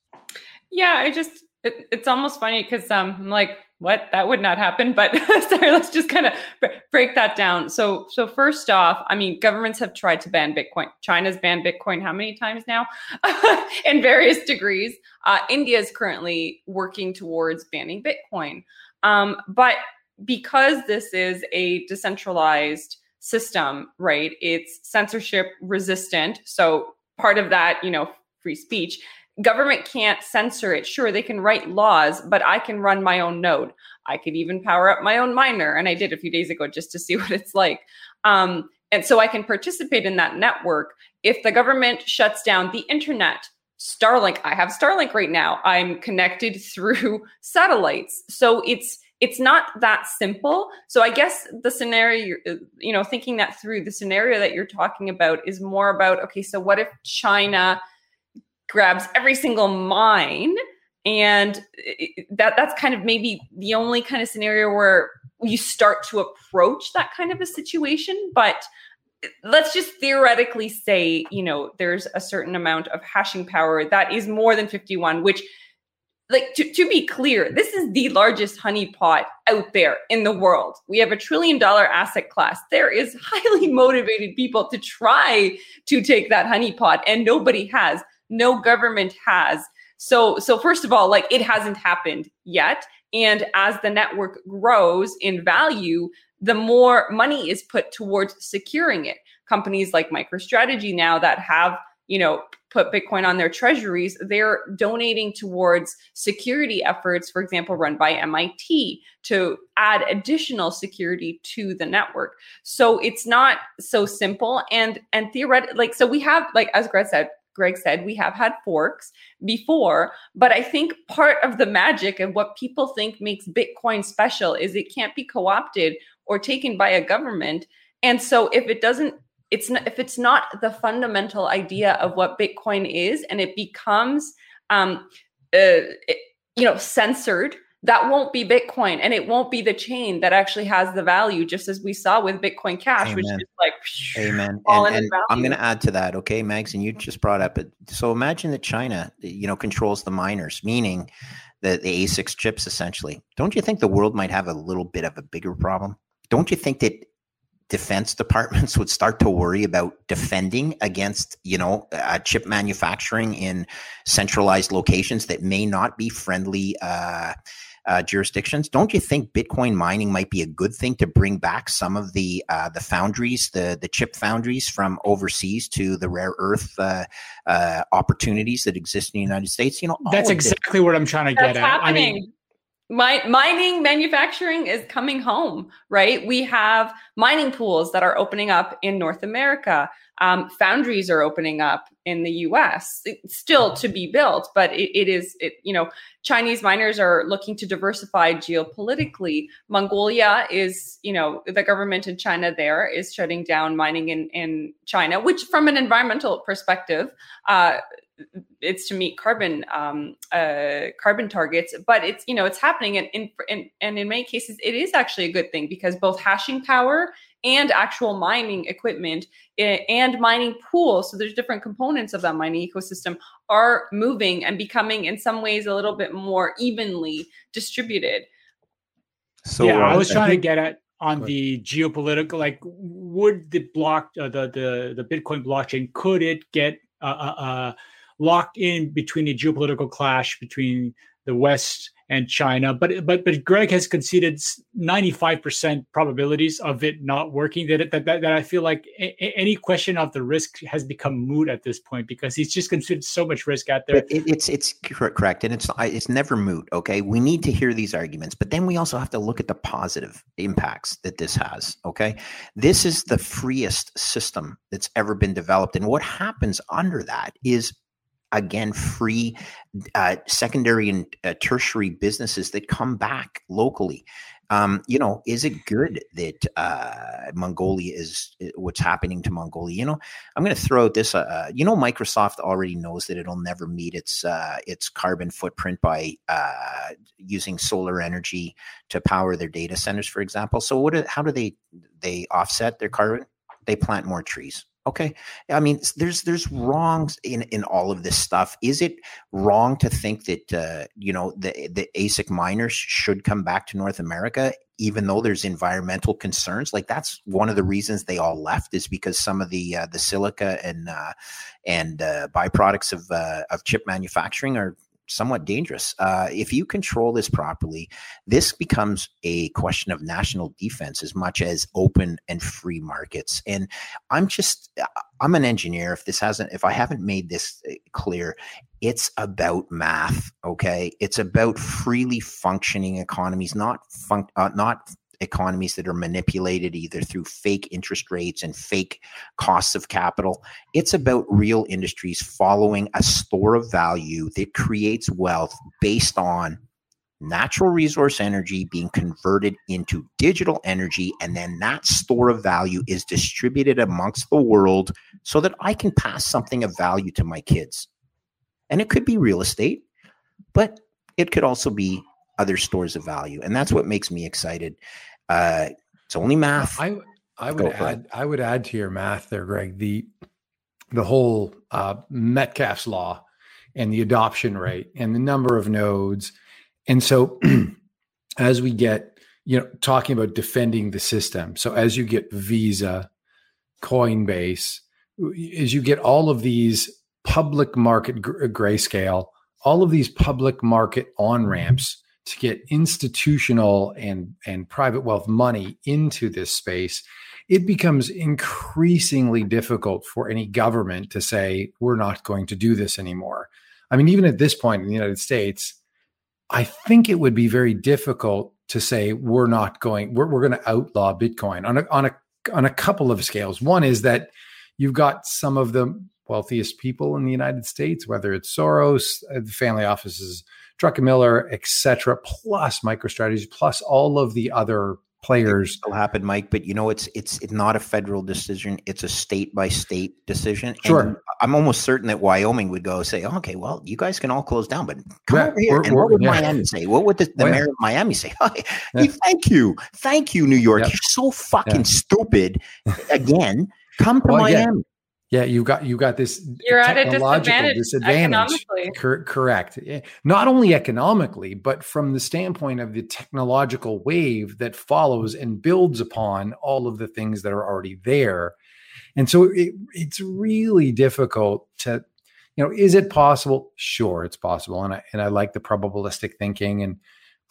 Yeah, I just, it, it's almost funny because um, I'm like, what? That would not happen. But sorry let's just kind of break that down. So so first off i mean governments have tried to ban bitcoin. China's banned bitcoin how many times now? In various degrees. Uh, india is currently working towards banning bitcoin. Um, but because this is a decentralized system right it's censorship resistant so part of that you know free speech government can't censor it. Sure, they can write laws, but I can run my own node. I could even power up my own miner, and I did a few days ago just to see what it's like. Um, and so I can participate in that network. If the government shuts down the internet, Starlink, I have Starlink right now. I'm connected through satellites. So it's it's not that simple. So I guess the scenario, you know, thinking that through, the scenario that you're talking about is more about okay, so what if China grabs every single mine. And that that's kind of maybe the only kind of scenario where you start to approach that kind of a situation. But let's just theoretically say you know there's a certain amount of hashing power that is more than 51 which like to, to be clear this is the largest honeypot out there in the world. We have a trillion dollar asset class. There is highly motivated people to try to take that honeypot and nobody has no government has. So, so first of all, like it hasn't happened yet. And as the network grows in value, the more money is put towards securing it. Companies like MicroStrategy now that have you know, put Bitcoin on their treasuries, they're donating towards security efforts, for example, run by MIT to add additional security to the network. So it's not so simple. And and theoretically, like so we have, like as Greg said, Greg said, we have had forks before, but I think part of the magic of what people think makes Bitcoin special is it can't be co opted or taken by a government. And so if it doesn't, it's not, if it's not the fundamental idea of what Bitcoin is and it becomes, um, uh, it, you know, censored that won't be Bitcoin and it won't be the chain that actually has the value, just as we saw with Bitcoin Cash, Amen. which is like Amen. And, and I'm going to add to that, okay, Mags, and you just brought up it. So imagine that China, you know, controls the miners, meaning the, the ASICs chips essentially. Don't you think the world might have a little bit of a bigger problem? Don't you think that defense departments would start to worry about defending against you know uh, chip manufacturing in centralized locations that may not be friendly uh, uh, jurisdictions. Don't you think Bitcoin mining might be a good thing to bring back some of the uh, the foundries, the the chip foundries from overseas to the rare earth uh, uh opportunities that exist in the United States? You know, that's exactly what I'm trying to get that's at. Happening. I mean, my, mining manufacturing is coming home, right? We have mining pools that are opening up in North America. Um, foundries are opening up in the U.S. It's still to be built, but it, it is, it, you know, Chinese miners are looking to diversify geopolitically. Mongolia is, you know, the government in China there is shutting down mining in in China, which, from an environmental perspective, uh, it's to meet carbon um, uh, carbon targets, but it's you know it's happening, and in, in and in many cases it is actually a good thing because both hashing power and actual mining equipment eh, and mining pools. So there's different components of that mining ecosystem are moving and becoming in some ways a little bit more evenly distributed. So yeah i was trying to get at on the geopolitical like would the block uh, the the the bitcoin blockchain could it get uh, uh, uh locked in between a geopolitical clash between the West and China. But but but Greg has conceded 95% probabilities of it not working. That that that, that I feel like a, any question of the risk has become moot at this point because he's just considered so much risk out there. It, it's it's correct, and it's it's never moot. Okay, we need to hear these arguments, but then we also have to look at the positive impacts that this has. Okay, this is the freest system that's ever been developed, and what happens under that is again free uh, secondary and uh, tertiary businesses that come back locally. Um, you know, is it good that uh, Mongolia is uh, what's happening to Mongolia? You know, I'm going to throw out this. Uh, uh, you know, Microsoft already knows that it'll never meet its its carbon footprint by using solar energy to power their data centers, for example. So, what? How do they they offset their carbon? They plant more trees Okay. I mean, there's there's wrongs in in all of this stuff. Is it wrong to think that uh, you know the the ASIC miners should come back to North America, even though there's environmental concerns? Like that's one of the reasons they all left is because some of the uh, the silica and uh, and uh, byproducts of uh, of chip manufacturing are somewhat dangerous. Uh, if you control this properly, this becomes a question of national defense as much as open and free markets. And I'm just, I'm an engineer. If this hasn't, if I haven't made this uh, clear, it's about math. Okay, it's about freely functioning economies, not fun, uh, not economies that are manipulated either through fake interest rates and fake costs of capital. It's about real industries following a store of value that creates wealth based on natural resource energy being converted into digital energy. And then that store of value is distributed amongst the world so that I can pass something of value to my kids. And it could be real estate, but it could also be other stores of value. And that's what makes me excited. Uh, it's only math. I I would add I would add to your math there, Greg. The the whole uh, Metcalfe's law and the adoption rate and the number of nodes, and so as we get you know talking about defending the system. So as you get Visa, Coinbase, as you get all of these public market gr- grayscale, all of these public market on ramps to get institutional and and private wealth money into this space it becomes increasingly difficult for any government to say, we're not going to do this anymore. I mean, even at this point in the United States, I think it would be very difficult to say we're not going, we're, we're going to outlaw Bitcoin on a, on a on a couple of scales. One is that you've got some of the wealthiest people in the United States, whether it's Soros, uh, the family offices, Druckenmiller, et cetera, plus MicroStrategy, plus all of the other players. It'll happen, Mike. But you know, it's it's it's not a federal decision; it's a state by state decision. Sure. And I'm almost certain that Wyoming would go say, "Okay, well, you guys can all close down, but come Yeah, over here." we're- and what we're- would yeah. Miami say? What would the, the oh, mayor of Miami say? Hey, Yeah. Thank you, thank you, New York. Yep. You're so fucking stupid. Again, come to Well. Miami. Yeah, you got you got this You're at a technological disadvantage economically. Cor- correct. Eh, Not only economically, but from the standpoint of the technological wave that follows and builds upon all of the things that are already there. And so it, it's really difficult to, you know, is it possible? Sure, it's possible. And I and I like the probabilistic thinking and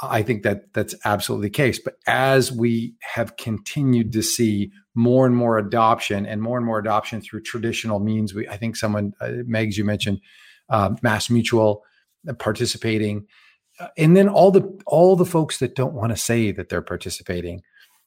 I think that that's absolutely the case. But as we have continued to see more and more adoption and more and more adoption through traditional means, we I think someone, uh, Megs, you mentioned uh, Mass Mutual uh, participating, uh, and then all the all the folks that don't want to say that they're participating,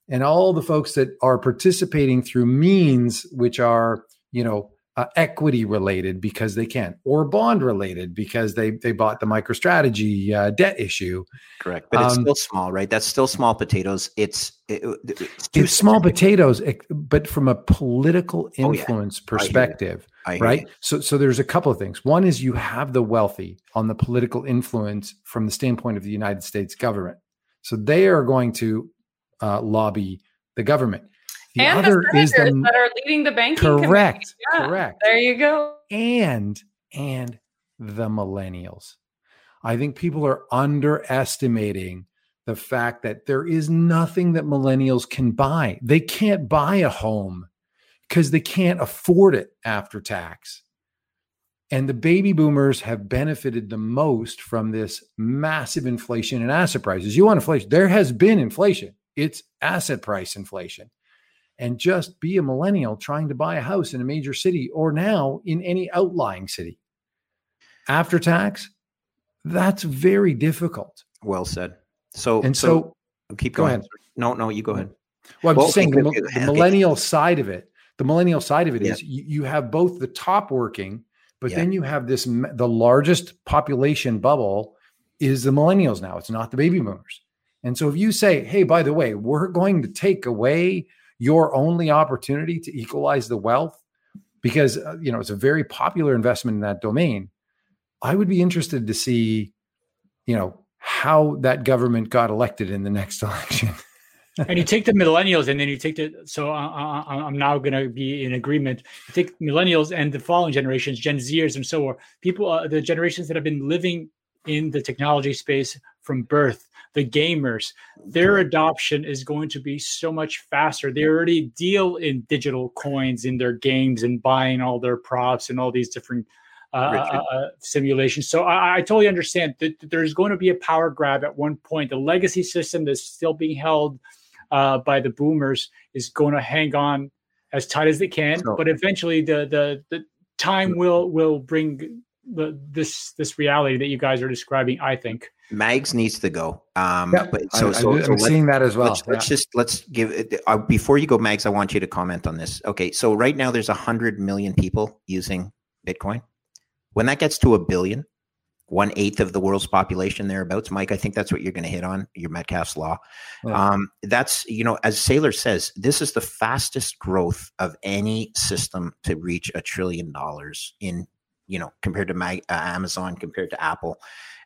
and all the folks that are participating through means which are you know uh, equity related because they can't, or bond related because they they bought the MicroStrategy uh, debt issue. Correct, but it's Um, still small, right? That's still small potatoes. It's it, it's, It's small potatoes, but from a political Oh, yeah. influence perspective, right? So, so there's a couple of things. One is you have the wealthy on the political influence from the standpoint of the United States government. So they are going to uh, lobby the government. The and other the is the that are leading the banking correct, Yeah, correct, There you go. and and the millennials. I think people are underestimating the fact that there is nothing that millennials can buy. They can't buy a home because they can't afford it after tax. And the baby boomers have benefited the most from this massive inflation in asset prices. You want inflation? There has been inflation. It's asset price inflation. And just be a millennial trying to buy a house in a major city or now in any outlying city. After tax, that's very difficult. Well said. So And so, keep go going. ahead. No, no, you go ahead. well, I'm Well, just saying the, the millennial side of it, the millennial side of it is Yeah. you, you have both the top working, but Yeah. then you have this the largest population bubble is the millennials now. It's not the baby boomers. And so if you say, hey, by the way, we're going to take away your only opportunity to equalize the wealth because, uh, you know, it's a very popular investment in that domain. I would be interested to see, you know, how that government got elected in the next election. and you take the millennials and then you take the so I, i'm now going to be in agreement you take millennials and the following generations gen zers and so on people uh, the generations that have been living in the technology space from birth the gamers their adoption is going to be so much faster they already deal in digital coins in their games and buying all their props and all these different uh, uh, uh, simulations. So I, I totally understand that there's going to be a power grab at one point. The legacy system that's still being held uh, by the boomers is going to hang on as tight as they can, So- but eventually the the the time will will bring the, this this reality that you guys are describing. I think. Mags needs to go. Um, Yeah, but so, I, so, am so seeing that as well. let's, let's just let's give it uh, before you go, Mags. I want you to comment on this. Okay, so right now there's a hundred million people using Bitcoin. When that gets to a billion, one eighth of the world's population thereabouts, Mike. I think that's what you're going to hit on your Metcalfe's law. Um, that's you know, as Saylor says, this is the fastest growth of any system to reach a trillion dollars in you know compared to Mag- uh, Amazon, compared to Apple.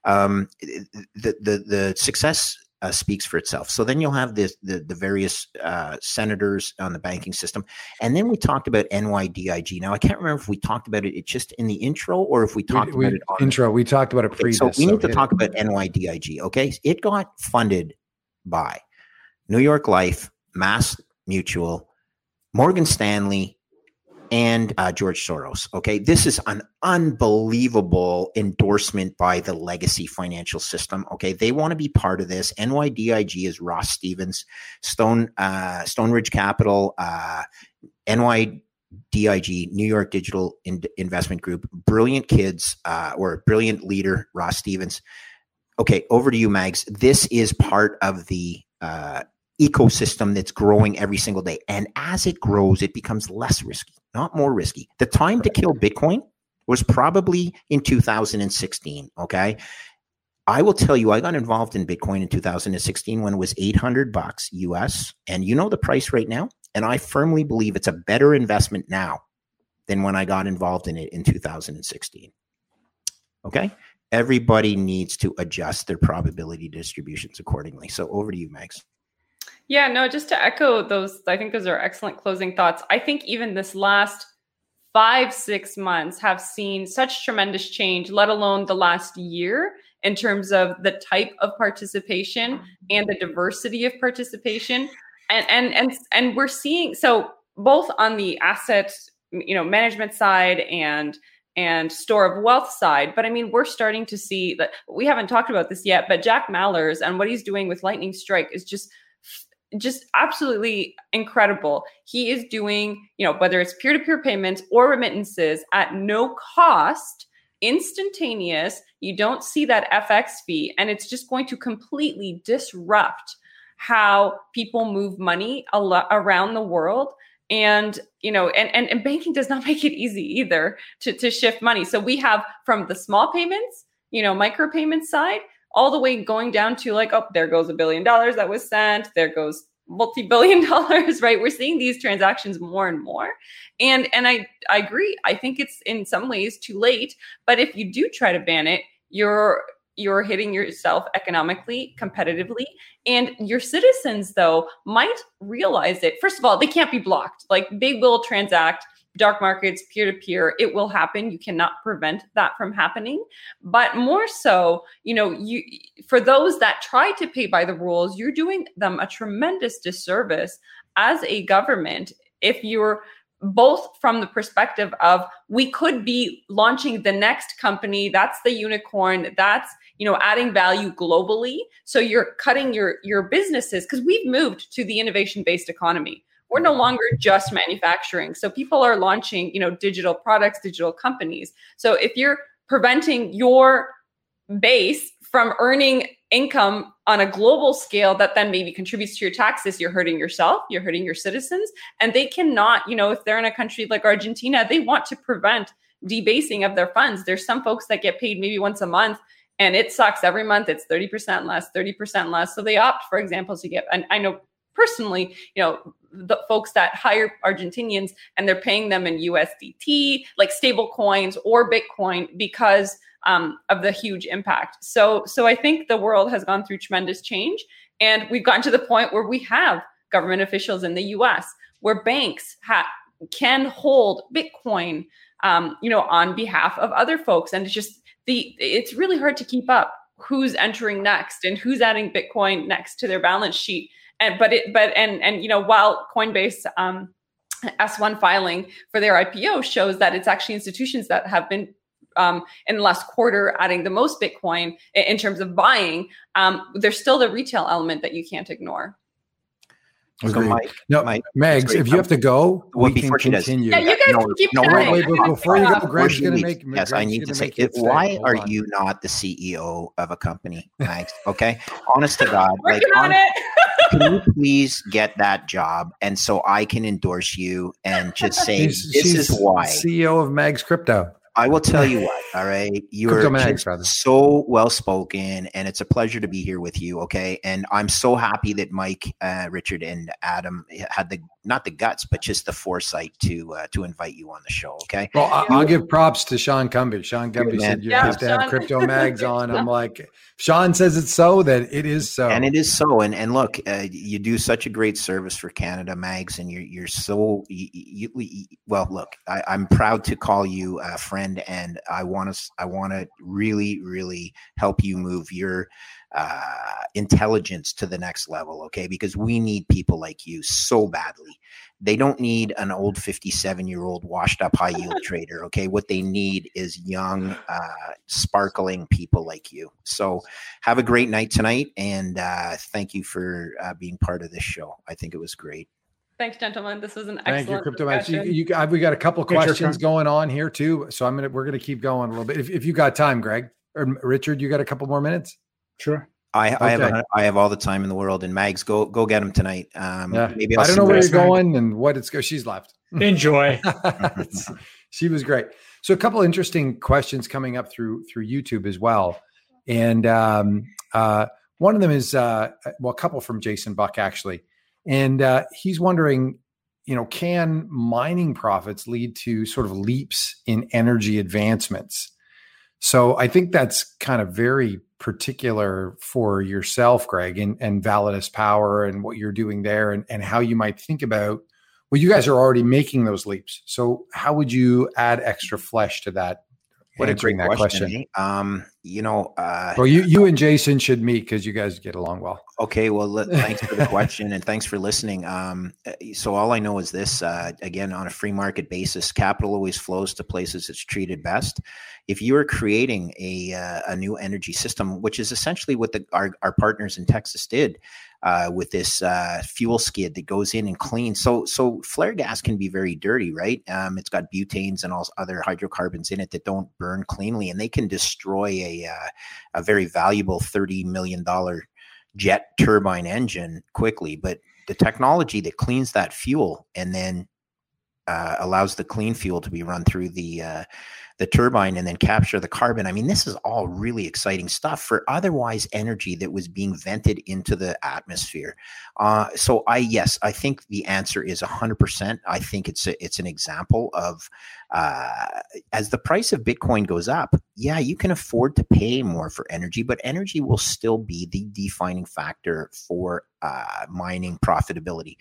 Um, the the the success uh, speaks for itself. So then you'll have this, the the various uh, senators on the banking system, and then we talked about NYDIG. Now I can't remember if we talked about it, it just in the intro or if we talked we, about we- it on the- intro. We talked about it pre. so we need to talk about NYDIG. Okay, it got funded by New York Life, Mass Mutual, Morgan Stanley, and uh, George Soros. Okay, this is an unbelievable endorsement by the legacy financial system. Okay, they want to be part of this. NYDIG is Ross Stevens, Stone uh, Stone Ridge Capital, uh, NYDIG, New York Digital In- Investment Group. Brilliant kids uh, or brilliant leader Ross Stevens. Okay, over to you, Mags. This is part of the uh, ecosystem that's growing every single day. And as it grows, it becomes less risky, not more risky. The time to kill Bitcoin was probably in 2016. Okay. I will tell you, I got involved in Bitcoin in 2016 when it was 800 bucks US. And you know the price right now? And I firmly believe it's a better investment now than when I got involved in it in 2016. Okay. Everybody needs to adjust their probability distributions accordingly. So over to you, Max. Yeah, no, just to echo those, I think those are excellent closing thoughts. I think even this last five, six months have seen such tremendous change, let alone the last year, in terms of the type of participation and the diversity of participation. And and and and we're seeing so both on the asset, you know, management side and and store of wealth side. But I mean, we're starting to see that we haven't talked about this yet, but Jack Mallers and what he's doing with Lightning Strike is just just absolutely incredible. He is doing, you know, whether it's peer to peer payments or remittances at no cost, instantaneous. You don't see that FX fee, and it's just going to completely disrupt how people move money around the world. And you know, and, and and banking does not make it easy either to to shift money. So we have from the small payments, you know, micro payment side all the way going down to like, oh, there goes a billion dollars that was sent. There goes multi-billion dollars, right? We're seeing these transactions more and more. And and I I agree. I think it's in some ways too late. But if you do try to ban it, you're you're hitting yourself economically, competitively. And your citizens, though, might realize it. First of all, they can't be blocked. Like they will transact dark markets, peer to peer, it will happen. You cannot prevent that from happening. But more so, you know, you for those that try to pay by the rules, you're doing them a tremendous disservice as a government if you're both from the perspective of we could be launching the next company that's the unicorn that's you know adding value globally so you're cutting your your businesses because we've moved to the innovation based economy we're no longer just manufacturing. So people are launching you know digital products digital companies. So if you're preventing your base from earning income on a global scale that then maybe contributes to your taxes you're hurting yourself you're hurting your citizens and they cannot you know if they're in a country like argentina they want to prevent debasing of their funds. There's some folks that get paid maybe once a month and it sucks every month. It's 30% less 30% less. So they opt for example to get and i know personally, you know, the folks that hire Argentinians and they're paying them in USDT, like stable coins or Bitcoin because um, of the huge impact. So, so I think the world has gone through tremendous change, and we've gotten to the point where we have government officials in the U.S. where banks ha- can hold Bitcoin, um, you know, on behalf of other folks, and it's just the it's really hard to keep up who's entering next and who's adding Bitcoin next to their balance sheet and but it but and and you know while Coinbase um, S1 filing for their IPO shows that it's actually institutions that have been um, in the last quarter adding the most Bitcoin in, terms of buying. Um, there's still the retail element that you can't ignore. So Mike, no, Mike, Megs, if you have to go, we can continue. Yeah, you guys no, can keep no, wait, wait, wait, before you go, Greg's going to make. Yes, Greg's I need to say, it, why are on. you not the CEO of a company, Megs? Okay, honest to God, working like, on, on it. can you please get that job, and so I can endorse you and just say she's, this she's is why CEO of Megs Crypto. I will tell you what, all right. You're just so well spoken, and it's a pleasure to be here with you. Okay, and I'm so happy that Mike, uh, Richard, and Adam had the not the guts, but just the foresight to uh, to invite you on the show. Okay. Well, I, will give props to Sean Cumby. Sean Cumby said you yeah, have to have crypto mags on. I'm like, Sean says it's so that it is so, and it is so. And and look, uh, you do such a great service for Canada Mags, and you're you're so you, you, you, well. Look, I, I'm proud to call you a friend, and I want to I want to really really help you move your uh, intelligence to the next level. Okay, because we need people like you so badly. They don't need an old 57 year old washed up high yield trader. Okay. What they need is young, uh, sparkling people like you. So have a great night tonight. And uh, thank you for uh, being part of this show. I think it was great. Thanks, gentlemen. This was an Thank excellent you, Crypto discussion. You, you, got- we got a couple Good questions going on here too. So I'm gonna we're gonna keep going a little bit. If, if you got time, Greg or Richard, you got a couple more minutes. Sure. I, I have Okay. a, I have all the time in the world, and Mags, go go get him tonight. Um, Yeah. maybe I'll I don't know where suggest- you're going and what it's go. She's left. Enjoy. she was great. So a couple interesting questions coming up through through YouTube as well, and um, uh, one of them is uh, well, a couple from Jason Buck actually, and uh, he's wondering, you know, can mining profits lead to sort of leaps in energy advancements? So I think that's kind of very particular for yourself, Greg, and, and Validus Power and what you're doing there and, and how you might think about well, you guys are already making those leaps. So how would you add extra flesh to that? What a great that question. question. eh? Um, you know, uh, Well, you you and Jason should meet because you guys get along well. Okay, well, thanks for the question and thanks for listening. Um, uh, so all I know is this: uh, again, on a free market basis, capital always flows to places it's treated best. If you are creating a uh, a new energy system, which is essentially what the, our our partners in Texas did uh, with this uh, fuel skid that goes in and cleans. So so flare gas can be very dirty, right? Um, it's got butanes and all other hydrocarbons in it that don't burn cleanly, and they can destroy a uh, a very valuable thirty million dollar jet turbine engine quickly, but the technology that cleans that fuel and then uh, allows the clean fuel to be run through the uh, the turbine and then capture the carbon. I mean, this is all really exciting stuff for otherwise energy that was being vented into the atmosphere. Uh, so, I yes, I think the answer is hundred percent. I think it's a, it's an example of uh, as the price of Bitcoin goes up, yeah, you can afford to pay more for energy, but energy will still be the defining factor for uh, mining profitability.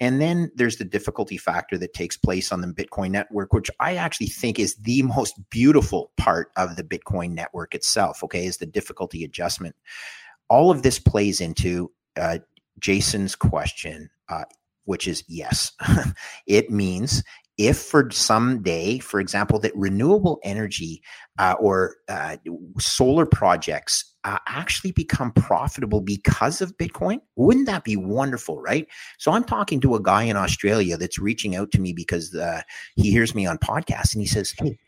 And then there's the difficulty factor that takes place on the Bitcoin network, which I actually think is the most beautiful part of the Bitcoin network itself. Okay, is the difficulty adjustment. All of this plays into uh, Jason's question, uh, which is yes. it means if for some day, for example, that renewable energy uh, or uh, solar projects uh, actually become profitable because of Bitcoin, wouldn't that be wonderful, right? So I'm talking to a guy in Australia that's reaching out to me because uh, he hears me on podcasts and he says, "Hey."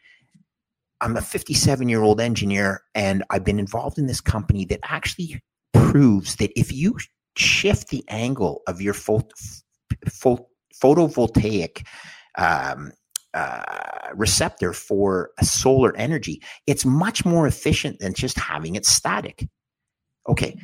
I'm a 57 year old engineer, and I've been involved in this company that actually proves that if you shift the angle of your pho- pho- photovoltaic um, uh, receptor for solar energy, it's much more efficient than just having it static. Okay,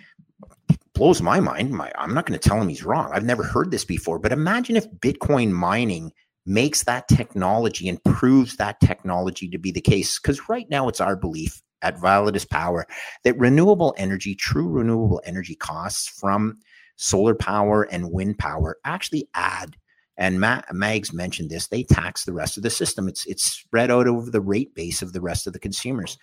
blows my mind. My, I'm not going to tell him he's wrong. I've never heard this before, but imagine if Bitcoin mining makes that technology and proves that technology to be the case. Because right now it's our belief at Validus Power that renewable energy, true renewable energy costs from solar power and wind power actually add and Ma- Mags mentioned this. They tax the rest of the system. It's it's spread out over the rate base of the rest of the consumers.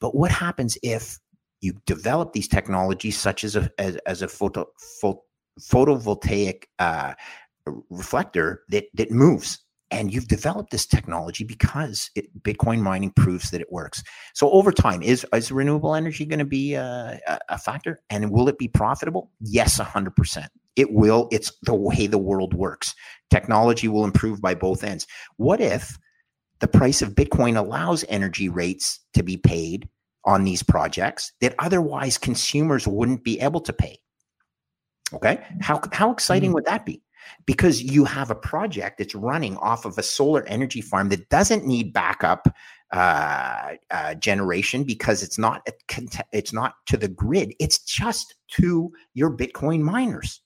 But what happens if you develop these technologies, such as a as, as a photo, pho- photovoltaic uh, reflector that that moves? And you've developed this technology because it, Bitcoin mining proves that it works. So over time, is is renewable energy going to be a, a, factor? And will it be profitable? Yes, hundred percent. It will. It's the way the world works. Technology will improve by both ends. What if the price of Bitcoin allows energy rates to be paid on these projects that otherwise consumers wouldn't be able to pay? Okay. How, how exciting mm-hmm. would that be? Because you have a project that's running off of a solar energy farm that doesn't need backup uh, uh, generation because it's not a it's not to the grid. It's just to your Bitcoin miners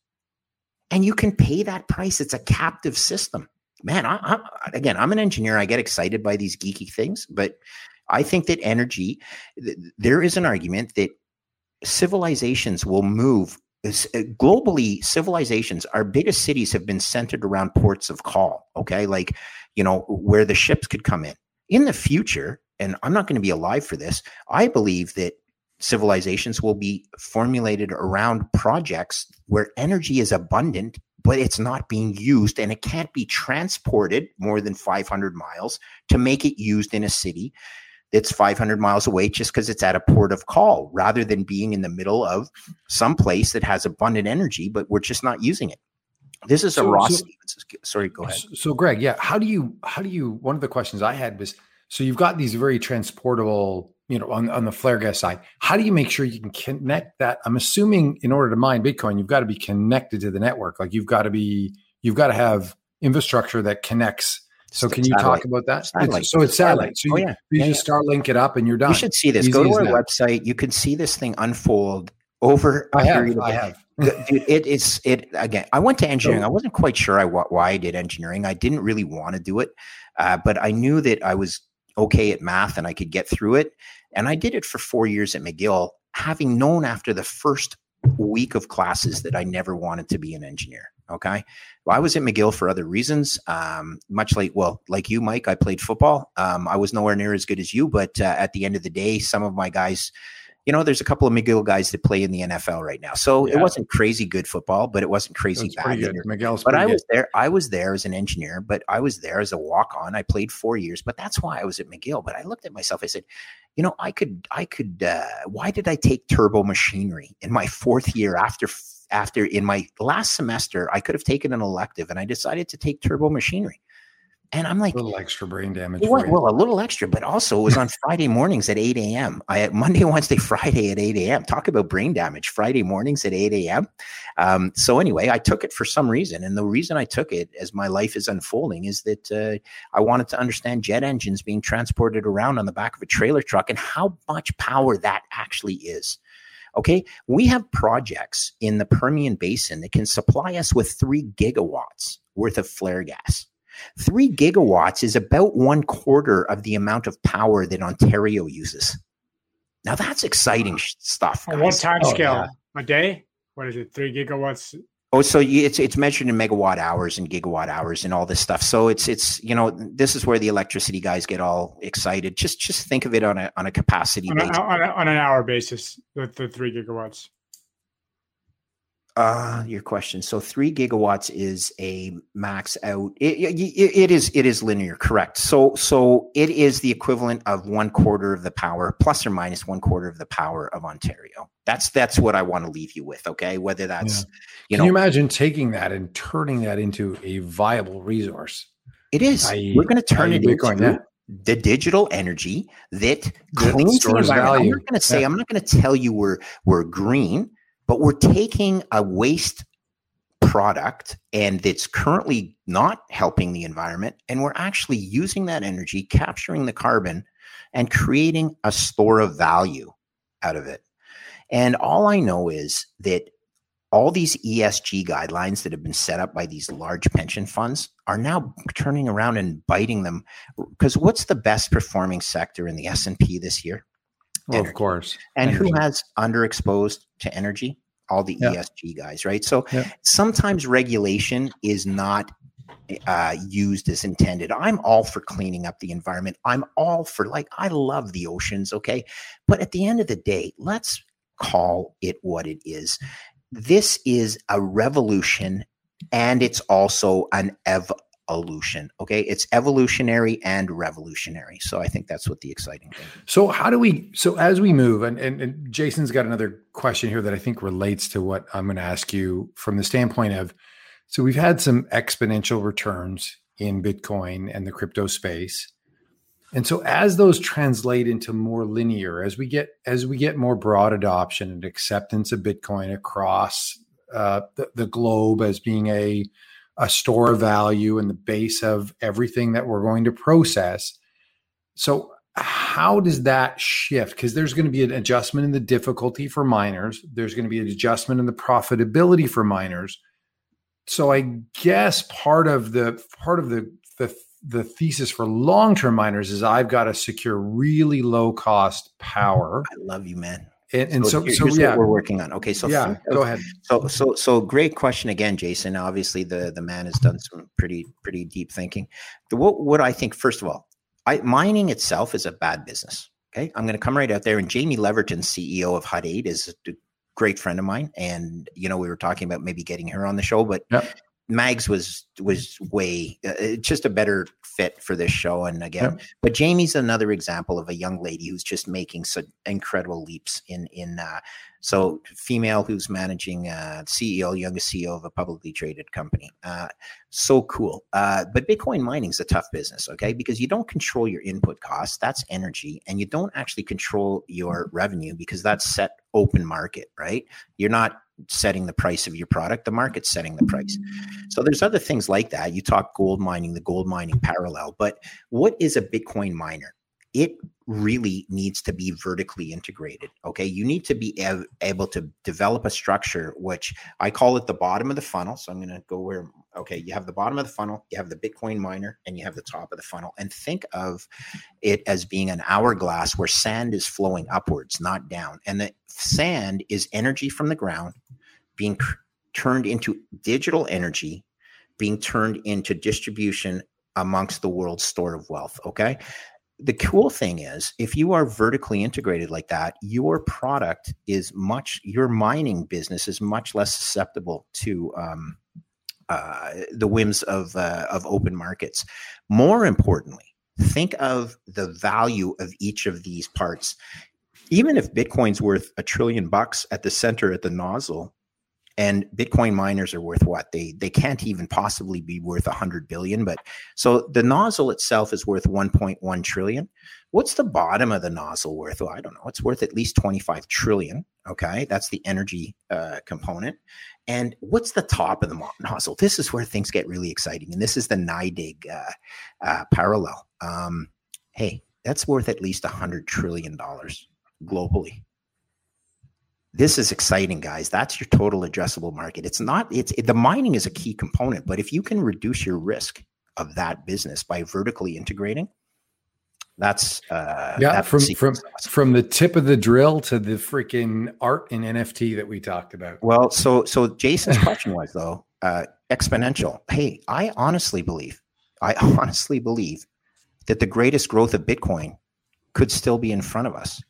and you can pay that price. It's a captive system. Man, I, I, again, I'm an engineer. I get excited by these geeky things, but I think that energy, th- there is an argument that civilizations will move. Uh, Globally, civilizations, our biggest cities have been centered around ports of call, okay? Like, you know, where the ships could come in. In the future, and I'm not going to be alive for this, I believe that civilizations will be formulated around projects where energy is abundant but it's not being used and it can't be transported more than 500 miles to make it used in a city that's 500 miles away just because it's at a port of call rather than being in the middle of some place that has abundant energy but we're just not using it this is so, a Ross so, Sorry, go ahead. So, Greg, yeah, how do you how do you? One of the questions I had was so you've got these very transportable, you know, on on the flare gas side. How do you make sure you can connect that? I'm assuming in order to mine Bitcoin, you've got to be connected to the network. Like you've got to be, you've got to have infrastructure that connects. So can you talk about that? It's, so it's satellite. So you, oh, yeah. you yeah, just yeah. Starlink it up and you're done. You should see this. Easy Go to our that. website. You can see this thing unfold over I have, I have. Dude, it's it again. I went to engineering. I wasn't quite sure I why I did engineering. I didn't really want to do it, uh, but I knew that I was okay at math and I could get through it. And I did it for four years at McGill, having known after the first week of classes that I never wanted to be an engineer. Okay. Well, I was at McGill for other reasons. Um, much like, well, like you, Mike, I played football. Um, I was nowhere near as good as you, but uh, at the end of the day, some of my guys you know, there's a couple of McGill guys that play in the NFL right now. So yeah. it wasn't crazy good football, but it wasn't crazy it bad either. McGill's but I was there. I was there as an engineer, but I was there as a walk on. I played four years, but that's why I was at McGill. But I looked at myself. I said, you know, I could, I could. Uh, why did I take turbo machinery in my fourth year after? After in my last semester, I could have taken an elective, and I decided to take turbo machinery. And I'm like, a little extra brain damage. Well, well, a little extra, but also it was on Friday mornings at 8 a.m. I had Monday, Wednesday, Friday at 8 a.m. Talk about brain damage. Friday mornings at 8 a.m. Um, so anyway, I took it for some reason, and the reason I took it as my life is unfolding is that uh, I wanted to understand jet engines being transported around on the back of a trailer truck and how much power that actually is. Okay, we have projects in the Permian Basin that can supply us with three gigawatts worth of flare gas. Three gigawatts is about one quarter of the amount of power that Ontario uses. Now that's exciting stuff. Guys. What time oh, scale? Yeah. A day? What is it? Three gigawatts? Oh, so it's it's measured in megawatt hours and gigawatt hours and all this stuff. So it's it's you know this is where the electricity guys get all excited. Just just think of it on a on a capacity on, a, on, a, on an hour basis. The, the three gigawatts. Uh, your question. So three gigawatts is a max out. It, it, it is it is linear, correct? So so it is the equivalent of one quarter of the power, plus or minus one quarter of the power of Ontario. That's that's what I want to leave you with. Okay, whether that's yeah. you Can know, you imagine taking that and turning that into a viable resource? It is. I, We're going to turn it Bitcoin, into. Yeah the digital energy that cleans the environment. Value. I'm not going to say, yeah. I'm not going to tell you we're we're green but we're taking a waste product and it's currently not helping the environment and we're actually using that energy capturing the carbon and creating a store of value out of it. And all i know is that all these esg guidelines that have been set up by these large pension funds are now turning around and biting them. Because what's the best performing sector in the s&p this year well, of course. And energy. who has underexposed to energy? All the yeah. ESG guys, right? So yeah. sometimes regulation is not uh, used as intended. I'm all for cleaning up the environment. I'm all for like I love the oceans, okay? But at the end of the day, let's call it what it is. This is a revolution and it's also an ev evolution. Okay. It's evolutionary and revolutionary. So I think that's what the exciting thing. So how do we so as we move and, and, and Jason's got another question here that I think relates to what I'm going to ask you from the standpoint of so we've had some exponential returns in Bitcoin and the crypto space. And so as those translate into more linear, as we get as we get more broad adoption and acceptance of Bitcoin across uh, the, the globe as being a a store of value and the base of everything that we're going to process. So, how does that shift? Because there's going to be an adjustment in the difficulty for miners, there's going to be an adjustment in the profitability for miners. So, I guess part of the part of the the the thesis for long-term miners is I've got to secure really low cost mm-hmm. power. I love you, man. And, and so, so, so yeah, we're working on. Okay, so yeah, go ahead. So, so, so, great question again, Jason. Obviously, the the man has done some pretty pretty deep thinking. The, what what I think, first of all, I, mining itself is a bad business. Okay, I'm going to come right out there. And Jamie Leverton, CEO of Hut 8, is a great friend of mine. And, you know, we were talking about maybe getting her on the show, but yep. Mags was was way uh, just a better fit for this show. And again, yep. but Jamie's another example of a young lady who's just making some incredible leaps in in uh, so female who's managing uh, CEO, youngest CEO of a publicly traded company. Uh, so cool. Uh, but Bitcoin mining is a tough business, okay? Because you don't control your input costs, that's energy, and you don't actually control your revenue because that's set open market, right? You're not setting the price of your product the market's setting the price. So there's other things like that. You talk gold mining the gold mining parallel but what is a bitcoin miner it really needs to be vertically integrated. Okay. You need to be able to develop a structure, which I call it the bottom of the funnel. So I'm going to go where, okay, you have the bottom of the funnel, you have the Bitcoin miner, and you have the top of the funnel. And think of it as being an hourglass where sand is flowing upwards, not down. And the sand is energy from the ground being turned into digital energy, being turned into distribution amongst the world's store of wealth. Okay the cool thing is if you are vertically integrated like that your product is much your mining business is much less susceptible to um, uh, the whims of uh, of open markets. More importantly think of the value of each of these parts. Even if bitcoin's worth a trillion bucks at the center at the nozzle and bitcoin miners are worth what? They they can't even possibly be worth 100 billion but so the nozzle itself is worth 1.1 trillion. What's the bottom of the nozzle worth? Well i don't know. It's worth at least 25 trillion okay? That's the energy uh, component. And what's the top of the nozzle? This is where things get really exciting and this is the NYDIG uh, uh, parallel. Um, hey that's worth at least 100 trillion dollars globally this is exciting guys. That's your total addressable market. It's not it's it, the mining is a key component but if you can reduce your risk of that business by vertically integrating that's uh yeah that's from from from the tip of the drill to the freaking art and nft that we talked about. Well so so jason's question was though uh exponential. Hey i honestly believe i honestly believe that the greatest growth of bitcoin could still be in front of us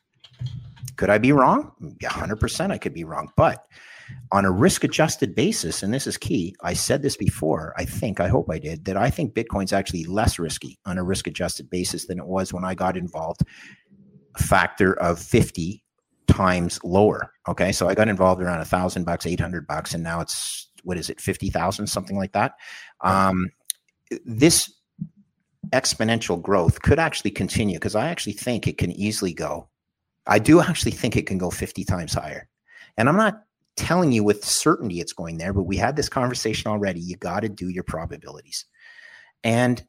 could I be wrong? 100% I could be wrong. But on a risk adjusted basis, and this is key, I said this before, I think, I hope I did, that I think Bitcoin's actually less risky on a risk adjusted basis than it was when I got involved, a factor of 50 times lower. Okay. So I got involved around a thousand bucks, 800 bucks, and now it's, what is it, 50,000, something like that. Um, this exponential growth could actually continue because I actually think it can easily go I do actually think it can go 50 times higher. And I'm not telling you with certainty it's going there, but we had this conversation already. You got to do your probabilities. And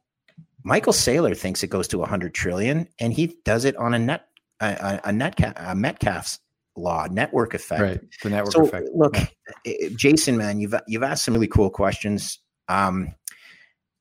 Michael Saylor thinks it goes to 100 trillion, and he does it on a net a, a net a Metcalfe's law, network effect. Right, the network so, effect. Look, yeah. Jason, man, you've you've asked some really cool questions. Um,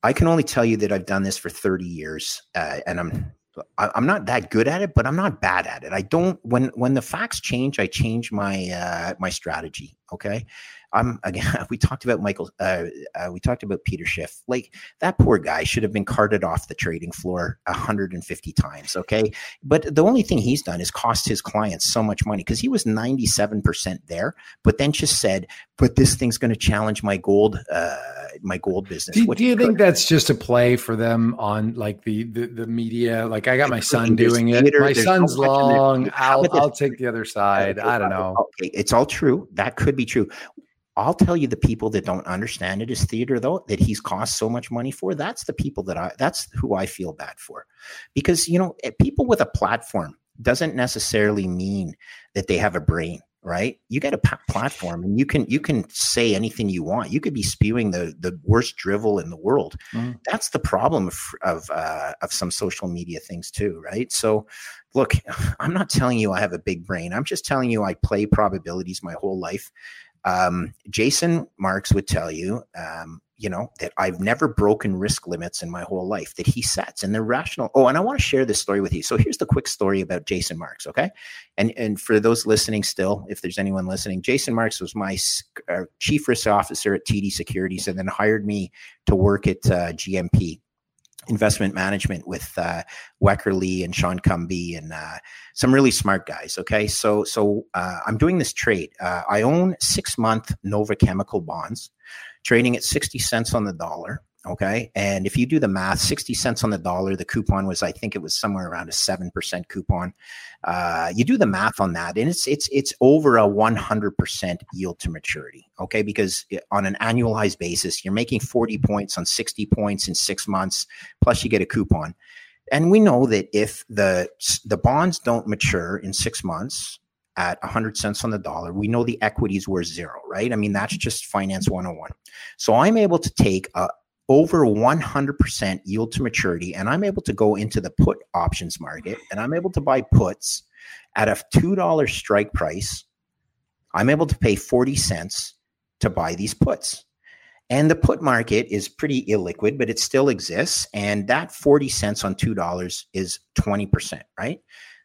I can only tell you that I've done this for 30 years, uh, and I'm I, am not that good at it, but I'm not bad at it. I don't when when the facts change, I change my uh, my strategy. Okay, I'm again. We talked about Michael. Uh, uh, we talked about Peter Schiff. Like that poor guy should have been carted off the trading floor 150 times. Okay, but the only thing he's done is cost his clients so much money because he was 97 percent there, but then just said, "But this thing's going to challenge my gold, uh, my gold business." Do, do you think that's just a play for them on like the the, the media? Like I got my son doing it. My son's long. I'll I'll take the other side. I don't know. Okay, it's all true. That could be true. I'll tell you the people that don't understand it is theater though that he's cost so much money for that's the people that I that's who I feel bad for because you know eh, people with a platform doesn't necessarily mean that they have a brain right? You get a p- platform and you can you can say anything you want. You could be spewing the the worst drivel in the world. Mm. that's the problem of of, uh, of some social media things too right? So look i'm not telling you i have a big brain. I'm just telling you i play probabilities my whole life. Um, Jason Marks would tell you, um, you know, that I've never broken risk limits in my whole life that he sets, and they're rational. Oh, and I want to share this story with you. So here's the quick story about Jason Marks, okay? And and for those listening, still, if there's anyone listening, Jason Marks was my uh, chief risk officer at TD Securities, and then hired me to work at uh, GMP. investment management with uh, Weckerly and Sean Cumby and uh, some really smart guys. Okay, so so uh, I'm doing this trade. Uh, I own six month Nova Chemical bonds, trading at sixty cents on the dollar. Okay. And if you do the math, 60 cents on the dollar, the coupon was, I think it was somewhere around a 7% coupon. Uh, you do the math on that and it's, it's, it's over a 100% yield to maturity. Okay. Because on an annualized basis, you're making 40 points on 60 points in six months, plus you get a coupon. And we know that if the, the bonds don't mature in six months, at 100 cents on the dollar, we know the equities were zero, right? I mean, that's just finance 101. So I'm able to take a, over 100% yield to maturity and i'm able to go into the put options market and i'm able to buy puts at a $2 strike price i'm able to pay 40 cents to buy these puts and the put market is pretty illiquid but it still exists and that 40 cents on $2 is 20% right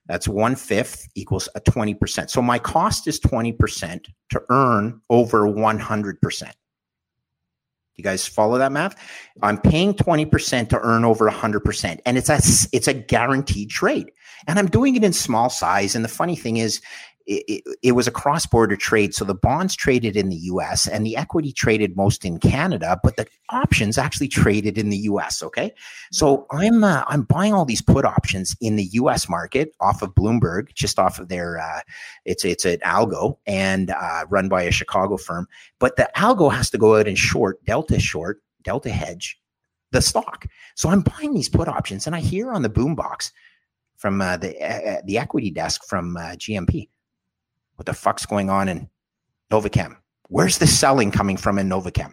that's one fifth equals a 20% so my cost is 20% to earn over 100% you guys follow that math? I'm paying 20% to earn over 100%. And it's a, it's a guaranteed trade. And I'm doing it in small size. And the funny thing is, it, it, was a cross border trade. So the bonds traded in the US and the equity traded most in Canada, but the options actually traded in the US. Okay. So I'm, uh, I'm buying all these put options in the US market off of Bloomberg, just off of their, uh, it's, it's an algo and uh, run by a Chicago firm. But the algo has to go out and short, Delta short, Delta hedge the stock. So I'm buying these put options and I hear on the boombox from uh, the, uh, the equity desk from uh, GMP what the fuck's going on in NovaChem? Where's the selling coming from in NovaChem?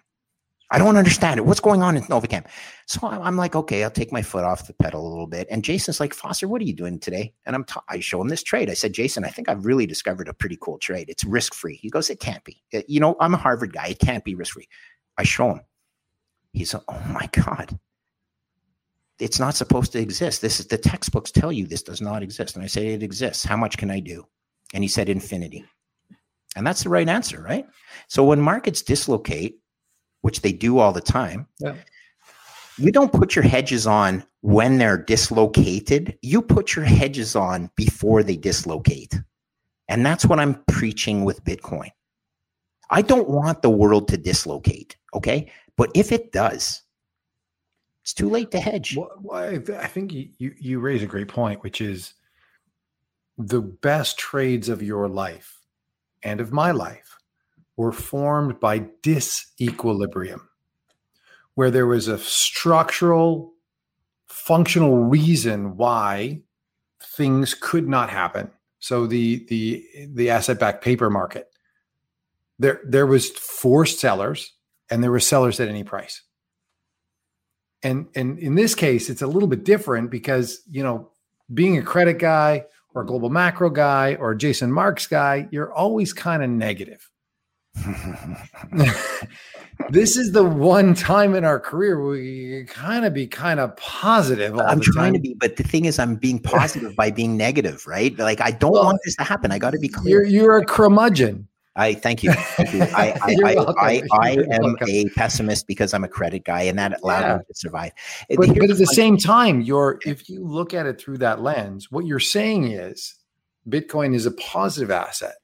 I don't understand it. What's going on in NovaChem? So I'm like, okay, I'll take my foot off the pedal a little bit. And Jason's like, Foster, what are you doing today? And I'm, I show him this trade. I said, Jason, I think I've really discovered a pretty cool trade. It's risk free. He goes, it can't be. You know, I'm a Harvard guy. It can't be risk free. I show him. He's like, oh my God. It's not supposed to exist. This is the textbooks tell you this does not exist. And I say it exists. How much can I do? And he said infinity. And that's the right answer, right? So when markets dislocate, which they do all the time, yeah. you don't put your hedges on when they're dislocated. You put your hedges on before they dislocate. And that's what I'm preaching with Bitcoin. I don't want the world to dislocate, okay? But if it does, it's too late to hedge. Well, I think you, you raise a great point, which is the best trades of your life and of my life were formed by disequilibrium, where there was a structural, functional reason why things could not happen. So the the the asset-backed paper market, there there was forced sellers and there were sellers at any price. And and in this case, it's a little bit different because you know being a credit guy or a global macro guy or a Jason Marks guy, you're always kind of negative. this is the one time in our career where we kind of be kind of positive. I'm trying time. to be, but the thing is, I'm being positive by being negative, right? Like I don't well, want this to happen. I got to be clear. You're, you're a curmudgeon. I thank you. Thank you. I, I, I, I, I, am welcome. a pessimist because I'm a credit guy, and that allowed yeah. me to survive. But, but at the same time, you're if you look at it through that lens, what you're saying is Bitcoin is a positive asset,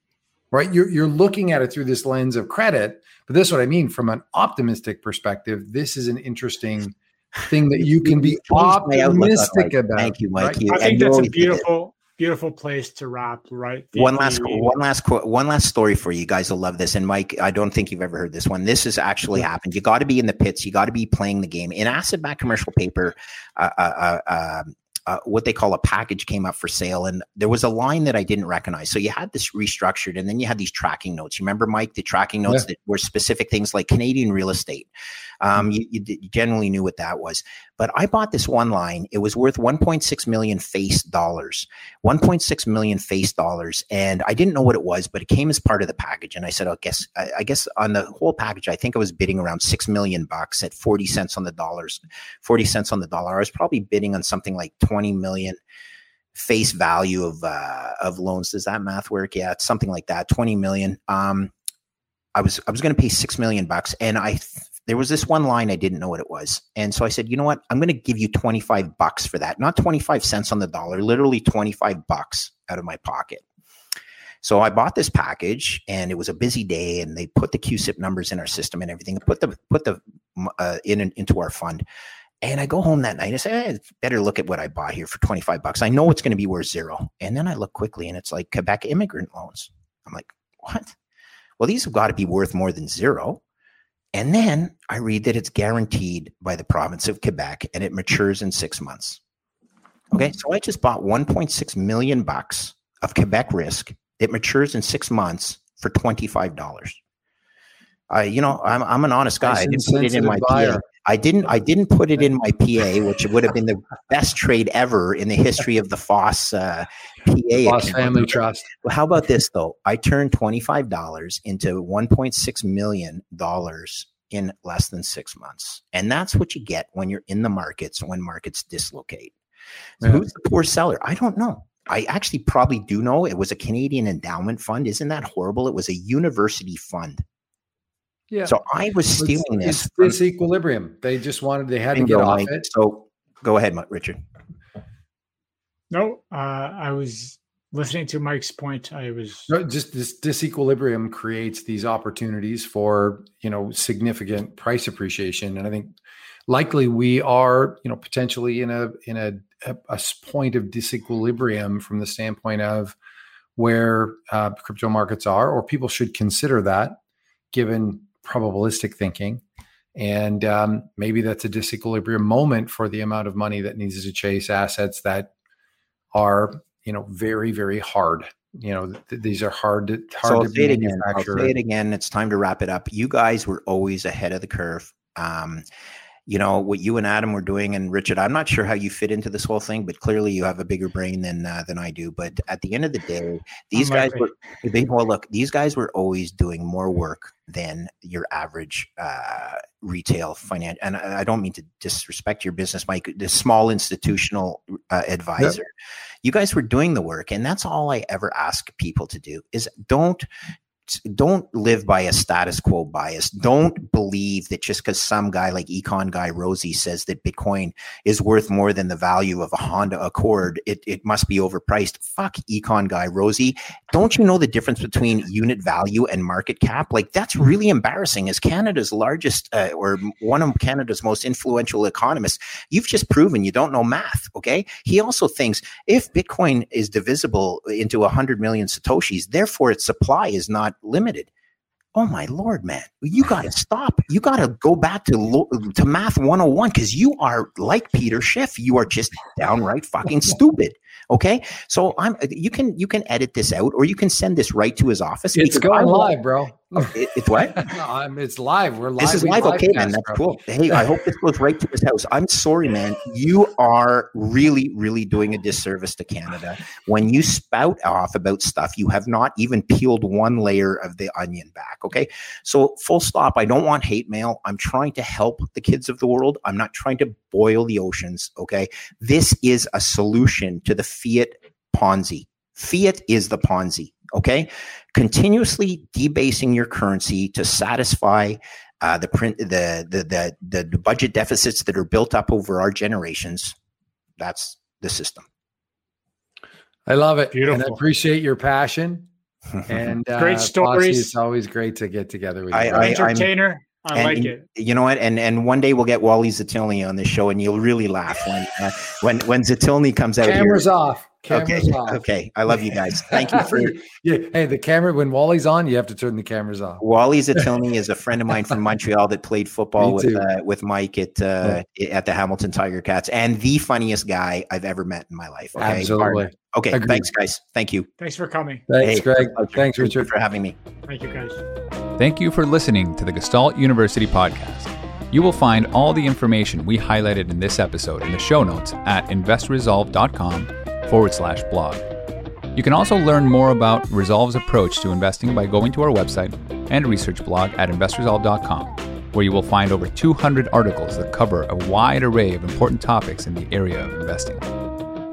right? You're you're looking at it through this lens of credit. But this is what I mean from an optimistic perspective. This is an interesting thing that you can be optimistic about. Thank you, Mike. Right? I think that's a beautiful beautiful place to wrap right one last one last one last story for you guys will love this and mike i don't think you've ever heard this one this has actually happened you got to be in the pits you got to be playing the game in asset back commercial paper uh, uh, uh, um, uh, what they call a package came up for sale, and there was a line that I didn't recognize. So you had this restructured, and then you had these tracking notes. You remember, Mike, the tracking notes yeah. that were specific things like Canadian real estate. Um, mm-hmm. you, you, generally knew what that was. But I bought this one line. It was worth 1.6 million face dollars, 1.6 million face dollars, and I didn't know what it was, but it came as part of the package. And I said, "I guess, I, I guess on the whole package, I think I was bidding around six million bucks at 40 cents on the dollars, 40 cents on the dollar. I was probably bidding on something like 20 million face value of uh, of loans. Does that math work? Yeah, it's something like that. Twenty million. Um, I was I was going to pay six million bucks, and I there was this one line I didn't know what it was. And so I said, you know what? I'm going to give you 25 bucks for that. Not 25 cents on the dollar, literally 25 bucks out of my pocket. So I bought this package and it was a busy day and they put the CUSIP numbers in our system and everything, put the, put the, uh, in, into our fund. And I go home that night. I say, eh, better look at what I bought here for 25 bucks. I know it's going to be worth zero. And then I look quickly and it's like Quebec immigrant loans. I'm like, what? Well, these have got to be worth more than zero. And then I read that it's guaranteed by the province of Quebec and it matures in six months. Okay. Hmm. So I just bought 1.6 million bucks of Quebec risk. It matures in six months for $25. I, you know, I'm, I'm an honest guy. I didn't put it in my PA. I didn't, I didn't put it in my PA, which would have been the best trade ever in the history of the Foss uh, PA. Foss Family Trust. Well, how about this though? I turned $25 into $1.6 million in less than six months. And that's what you get when you're in the markets when markets dislocate. So yeah. Who's the poor seller? I don't know. I actually probably do know it was a Canadian endowment fund. Isn't that horrible? It was a university fund. Yeah. So I was stealing it's, this. It's equilibrium. They just wanted, they had to get off it. So go ahead, Richard. No, uh, I was listening to Mike's point. I was no, just this disequilibrium creates these opportunities for you know significant price appreciation, and I think likely we are you know potentially in a in a, a, a point of disequilibrium from the standpoint of where uh, crypto markets are, or people should consider that given probabilistic thinking. And um, maybe that's a disequilibrium moment for the amount of money that needs to chase assets that are you know very very hard. You know th- these are hard to hard so to say it again. I'll say it again. It's time to wrap it up. You guys were always ahead of the curve. Um, you know what you and Adam were doing, and Richard. I'm not sure how you fit into this whole thing, but clearly you have a bigger brain than uh, than I do. But at the end of the day, these guys were they well look. These guys were always doing more work than your average uh, retail finance. And I, I, don't mean to disrespect your business, Mike. The small institutional uh, advisor, yep. you guys were doing the work, and that's all I ever ask people to do is don't don't live by a status quo bias. Don't believe that just because some guy like Econ Guy Rosie says that Bitcoin is worth more than the value of a Honda Accord, it, it must be overpriced. Fuck Econ Guy Rosie. Don't you know the difference between unit value and market cap? Like that's really embarrassing. As Canada's largest uh, or one of Canada's most influential economists, you've just proven you don't know math. Okay. He also thinks if Bitcoin is divisible into 100 million Satoshis, therefore its supply is not limited. Oh my lord, man! You got to stop. You got to go back to to math 101 because you are like Peter Schiff. You are just downright fucking stupid. Okay, so I'm. You can you can edit this out, or you can send this right to his office. It's going live, bro. Oh, it, it's what? no, it's live. We're live. This is live. Okay, man. That's cool. Hey, I hope this goes right to his house. I'm sorry, man. You are really, really doing a disservice to Canada when you spout off about stuff you have not even peeled one layer of the onion back. Okay, so full stop. I don't want hate mail. I'm trying to help the kids of the world. I'm not trying to boil the oceans. Okay, this is a solution to the fiat Ponzi. Fiat is the Ponzi. Okay, continuously debasing your currency to satisfy uh, the print the, the the the the budget deficits that are built up over our generations. That's the system. I love it. Beautiful. And I appreciate your passion. And uh, great stories. Posse, it's always great to get together with you. I, I, entertainer. I like it. You know what? And and one day we'll get Wally Zatylny on the show, and you'll really laugh when uh, when when Zatylny comes out. Cameras here. off. Cameras okay. off. Okay. I love you guys. Thank you for yeah. Hey, the camera when Wally's on, you have to turn the cameras off. Wally Zatylny is a friend of mine from Montreal that played football with uh, with Mike at uh, yeah. at the Hamilton Tiger Cats, and the funniest guy I've ever met in my life. Okay? Absolutely. Okay. Agreed. Thanks, guys. Thank you. Thanks for coming. Thanks, hey, Greg. Thanks, Richard, for having me. Thank you, guys. Thank you for listening to the Gestalt University podcast. You will find all the information we highlighted in this episode in the show notes at investresolve.com forward slash blog. You can also learn more about Resolve's approach to investing by going to our website and research blog at investresolve.com, where you will find over 200 articles that cover a wide array of important topics in the area of investing.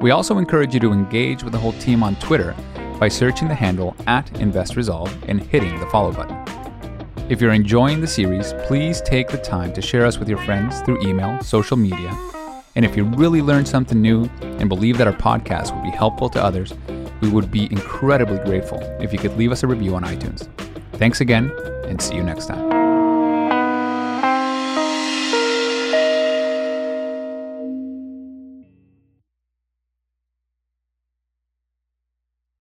We also encourage you to engage with the whole team on Twitter by searching the handle at InvestResolve and hitting the follow button. If you're enjoying the series, please take the time to share us with your friends through email, social media. And if you really learned something new and believe that our podcast would be helpful to others, we would be incredibly grateful if you could leave us a review on iTunes. Thanks again, and see you next time.